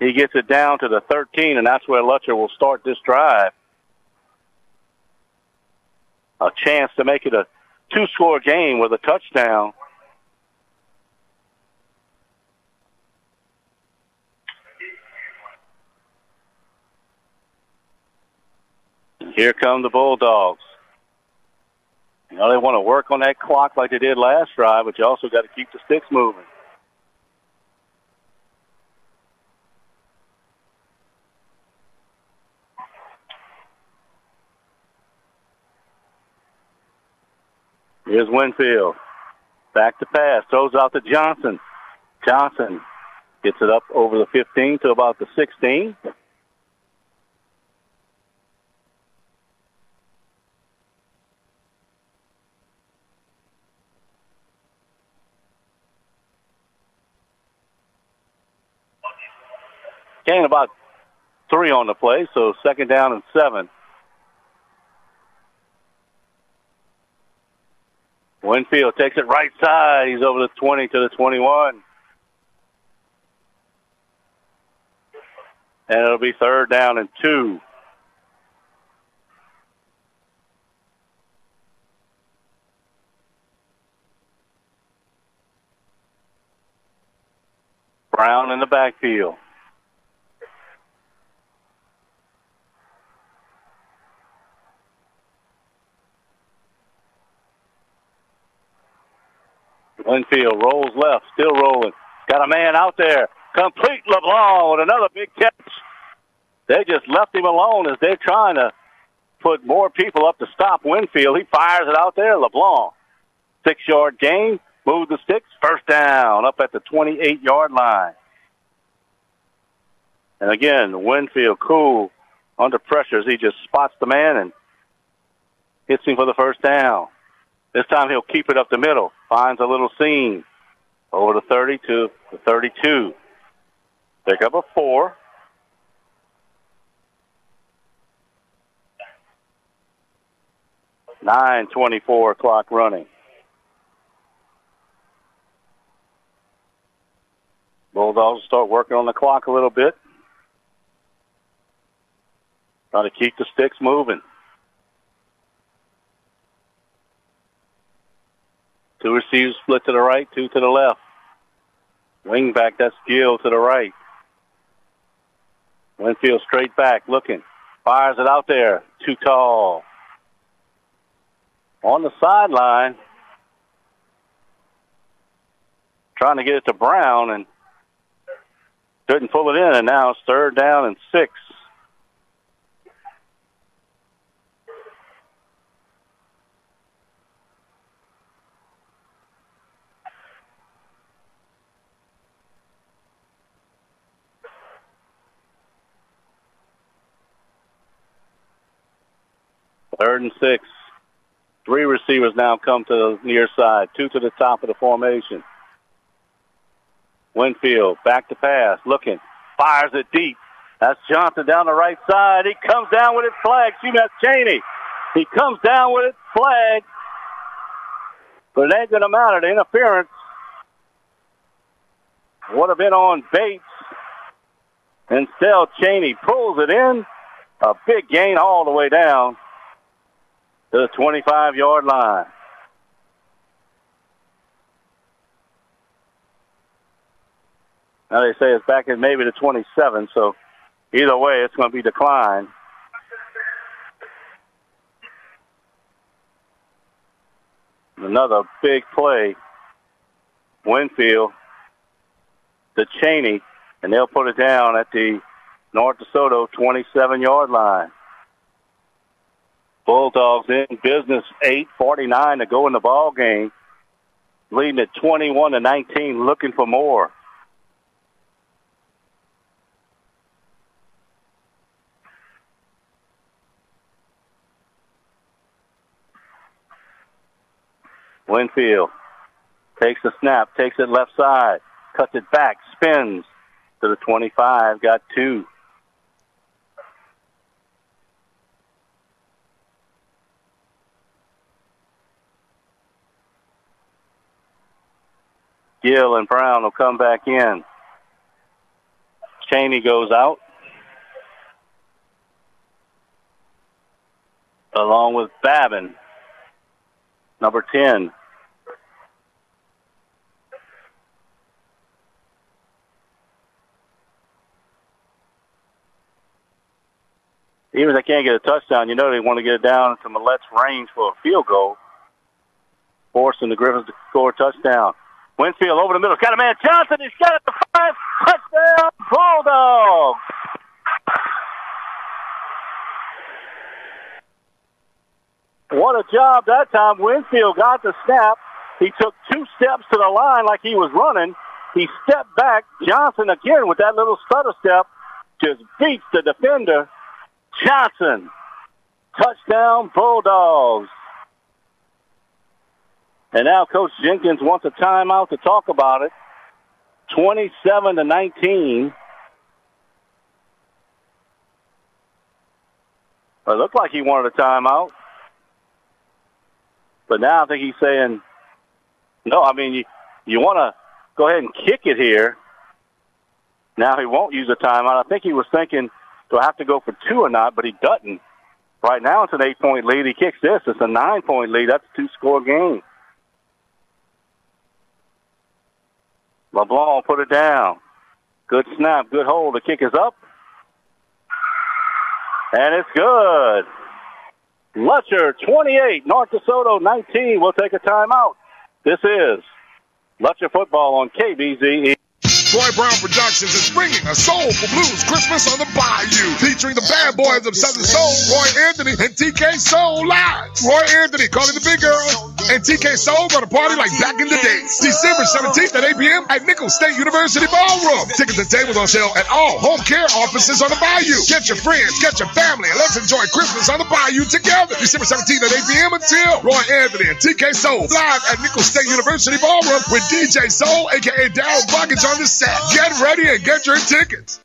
Speaker 2: he gets it down to the 13, and that's where Lutcher will start this drive. A chance to make it a two-score game with a touchdown. Here come the Bulldogs. You know, they want to work on that clock like they did last drive, but you also got to keep the sticks moving. Here's Winfield. Back to pass. Throws out to Johnson. Johnson gets it up over the 15 to about the 16. Gain about three on the play, so second down and seven. Winfield takes it right side. He's over the 20 to the 21. And it'll be third down and two. Brown in the backfield. Winfield rolls left, still rolling. Got a man out there. Complete LeBlanc with another big catch. They just left him alone as they're trying to put more people up to stop Winfield. He fires it out there. LeBlanc. Six yard gain. Move the sticks. First down up at the 28 yard line. And again, Winfield cool under pressure as he just spots the man and hits him for the first down. This time he'll keep it up the middle. Finds a little seam. Over to 30 to the 32. Pick up a four. 9:24 clock running. Bulldogs start working on the clock a little bit. Trying to keep the sticks moving. Two receivers split to the right, two to the left. Wing back, that's Gill to the right. Winfield straight back, looking. Fires it out there. Too tall. On the sideline. Trying to get it to Brown and couldn't pull it in, and now it's third down and six. Third and six. Three receivers now come to the near side, two to the top of the formation. Winfield back to pass, looking, fires it deep. That's Johnson down the right side. He comes down with it flag. See, that's Cheney. He comes down with it flag. But it ain't going to matter. The interference would have been on Bates. Instead, Cheney pulls it in. A big gain all the way down to the 25 yard line. Now they say it's back at maybe the 27, so either way, it's going to be declined. Another big play. Winfield to Cheney, and they'll put it down at the North DeSoto 27 yard line. Bulldogs in business, 8:49 to go in the ball game, leading at 21 to 19, looking for more. Winfield takes the snap, takes it left side, cuts it back, spins to the 25, got two. Gill and Brown will come back in. Cheney goes out. Along with Babin, number 10. Even if they can't get a touchdown, you know they want to get it down to Millette's range for a field goal, forcing the Griffins to score a touchdown. Winfield over the middle. Got a man. Johnson. He's got it. The five. Touchdown. Bulldogs. What a job that time. Winfield got the snap. He took two steps to the line like he was running. He stepped back. Johnson again with that little stutter step just beats the defender. Johnson. Touchdown Bulldogs. And now Coach Jenkins wants a timeout to talk about it. 27 to 19. It looked like he wanted a timeout. But now I think he's saying, no, I mean, you, you want to go ahead and kick it here. Now he won't use a timeout. I think he was thinking, do I have to go for two or not? But he doesn't. Right now it's an eight point lead. He kicks this. It's a nine point lead. That's a two score game. LeBlanc put it down. Good snap, good hold. The kick is up. And it's good. Lutcher 28, North DeSoto 19. We'll take a timeout. This is Lutcher football on KBZE.
Speaker 9: Troy Brown Productions is bringing a soulful blues Christmas on the Bayou, featuring the bad boys of Southern Soul, Roy Anthony and TK Soul live. Roy Anthony calling the big girl, and TK Soul gonna party like back in the days. December 17th at 8 p.m. at Nicholls State University Ballroom. Tickets and tables on sale at all home care offices on the Bayou. Get your friends, get your family, and let's enjoy Christmas on the Bayou together. December 17th at 8 p.m. until Roy Anthony and TK Soul live at Nicholls State University Ballroom with DJ Soul, aka Daryl Buckets on the Get ready and get your tickets.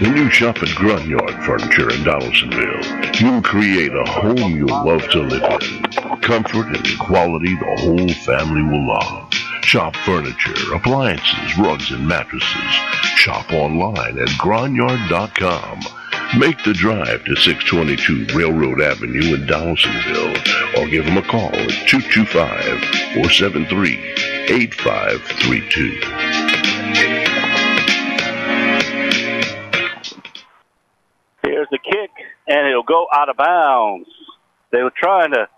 Speaker 1: When you shop at Grunyard Furniture in Donaldsonville, you'll create a home you'll love to live in. Comfort and quality the whole family will love. Shop furniture, appliances, rugs, and mattresses. Shop online at Gronyard.com. Make the drive to 622 Railroad Avenue in Donaldsonville or give them a call at 225-473-8532.
Speaker 2: Here's the kick, and it'll go out of bounds. They were trying to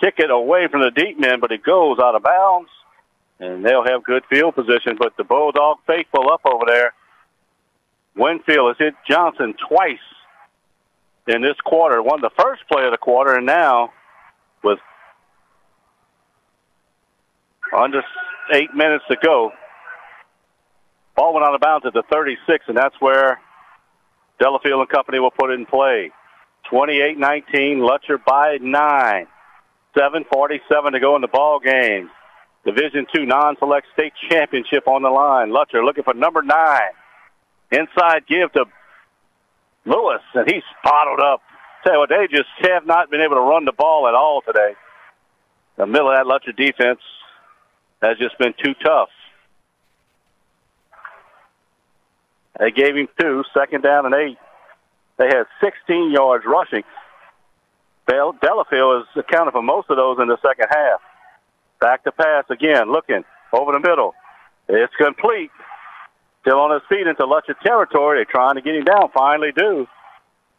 Speaker 2: kick it away from the deep men, but it goes out of bounds, and they'll have good field position. But the Bulldog faithful up over there. Winfield has hit Johnson twice in this quarter. Won the first play of the quarter, and now with under eight minutes to go, ball went out of bounds at the 36, and that's where Delafield and company will put it in play. 28-19, Lutcher by nine. 7.47 to go in the ball game. Division two non-select state championship on the line. Lutcher looking for number nine. Inside give to Lewis, and he's bottled up. Tell you what, they just have not been able to run the ball at all today. The middle of that Lutcher defense has just been too tough. They gave him two, second down and eight. They had 16 yards rushing. Del- Delafield has accounted for most of those in the second half. Back to pass again, looking over the middle. It's complete. Still on his feet into Lutcher territory. They're trying to get him down. Finally do.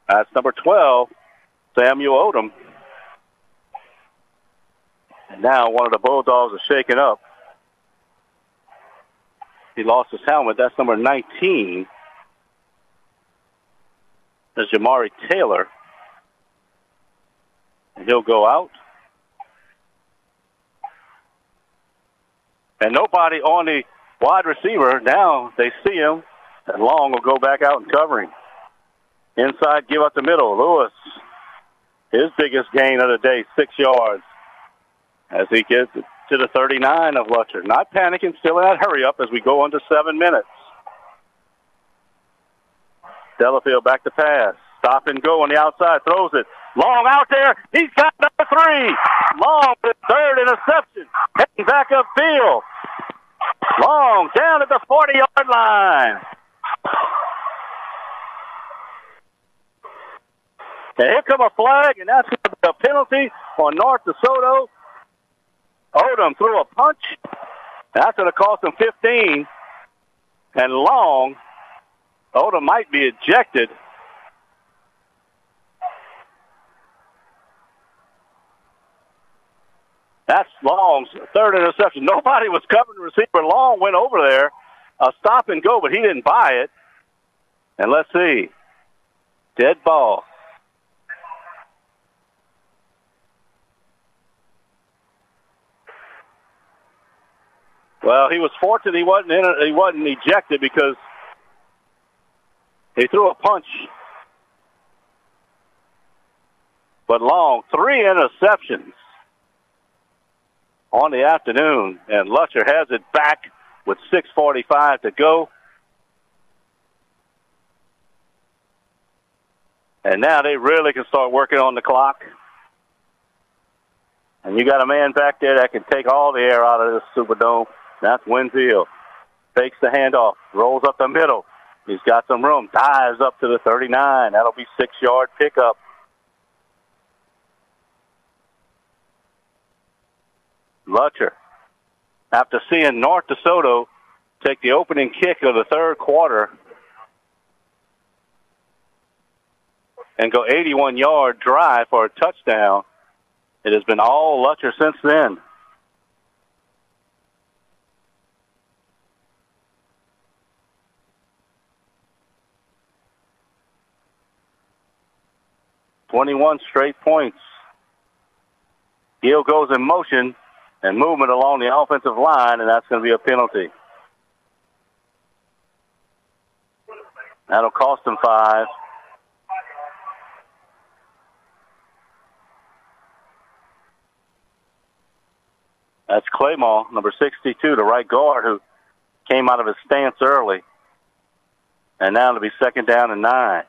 Speaker 2: That's number 12, Samuel Odom. And now one of the Bulldogs is shaken up. He lost his helmet. That's number 19. There's Jamari Taylor. And he'll go out. And nobody on the wide receiver. Now they see him. And Long will go back out and covering. Inside, give up the middle. Lewis, his biggest gain of the day, six yards. As he gets to the 39 of Lutcher. Not panicking, still in that hurry up as we go under seven minutes. Delafield back to pass. Stop and go on the outside. Throws it. Long out there. He's got number three. Long, third interception. Heading back upfield. Long down at the 40 yard line. And here come a flag, and that's going to be a penalty on North DeSoto. Odom threw a punch. That's going to cost him 15. And Long, Odom might be ejected. That's Long's third interception. (laughs) Nobody was covering the receiver. Long went over there, a stop and go, but he didn't buy it. And let's see. Dead ball. Well, he was fortunate he wasn't in, he wasn't ejected because he threw a punch. But long, three interceptions on the afternoon, and Lutcher has it back with 6:45 to go. And now they really can start working on the clock. And you got a man back there that can take all the air out of this Superdome. That's Winfield. Takes the handoff, rolls up the middle. He's got some room. Dives up to the 39. That'll be six yard pickup. Lutcher, after seeing North DeSoto take the opening kick of the third quarter and go 81 yard drive for a touchdown, it has been all Lutcher since then. Twenty-one straight points. Gill goes in motion and movement along the offensive line, and that's going to be a penalty. That'll cost them five. That's Claymore, number 62, the right guard, who came out of his stance early. And now it'll be second down and nine.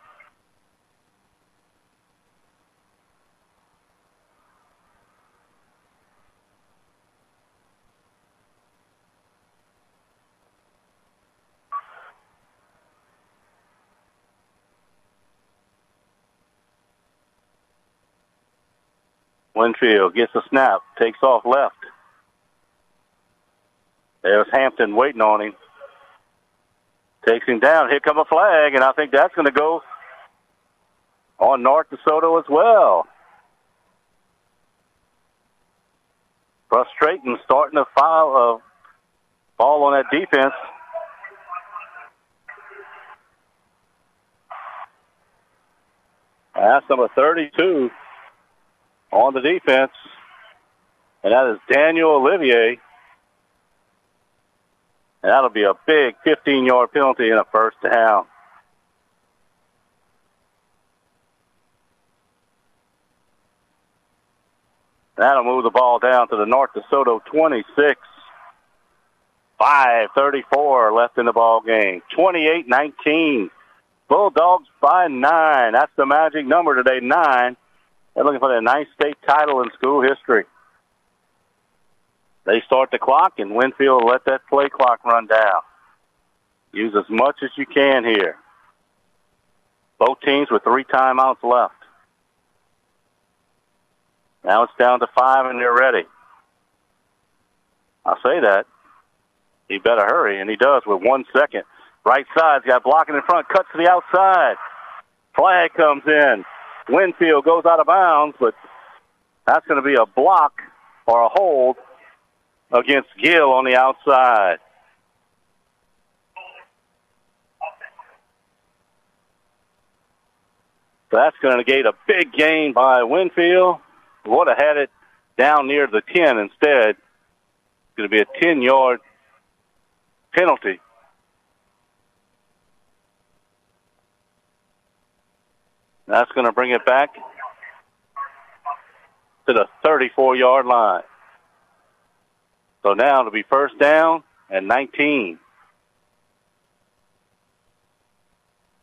Speaker 2: Winfield gets a snap, takes off left. There's Hampton waiting on him. Takes him down. Here come a flag, and I think that's going to go on North DeSoto as well. Frustrating starting to foul of uh, ball on that defense. That's number 32 on the defense, and that is Daniel Olivier. And that'll be a big 15 yard penalty in a first down. That'll move the ball down to the North DeSoto 26. 5.34 left in the ball game. 28 19. Bulldogs by nine. That's the magic number today, nine. They're looking for their ninth state title in school history. They start the clock, and Winfield let that play clock run down. Use as much as you can here. Both teams with three timeouts left. Now it's down to five, and they're ready. I say that. He better hurry, and he does with one second. Right side's got blocking in front, cuts to the outside. Flag comes in. Winfield goes out of bounds, but that's going to be a block or a hold against Gill on the outside. So that's going to negate a big gain by Winfield. Would have had it down near the 10 instead. It's going to be a 10 yard penalty. That's going to bring it back to the 34 yard line. So now it'll be first down and 19.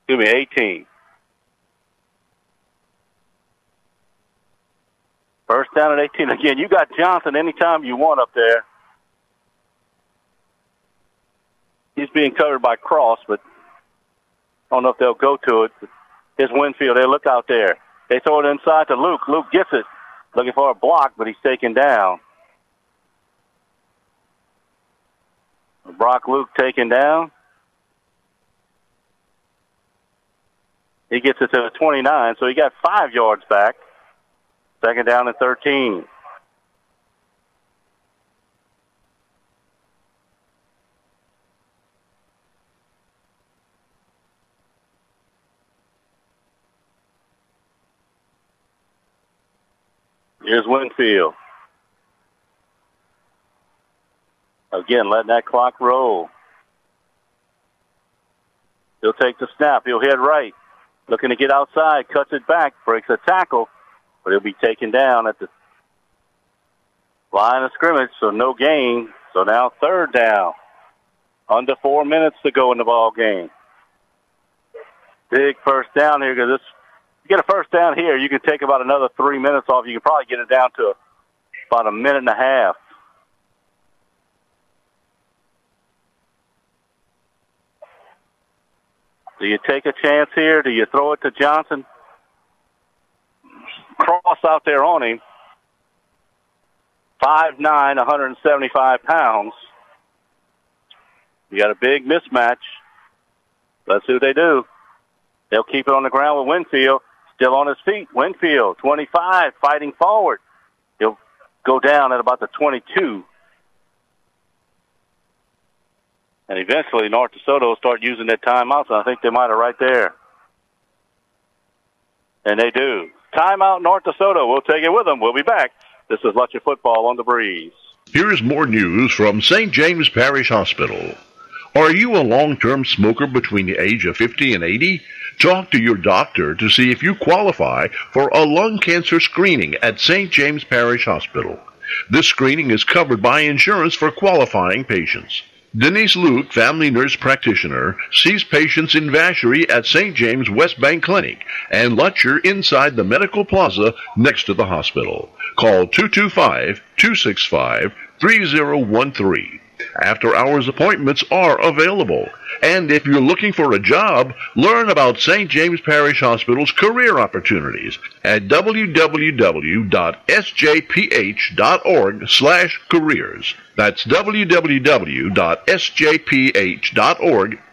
Speaker 2: Excuse me, 18. First down at 18. Again, you got Johnson anytime you want up there. He's being covered by Cross, but I don't know if they'll go to it. Here's Winfield. They look out there. They throw it inside to Luke. Luke gets it. Looking for a block, but he's taken down. Brock Luke taken down. He gets it to the 29, so he got five yards back. Second down and 13. Here's Winfield. Again, letting that clock roll. He'll take the snap. He'll head right. Looking to get outside. Cuts it back. Breaks a tackle. But he'll be taken down at the line of scrimmage. So no gain. So now third down. Under four minutes to go in the ball game. Big first down here because this get a first down here, you can take about another three minutes off. You can probably get it down to about a minute and a half. Do you take a chance here? Do you throw it to Johnson? Cross out there on him. Five nine, 175 pounds. You got a big mismatch. Let's see what they do. They'll keep it on the ground with Winfield. Still on his feet. Winfield, 25, fighting forward. He'll go down at about the 22. And eventually, North DeSoto will start using their timeouts, I think they might have right there. And they do. Timeout, North DeSoto. We'll take it with them. We'll be back. This is Lutcher Football on the Breeze.
Speaker 1: Here's more news from St. James Parish Hospital. Are you a long-term smoker between the age of 50 and 80? Talk to your doctor to see if you qualify for a lung cancer screening at St. James Parish Hospital. This screening is covered by insurance for qualifying patients. Denise Luke, family nurse practitioner, sees patients in Vacherie at St. James West Bank Clinic and Lutcher inside the Medical Plaza next to the hospital. Call 225-265-3013. After hours appointments are available. And if you're looking for a job, learn about St. James Parish Hospital's career opportunities at www.sjph.org slash careers. That's www.sjph.org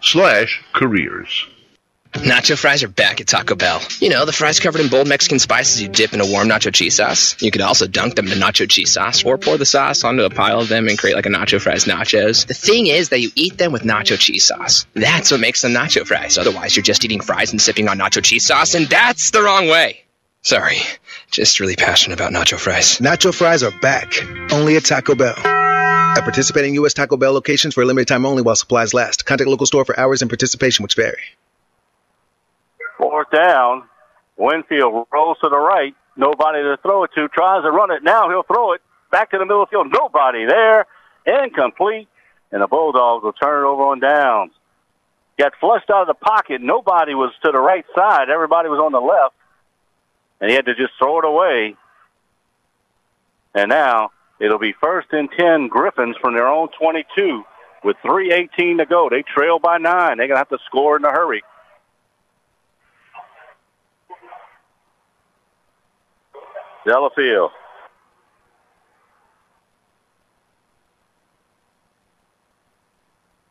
Speaker 1: slash careers.
Speaker 5: Nacho fries are back at Taco Bell. You know, the fries covered in bold Mexican spices you dip in a warm nacho cheese sauce. You could also dunk them in nacho cheese sauce or pour the sauce onto a pile of them and create like a nacho fries nachos. The thing is that you eat them with nacho cheese sauce. That's what makes them nacho fries. Otherwise, you're just eating fries and sipping on nacho cheese sauce, and that's the wrong way. Sorry, just really passionate about nacho fries.
Speaker 6: Nacho fries are back, only at Taco Bell. At participating U.S. Taco Bell locations for a limited time only while supplies last. Contact local store for hours and participation which vary.
Speaker 2: Down. Winfield rolls to the right. Nobody to throw it to. Tries to run it. Now he'll throw it back to the middle of the field. Nobody there. Incomplete. And the Bulldogs will turn it over on downs. Got flushed out of the pocket. Nobody was to the right side. Everybody was on the left. And he had to just throw it away. And now it'll be first and 10 Griffins from their own 22 with 3.18 to go. They trail by nine. They're going to have to score in a hurry. Delafield.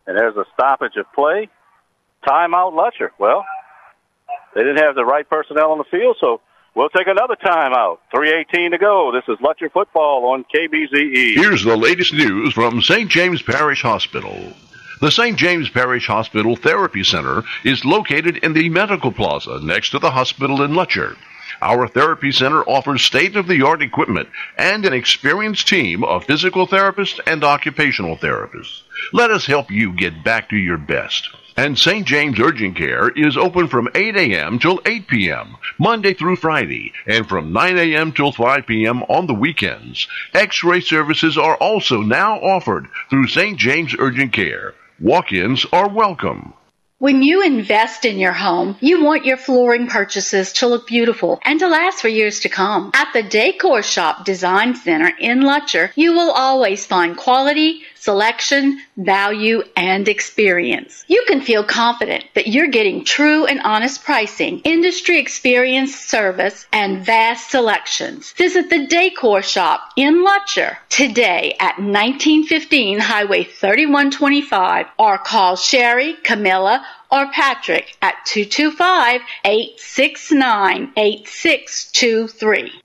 Speaker 2: And there's a stoppage of play. Timeout, Lutcher. Well, they didn't have the right personnel on the field, so we'll take another timeout. 3.18 to go. This is Lutcher football on KBZE.
Speaker 1: Here's the latest news from St. James Parish Hospital. The St. James Parish Hospital Therapy Center is located in the Medical Plaza next to the hospital in Lutcher. Our therapy center offers state of the art equipment and an experienced team of physical therapists and occupational therapists. Let us help you get back to your best. And St. James Urgent Care is open from 8 a.m. till 8 p.m., Monday through Friday, and from 9 a.m. till 5 p.m. on the weekends. X-ray services are also now offered through St. James Urgent Care. Walk-ins are welcome.
Speaker 7: When you invest in your home, you want your flooring purchases to look beautiful and to last for years to come. At the Decor Shop Design Center in Lutcher, you will always find quality, selection, value, and experience. You can feel confident that you're getting true and honest pricing, industry experience, service, and vast selections. Visit the Decor Shop in Lutcher today at 1915 Highway 3125 or call Sherry, Camilla, or Patrick at 225 869 8623.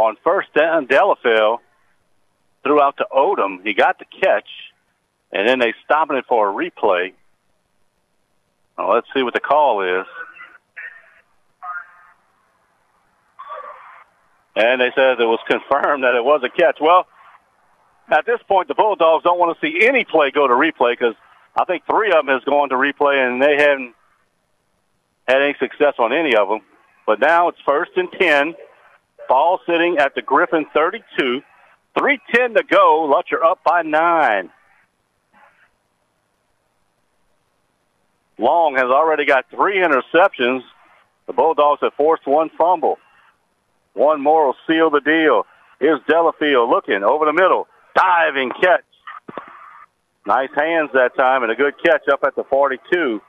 Speaker 2: On first down, Delafield threw out to Odom. He got the catch, and then they stopping it for a replay. Well, let's see what the call is. And they said it was confirmed that it was a catch. Well, at this point, the Bulldogs don't want to see any play go to replay because I think three of them has gone to replay, and they haven't had any success on any of them. But now it's first and 10. Ball sitting at the Griffin 32. 3.10 to go. Lutcher up by nine. Long has already got three interceptions. The Bulldogs have forced one fumble. One more will seal the deal. Here's Delafield looking over the middle. Diving catch. Nice hands that time and a good catch up at the 42.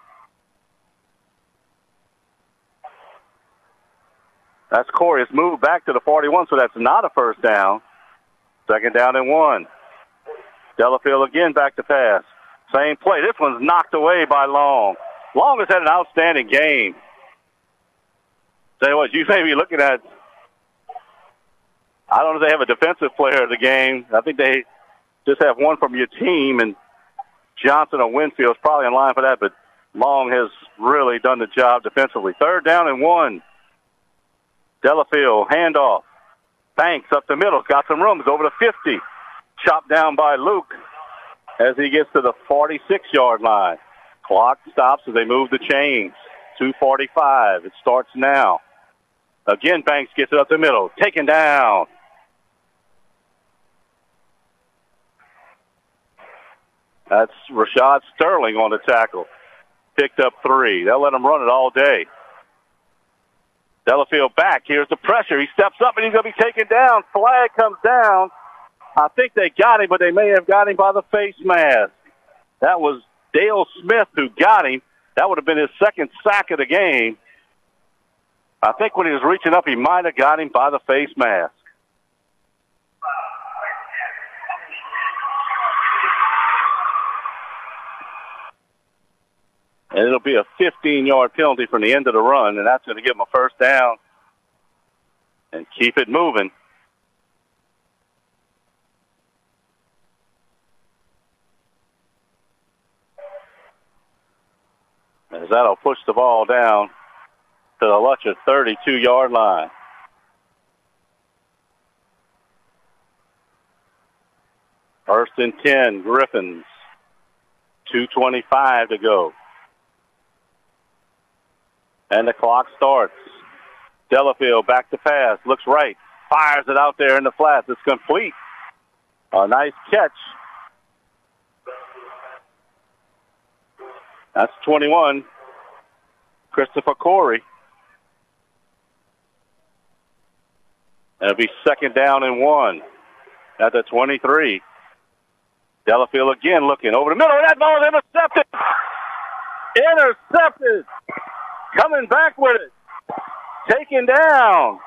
Speaker 2: That's Corey. It's moved back to the 41, so that's not a first down. Second down and one. Delafield again back to pass. Same play. This one's knocked away by Long. Long has had an outstanding game. Say what, you may be looking at, I don't know if they have a defensive player of the game. I think they just have one from your team, and Johnson or Winfield is probably in line for that, but Long has really done the job defensively. Third down and one. Delafield, handoff. Banks up the middle, got some rooms over the 50. Chopped down by Luke as he gets to the 46 yard line. Clock stops as they move the chains. 245. It starts now. Again, Banks gets it up the middle. Taken down. That's Rashad Sterling on the tackle. Picked up three. They'll let him run it all day. Delafield back. Here's the pressure. He steps up and he's going to be taken down. Flag comes down. I think they got him, but they may have got him by the face mask. That was Dale Smith who got him. That would have been his second sack of the game. I think when he was reaching up, he might have got him by the face mask. And it'll be a 15 yard penalty from the end of the run, and that's going to give them a first down and keep it moving. As that'll push the ball down to the Lutcher 32 yard line. First and 10, Griffins. 2.25 to go. And the clock starts. Delafield back to pass, looks right, fires it out there in the flats. It's complete. A nice catch. That's 21. Christopher Corey. It'll be second down and one at the 23. Delafield again looking over the middle. That ball is intercepted. Intercepted. Coming back with it. Taken down.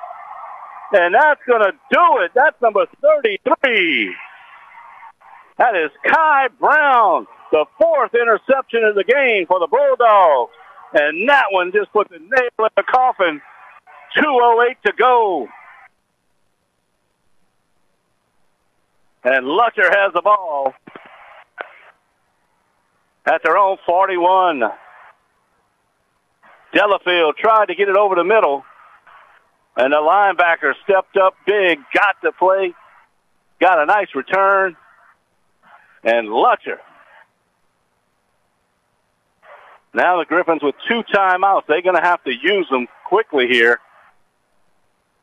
Speaker 2: And that's going to do it. That's number 33. That is Kai Brown, the fourth interception of the game for the Bulldogs. And that one just put the nail in the coffin. 2.08 to go. And Lutcher has the ball at their own 41. Delafield tried to get it over the middle, and the linebacker stepped up big, got the play, got a nice return, and Lutcher. Now the Griffins with two timeouts. They're going to have to use them quickly here.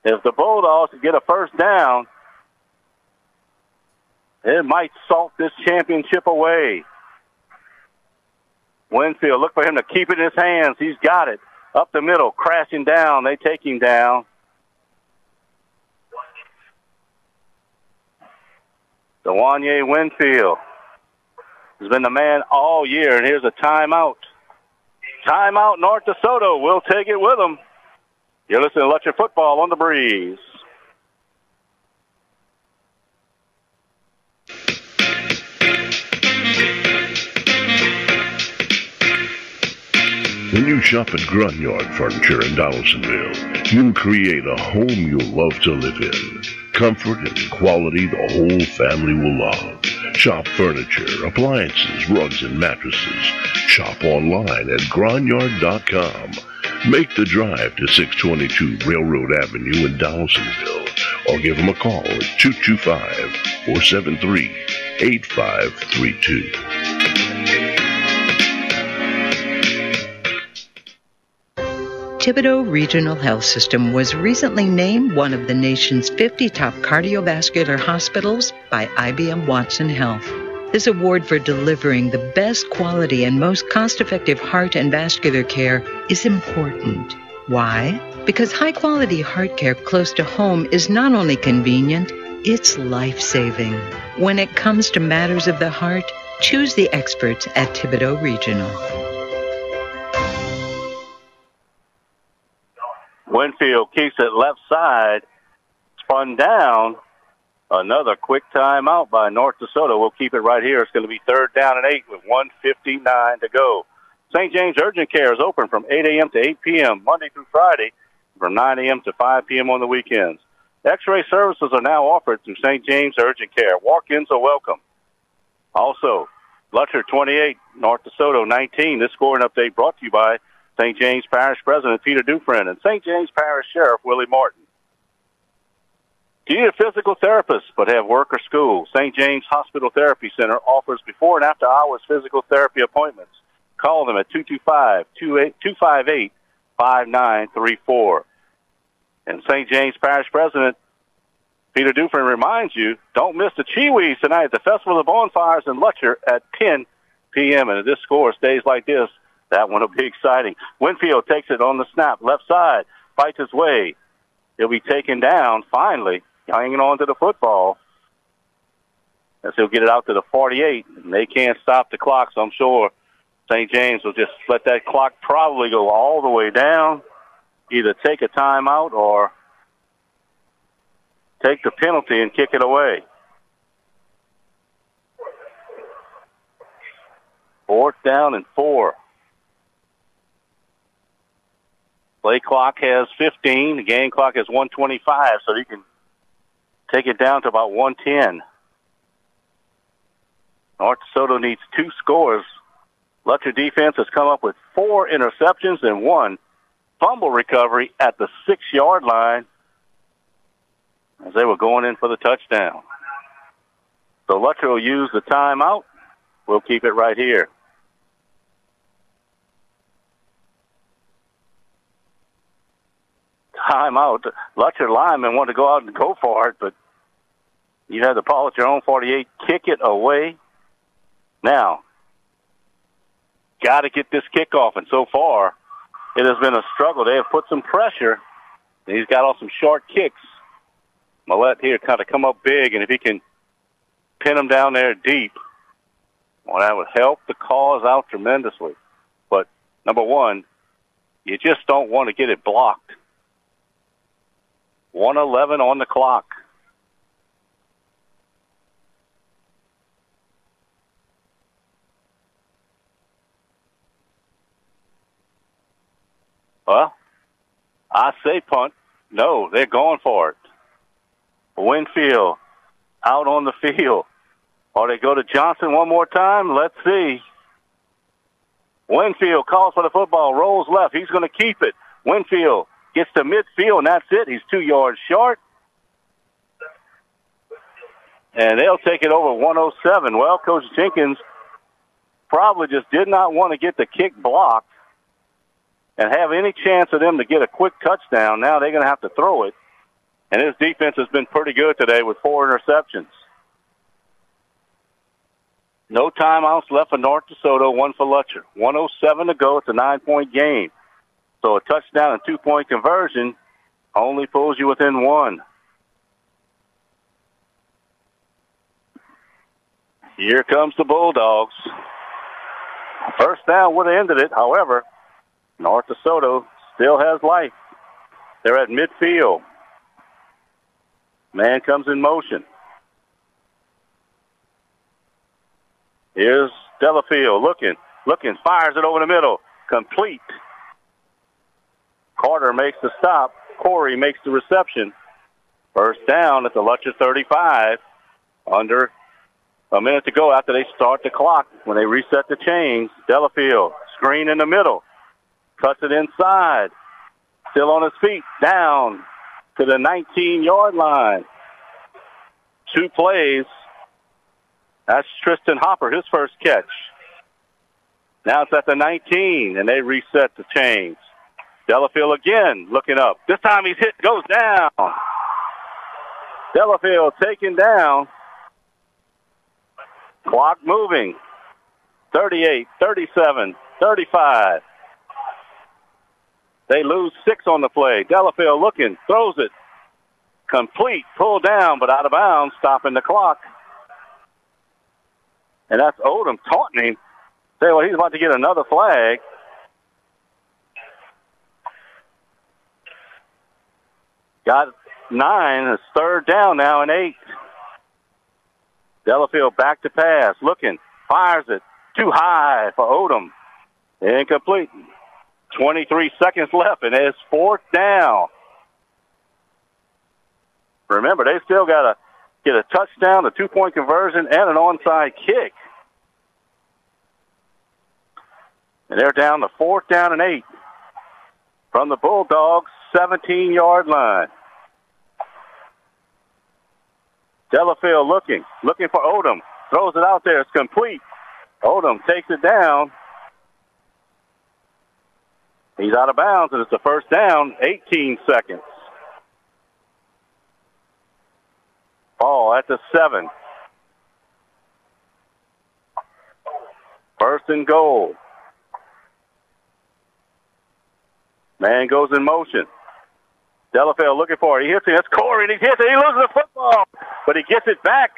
Speaker 2: If the Bulldogs get a first down, it might salt this championship away. Winfield, look for him to keep it in his hands. He's got it. Up the middle, crashing down. They take him down. Dewanye Winfield has been the man all year, and here's a timeout. Timeout North DeSoto. We'll take it with them. You're listening to Lutcher Football on the Breeze.
Speaker 1: When you shop at Grunyard Furniture in Donaldsonville, you'll create a home you'll love to live in. Comfort and quality the whole family will love. Shop furniture, appliances, rugs, and mattresses. Shop online at grunyard.com. Make the drive to 622 Railroad Avenue in Donaldsonville or give them a call at 225 473 8532.
Speaker 8: Thibodaux Regional Health System was recently named one of the nation's 50 top cardiovascular hospitals by IBM Watson Health. This award for delivering the best quality and most cost effective heart and vascular care is important. Why? Because high quality heart care close to home is not only convenient, it's life saving. When it comes to matters of the heart, choose the experts at Thibodaux Regional.
Speaker 2: Winfield keeps it left side, spun down. Another quick timeout by North DeSoto. We'll keep it right here. It's going to be third down and eight with 159 to go. St. James Urgent Care is open from 8 a.m. to 8 p.m. Monday through Friday, from 9 a.m. to 5 p.m. on the weekends. X-ray services are now offered through St. James Urgent Care. Walk-ins are welcome. Also, Lutcher 28, North DeSoto 19. This scoring update brought to you by St. James Parish President Peter Dufresne and St. James Parish Sheriff Willie Martin. Do you need a physical therapist but have work or school? St. James Hospital Therapy Center offers before and after hours physical therapy appointments. Call them at 225-258-5934. And St. James Parish President Peter Dufresne reminds you, don't miss the Chee-Weez tonight at the Festival of Bonfires in Lutcher at 10 p.m. And if this score stays like this, that one will be exciting. Winfield takes it on the snap, left side, fights his way. He'll be taken down, finally, hanging on to the football. As he'll get it out to the 48, and they can't stop the clock, so I'm sure St. James will just let that clock probably go all the way down, either take a timeout or take the penalty and kick it away. Fourth down and four. Play clock has 15. The game clock has 125, so you can take it down to about 110. North Soto needs two scores. Lutcher defense has come up with four interceptions and one fumble recovery at the six yard line as they were going in for the touchdown. So Lutcher will use the timeout. We'll keep it right here. Timeout. Lutcher linemen want to go out and go for it, but you have the ball at your own 48. Kick it away. Now, got to get this kickoff, and so far, it has been a struggle. They have put some pressure. He's got all some short kicks. Millette here kind of come up big, and if he can pin him down there deep, well, that would help the cause out tremendously. But number one, you just don't want to get it blocked. 111 on the clock. Well, I say punt. No, they're going for it. Winfield out on the field. Or they go to Johnson one more time. Let's see. Winfield calls for the football, rolls left. He's going to keep it. Winfield gets to midfield, and that's it. He's two yards short. And they'll take it over 107. Well, Coach Jenkins probably just did not want to get the kick blocked and have any chance of them to get a quick touchdown. Now they're going to have to throw it. And his defense has been pretty good today with four interceptions. No timeouts left for North DeSoto, one for Lutcher. 107 to go. It's a nine-point game. So a touchdown and two-point conversion only pulls you within one. Here comes the Bulldogs. First down would have ended it. However, North DeSoto still has life. They're at midfield. Man comes in motion. Here's Delafield looking, looking, fires it over the middle. Complete. Carter makes the stop. Corey makes the reception. First down at the Lutcher 35. Under a minute to go after they start the clock when they reset the chains. Delafield, screen in the middle. Cuts it inside. Still on his feet. Down to the 19 yard line. Two plays. That's Tristan Hopper, his first catch. Now it's at the 19, and they reset the chains. Delafield again looking up. This time he's hit, goes down. Delafield taken down. Clock moving. 38, 37, 35. They lose six on the play. Delafield looking, throws it. Complete, pulled down, but out of bounds, stopping the clock. And that's Odom taunting him. Say, well, he's about to get another flag. Got nine. It's third down now and eight. Delafield back to pass. Looking. Fires it. Too high for Odom. Incomplete. 23 seconds left, and it's fourth down. Remember, they still got to get a touchdown, a two-point conversion, and an onside kick. And they're down to fourth down and eight from the Bulldogs' 17-yard line. Delafield looking, looking for Odom. Throws it out there. It's complete. Odom takes it down. He's out of bounds, and it's a first down, 18 seconds. Ball at the seven. First and goal. Man goes in motion. Delafield looking for it. He hits it. That's Corey, and he hits it. He loses the football, but he gets it back.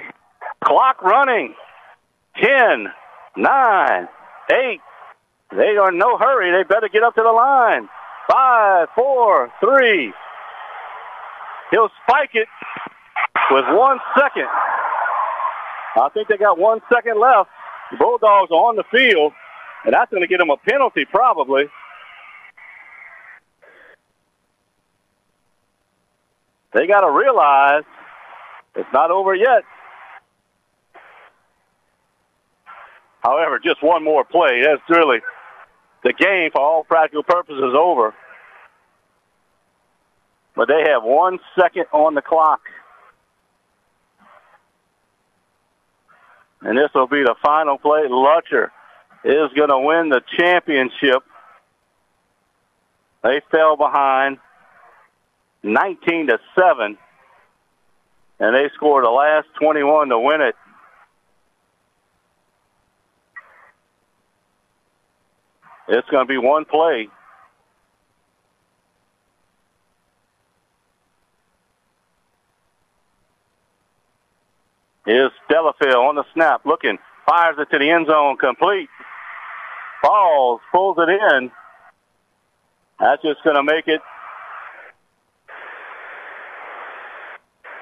Speaker 2: Clock running. Ten, nine, eight. They are in no hurry. They better get up to the line. Five, four, three. He'll spike it with one second. I think they got one second left. The Bulldogs are on the field, and that's going to get them a penalty probably. They got to realize it's not over yet. However, just one more play. That's really the game, for all practical purposes, over. But they have one second on the clock. And this will be the final play. Lutcher is going to win the championship. They fell behind 19 to 7 and they scored the last 21 to win it. It's going to be one play. Here's Delafield on the snap, looking, fires it to the end zone, complete. Falls, pulls it in. That's just going to make it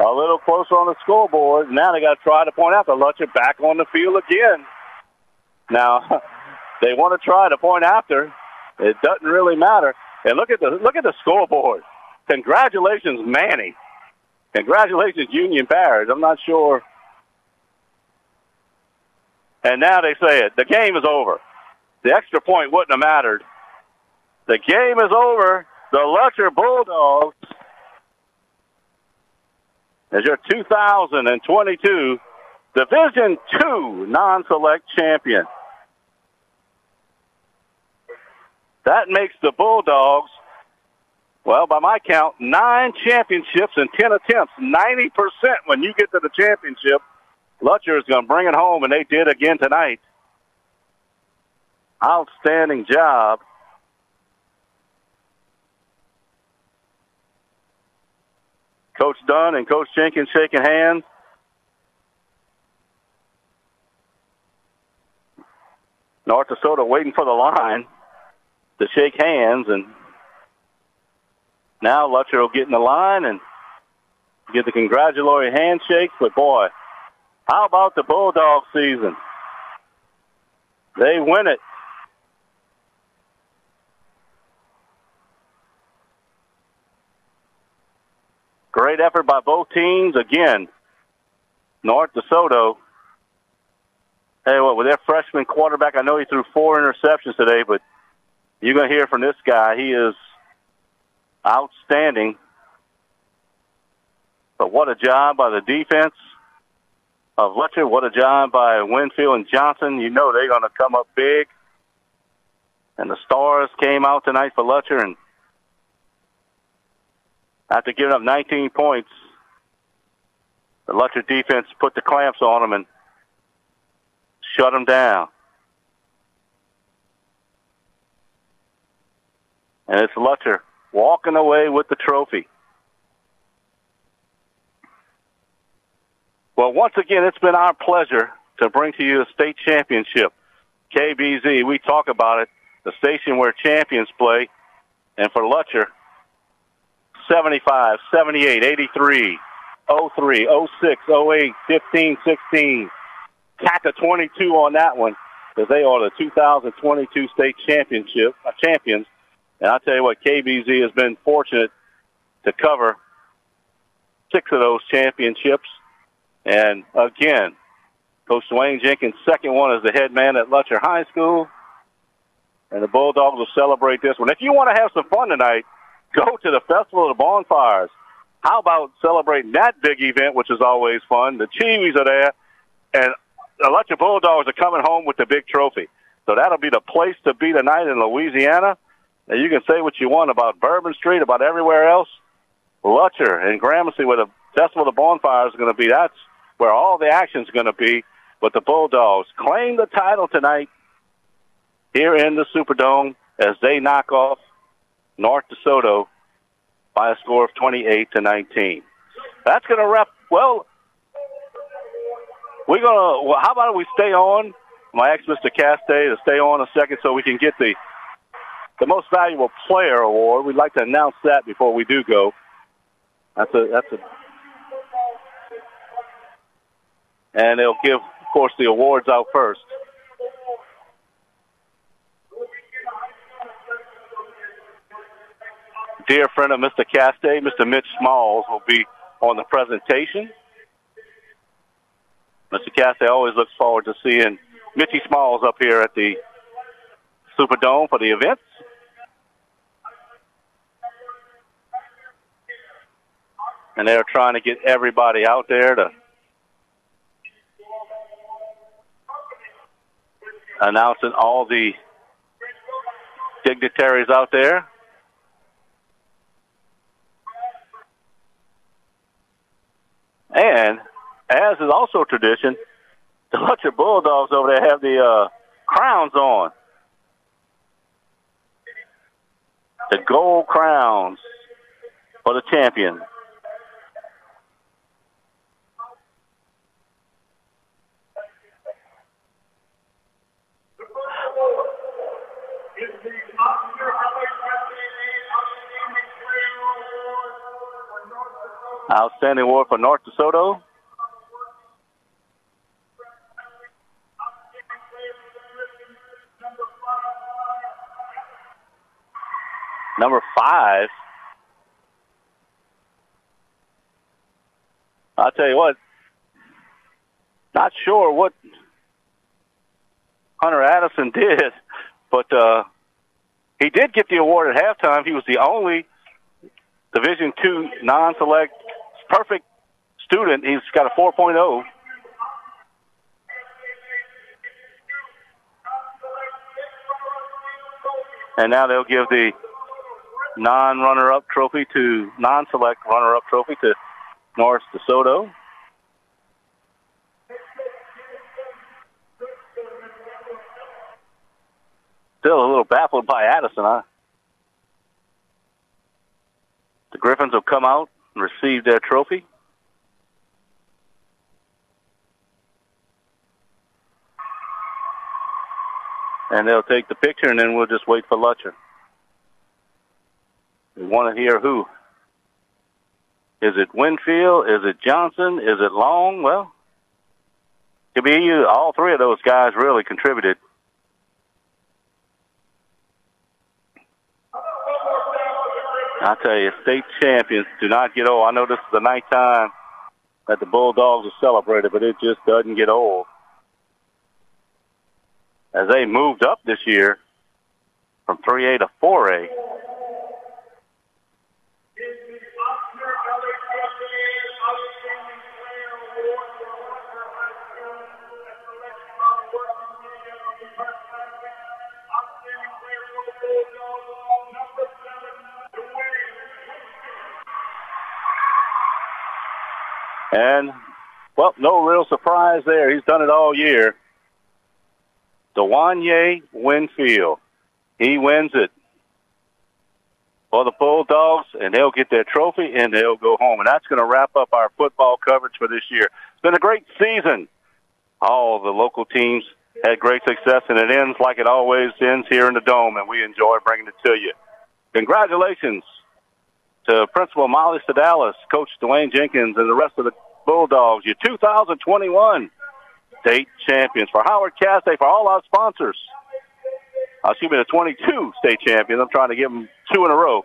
Speaker 2: a little closer on the scoreboard. Now they got to try to point out the Lutcher back on the field again. Now (laughs) they want to try to point after. It doesn't really matter. And look at the look at the scoreboard. Congratulations, Many. Congratulations, Union Parish. I'm not sure. And now they say it. The game is over. The extra point wouldn't have mattered. The game is over. The Lutcher Bulldogs as your 2022 Division Two non-select champion. That makes the Bulldogs, well, by my count, nine championships and 10 attempts. 90% when you get to the championship. Lutcher is going to bring it home, and they did again tonight. Outstanding job. Coach Dunn and Coach Jenkins shaking hands. North Dakota waiting for the line to shake hands, and now Lutcher will get in the line and get the congratulatory handshake. But boy, how about the Bulldog season? They win it. Great effort by both teams. Again, North DeSoto. Hey, what with their freshman quarterback? I know he threw four interceptions today, but you're going to hear from this guy. He is outstanding. But what a job by the defense of Lutcher. What a job by Winfield and Johnson. You know they're going to come up big. And the stars came out tonight for Lutcher, and After giving up 19 points, the Lutcher defense put the clamps on them and shut them down. And it's Lutcher walking away with the trophy. Well, once again, it's been our pleasure to bring to you a state championship. KBZ, we talk about it, the station where champions play. And for Lutcher, 75, 78, 83, 03, 06, 08, 15, 16. Tack a 22 on that one because they are the 2022 state championship uh, champions. And I'll tell you what, KBZ has been fortunate to cover six of those championships. And again, Coach Dwayne Jenkins' second one as the head man at Lutcher High School. And the Bulldogs will celebrate this one. If you want to have some fun tonight, go to the Festival of the Bonfires. How about celebrating that big event, which is always fun? The Chee-Weez are there, and Lutcher Bulldogs are coming home with the big trophy. So that'll be the place to be tonight in Louisiana. And you can say what you want about Bourbon Street, about everywhere else. Lutcher and Gramercy, where the Festival of the Bonfires is going to be, that's where all the action's going to be. But the Bulldogs claim the title tonight here in the Superdome as they knock off North DeSoto by a score of 28 to 19. That's going to wrap. Well, we're going to. Well, how about we stay on? My ex, Mr. Castay, to stay on a second so we can get the the most valuable player award. We'd like to announce that before we do go. That's a that's a. And they'll give, of course, the awards out first. Dear friend of Mr. Castay, Mr. Mitch Smalls, will be on the presentation. Mr. Castay always looks forward to seeing Mitchy Smalls up here at the Superdome for the events. And they're trying to get everybody out there to announcing all the dignitaries out there. And as is also tradition, the Lutcher Bulldogs over there have the uh, crowns on. The gold crowns for the champion. Outstanding award for North DeSoto. Number five. I'll tell you what, not sure what Hunter Addison (laughs) did, but uh, he did get the award at halftime. He was the only Division two non-select perfect student. He's got a 4.0. And now they'll give the non-runner-up trophy to non-select runner-up trophy to North DeSoto. Still a little baffled by Addison, huh? The Griffins will come out and receive that trophy. And they'll take the picture, and then we'll just wait for Lutcher. We want to hear who. Is it Winfield? Is it Johnson? Is it Long? Well, could be you. All three of those guys really contributed. I tell you, state champions do not get old. I know this is the ninth time that the Bulldogs are celebrated, but it just doesn't get old. As they moved up this year from 3A to 4A, And, well, no real surprise there. He's done it all year. Dewanye Winfield. He wins it for the Bulldogs, and they'll get their trophy and they'll go home. And that's going to wrap up our football coverage for this year. It's been a great season. All the local teams had great success, and it ends like it always ends here in the Dome, and we enjoy bringing it to you. Congratulations to Principal Molly Sedalis, Coach Dwayne Jenkins, and the rest of the Bulldogs, your 2021 state champions. For Howard Casse, for all our sponsors, uh, excuse me, the 22 state champions. I'm trying to give them two in a row.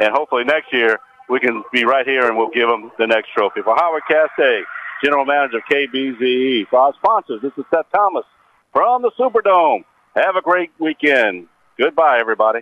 Speaker 2: And hopefully next year we can be right here and we'll give them the next trophy. For Howard Casse, General Manager of KBZE. For our sponsors, this is Seth Thomas from the Superdome. Have a great weekend. Goodbye, everybody.